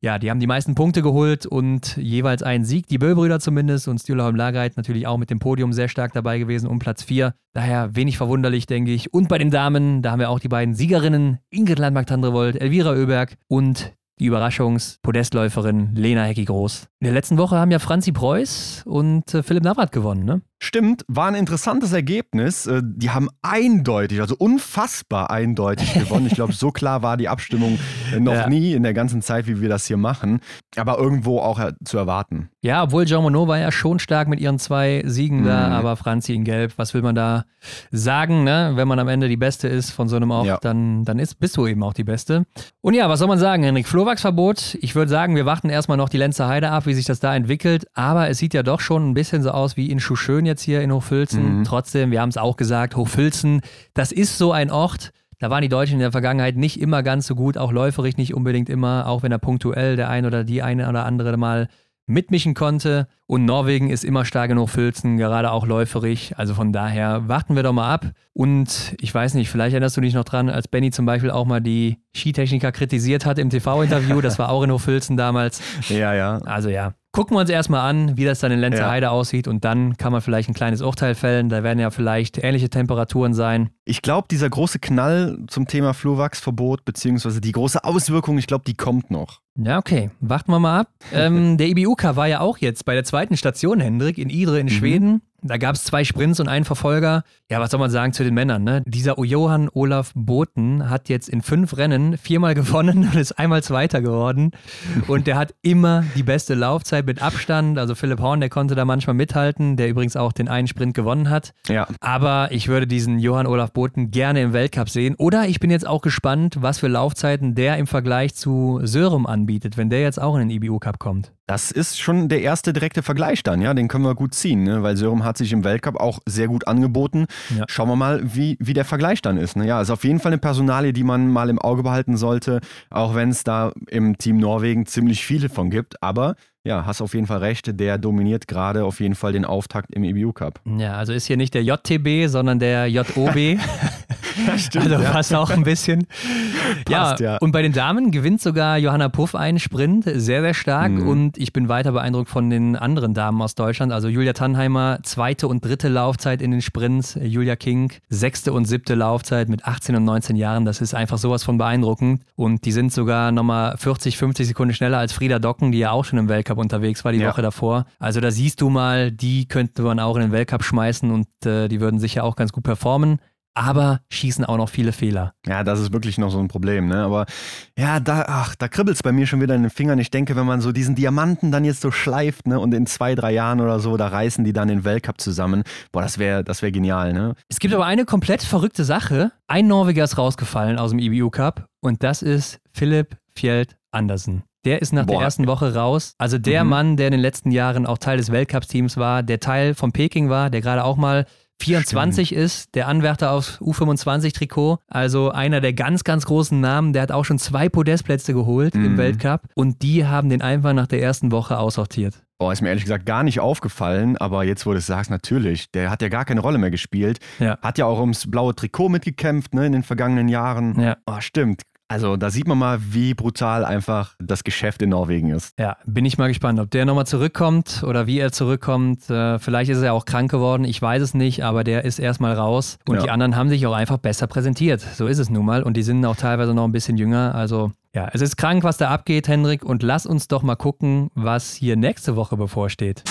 Ja, die haben die meisten Punkte geholt und jeweils einen Sieg, die Bö-Brüder zumindest und Stühleholm Lagreit natürlich auch mit dem Podium sehr stark dabei gewesen um Platz 4. Daher wenig verwunderlich, denke ich. Und bei den Damen, da haben wir auch die beiden Siegerinnen, Ingrid Landmark-Tandrevold, Elvira Oeberg und die Überraschungspodestläuferin Lena Hecki-Groß. In der letzten Woche haben ja Franzi Preuß und äh, Philipp Navrat gewonnen, ne? Stimmt, war ein interessantes Ergebnis. Äh, die haben eindeutig, also unfassbar eindeutig gewonnen. Ich glaube, so klar war die Abstimmung noch ja. nie in der ganzen Zeit, wie wir das hier machen. Aber irgendwo auch äh, zu erwarten. Ja, obwohl Jean Monod war ja schon stark mit ihren zwei Siegen mhm. da, aber Franzi in Gelb, was will man da sagen, ne? Wenn man am Ende die Beste ist von so einem Ort, ja. dann, dann ist, bist du eben auch die Beste. Und ja, was soll man sagen, Henrik? Flurwachsverbot. Ich würde sagen, wir warten erstmal noch die Lenzer Heide ab, wie sich das da entwickelt. Aber es sieht ja doch schon ein bisschen so aus wie in Schuschön jetzt hier in Hochfilzen. Mhm. Trotzdem, wir haben es auch gesagt, Hochfilzen, das ist so ein Ort. Da waren die Deutschen in der Vergangenheit nicht immer ganz so gut, auch läuferig nicht unbedingt immer, auch wenn er punktuell der ein oder die eine oder andere mal mitmischen konnte. Und Norwegen ist immer stark genug Filzen, gerade auch läuferig. Also von daher warten wir doch mal ab. Und ich weiß nicht, vielleicht erinnerst du dich noch dran, als Benny zum Beispiel auch mal die Skitechniker kritisiert hat im TV-Interview. Das war auch in Hochfilzen damals. Ja, ja. Also ja, gucken wir uns erstmal an, wie das dann in Lenzer Heide ja. aussieht und dann kann man vielleicht ein kleines Urteil fällen. Da werden ja vielleicht ähnliche Temperaturen sein. Ich glaube, dieser große Knall zum Thema Flurwachsverbot beziehungsweise die große Auswirkung, ich glaube, die kommt noch. Ja, okay. Warten wir mal ab. ähm, der IBUK war ja auch jetzt bei der zweiten Station, Hendrik, in Idre in mhm. Schweden. Da gab es zwei Sprints und einen Verfolger. Ja, was soll man sagen zu den Männern? Ne? Dieser Johann Olaf Boten hat jetzt in fünf Rennen viermal gewonnen und ist einmal Zweiter geworden. Und der hat immer die beste Laufzeit mit Abstand. Also Philipp Horn, der konnte da manchmal mithalten, der übrigens auch den einen Sprint gewonnen hat. Ja. Aber ich würde diesen Johann Olaf Boten gerne im Weltcup sehen. Oder ich bin jetzt auch gespannt, was für Laufzeiten der im Vergleich zu Sörum anbietet, wenn der jetzt auch in den IBU Cup kommt. Das ist schon der erste direkte Vergleich dann, ja. Den können wir gut ziehen, ne? weil Sörum hat sich im Weltcup auch sehr gut angeboten. Ja. Schauen wir mal, wie, wie der Vergleich dann ist. Ne? Ja, ist auf jeden Fall eine Personalie, die man mal im Auge behalten sollte, auch wenn es da im Team Norwegen ziemlich viele von gibt. Aber ja, hast auf jeden Fall recht. Der dominiert gerade auf jeden Fall den Auftakt im EBU Cup. Ja, also ist hier nicht der JTB, sondern der JOB. ja, stimmt, also ja. passt auch ein bisschen. Passt, ja, ja, und bei den Damen gewinnt sogar Johanna Puff einen Sprint, sehr, sehr stark. Mhm. Und ich bin weiter beeindruckt von den anderen Damen aus Deutschland. Also Julia Tannheimer, zweite und dritte Laufzeit in den Sprints. Julia King, sechste und siebte Laufzeit mit 18 und 19 Jahren. Das ist einfach sowas von beeindruckend. Und die sind sogar nochmal 40, 50 Sekunden schneller als Frieda Docken, die ja auch schon im Weltcup Weltcup unterwegs war die ja. Woche davor. Also da siehst du mal, die könnte man auch in den Weltcup schmeißen und äh, die würden sicher auch ganz gut performen aber schießen auch noch viele Fehler. Ja, das ist wirklich noch so ein Problem, ne? Aber ja, da, ach, da kribbelt es bei mir schon wieder in den Fingern. Ich denke, wenn man so diesen Diamanten dann jetzt so schleift, ne, und in zwei, drei Jahren oder so, da reißen die dann den Weltcup zusammen. Boah, das wäre das wär genial, ne? Es gibt aber eine komplett verrückte Sache. Ein Norweger ist rausgefallen aus dem EBU Cup und das ist Philipp Fjeld Andersen. Der ist nach Boah. der ersten Woche raus. Also der mhm. Mann, der in den letzten Jahren auch Teil des Weltcup-Teams war, der Teil von Peking war, der gerade auch mal 24 Stimmt. ist, der Anwärter aufs U25-Trikot, also einer der ganz, ganz großen Namen, der hat auch schon zwei Podestplätze geholt mhm. im Weltcup und die haben den einfach nach der ersten Woche aussortiert. Boah, ist mir ehrlich gesagt gar nicht aufgefallen, aber jetzt, wo du es sagst, natürlich. Der hat ja gar keine Rolle mehr gespielt. Ja. Hat ja auch ums blaue Trikot mitgekämpft ne, in den vergangenen Jahren. Ja. Oh, stimmt. Also da sieht man mal, wie brutal einfach das Geschäft in Norwegen ist. Ja, bin ich mal gespannt, ob der nochmal zurückkommt oder wie er zurückkommt. Äh, vielleicht ist er auch krank geworden, ich weiß es nicht, aber der ist erstmal raus. Und ja. die anderen haben sich auch einfach besser präsentiert. So ist es nun mal. Und die sind auch teilweise noch ein bisschen jünger. Also ja, es ist krank, was da abgeht, Hendrik. Und lass uns doch mal gucken, was hier nächste Woche bevorsteht.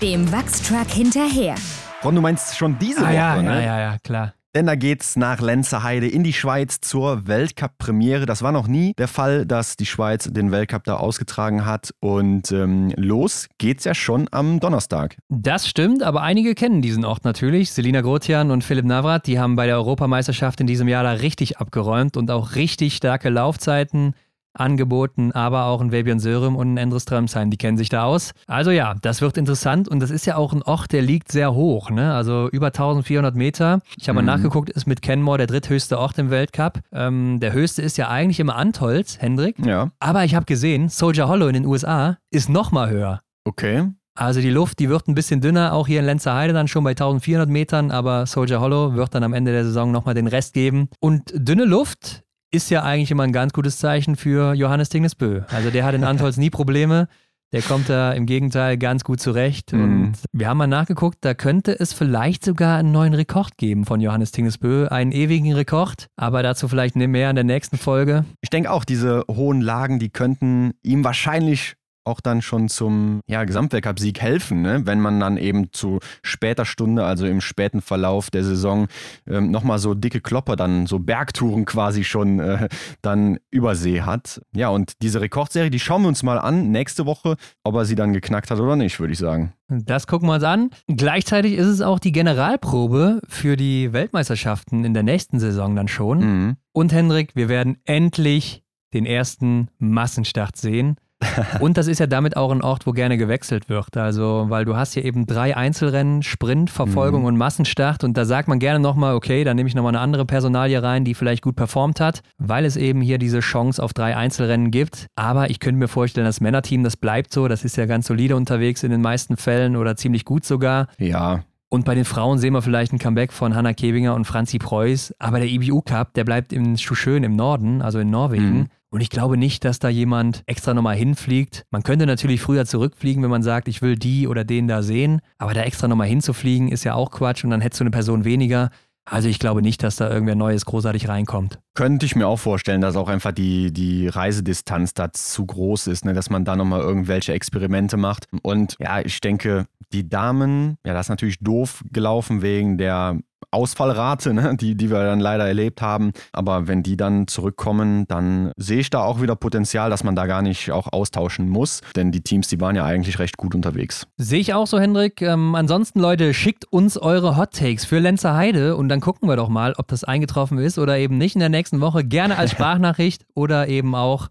Dem Wachstruck hinterher. Ron, du meinst schon diese ah, Woche, ja, ne? Ja, ja, ja, klar. Denn da geht's nach Lenzerheide in die Schweiz zur Weltcup-Premiere. Das war noch nie der Fall, dass die Schweiz den Weltcup da ausgetragen hat. Und ähm, los geht's ja schon am Donnerstag. Das stimmt, aber einige kennen diesen Ort natürlich. Selina Grotian und Philipp Navrat, die haben bei der Europameisterschaft in diesem Jahr da richtig abgeräumt und auch richtig starke Laufzeiten angeboten, aber auch ein Fabian Sörum und ein Endres Strömsheim, die kennen sich da aus. Also ja, das wird interessant und das ist ja auch ein Ort, der liegt sehr hoch, ne? also über 1400 Meter. Ich habe mhm. mal nachgeguckt, ist mit Kenmore der dritthöchste Ort im Weltcup. Ähm, der höchste ist ja eigentlich immer Antholz, Hendrik. Ja. Aber ich habe gesehen, Soldier Hollow in den USA ist noch mal höher. Okay. Also die Luft, die wird ein bisschen dünner, auch hier in Lenzerheide dann schon bei 1400 Metern, aber Soldier Hollow wird dann am Ende der Saison nochmal den Rest geben. Und dünne Luft ist ja eigentlich immer ein ganz gutes Zeichen für Johannes Dingesbö. Also der hat in Antolz nie Probleme. Der kommt da im Gegenteil ganz gut zurecht. Mhm. Und wir haben mal nachgeguckt, da könnte es vielleicht sogar einen neuen Rekord geben von Johannes Tingesbö. Einen ewigen Rekord, aber dazu vielleicht mehr in der nächsten Folge. Ich denke auch, diese hohen Lagen, die könnten ihm wahrscheinlich auch dann schon zum ja, Gesamtweltcup-Sieg helfen, ne? wenn man dann eben zu später Stunde, also im späten Verlauf der Saison, ähm, nochmal so dicke Klopper, dann so Bergtouren quasi schon äh, dann übersee hat. Ja, und diese Rekordserie, die schauen wir uns mal an nächste Woche, ob er sie dann geknackt hat oder nicht, würde ich sagen. Das gucken wir uns an. Gleichzeitig ist es auch die Generalprobe für die Weltmeisterschaften in der nächsten Saison dann schon. Mhm. Und Hendrik, wir werden endlich den ersten Massenstart sehen. Und das ist ja damit auch ein Ort, wo gerne gewechselt wird. Also, weil du hast hier eben drei Einzelrennen, Sprint, Verfolgung Mhm. und Massenstart. Und da sagt man gerne nochmal, okay, dann nehme ich nochmal eine andere Personalie rein, die vielleicht gut performt hat, weil es eben hier diese Chance auf drei Einzelrennen gibt. Aber ich könnte mir vorstellen, das Männerteam, das bleibt so. Das ist ja ganz solide unterwegs in den meisten Fällen oder ziemlich gut sogar. Ja, Und bei den Frauen sehen wir vielleicht ein Comeback von Hanna Kebinger und Franzi Preuß. Aber der IBU Cup, der bleibt in Schuschön im Norden, also in Norwegen. Mhm. Und ich glaube nicht, dass da jemand extra nochmal hinfliegt. Man könnte natürlich früher zurückfliegen, wenn man sagt, ich will die oder den da sehen. Aber da extra nochmal hinzufliegen, ist ja auch Quatsch und dann hättest du eine Person weniger. Also ich glaube nicht, dass da irgendwer Neues großartig reinkommt. Könnte ich mir auch vorstellen, dass auch einfach die, die Reisedistanz da zu groß ist, ne? dass man da nochmal irgendwelche Experimente macht. Und ja, ich denke, die Damen, ja, das ist natürlich doof gelaufen wegen der Ausfallrate, ne? die, die wir dann leider erlebt haben. Aber wenn die dann zurückkommen, dann sehe ich da auch wieder Potenzial, dass man da gar nicht auch austauschen muss. Denn die Teams, die waren ja eigentlich recht gut unterwegs. Sehe ich auch so, Hendrik. Ähm, ansonsten, Leute, schickt uns eure Hot Takes für Lenzer Heide und dann gucken wir doch mal, ob das eingetroffen ist oder eben nicht in der nächsten Woche. Gerne als Sprachnachricht oder eben auch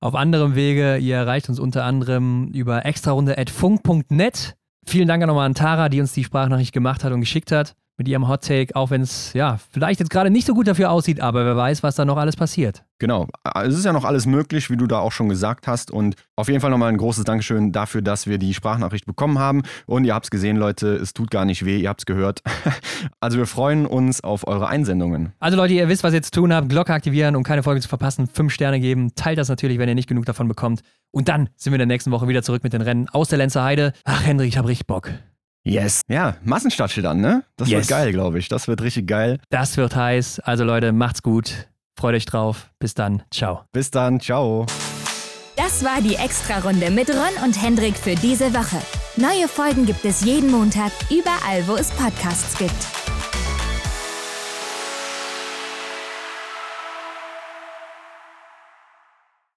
auf anderem Wege. Ihr erreicht uns unter anderem über extrarunde.funk.net. Vielen Dank auch nochmal an Tara, die uns die Sprachnachricht gemacht hat und geschickt hat mit ihrem Hot Take, auch wenn es ja vielleicht jetzt gerade nicht so gut dafür aussieht, aber wer weiß, was da noch alles passiert. Genau, es ist ja noch alles möglich, wie du da auch schon gesagt hast. Und auf jeden Fall nochmal ein großes Dankeschön dafür, dass wir die Sprachnachricht bekommen haben. Und ihr habt es gesehen, Leute, es tut gar nicht weh, ihr habt es gehört. Also wir freuen uns auf eure Einsendungen. Also Leute, ihr wisst, was ihr zu tun habt. Glocke aktivieren, um keine Folge zu verpassen. Fünf Sterne geben. Teilt das natürlich, wenn ihr nicht genug davon bekommt. Und dann sind wir in der nächsten Woche wieder zurück mit den Rennen aus der Lenzer Heide. Ach, Hendrik, ich habe richtig Bock. Yes. Ja, Massenstart steht an, ne? Das Yes. wird geil, glaube ich. Das wird richtig geil. Das wird heiß. Also Leute, macht's gut. Freut euch drauf. Bis dann. Ciao. Bis dann, ciao. Das war die Extra-Runde mit Ron und Hendrik für diese Woche. Neue Folgen gibt es jeden Montag, überall, wo es Podcasts gibt.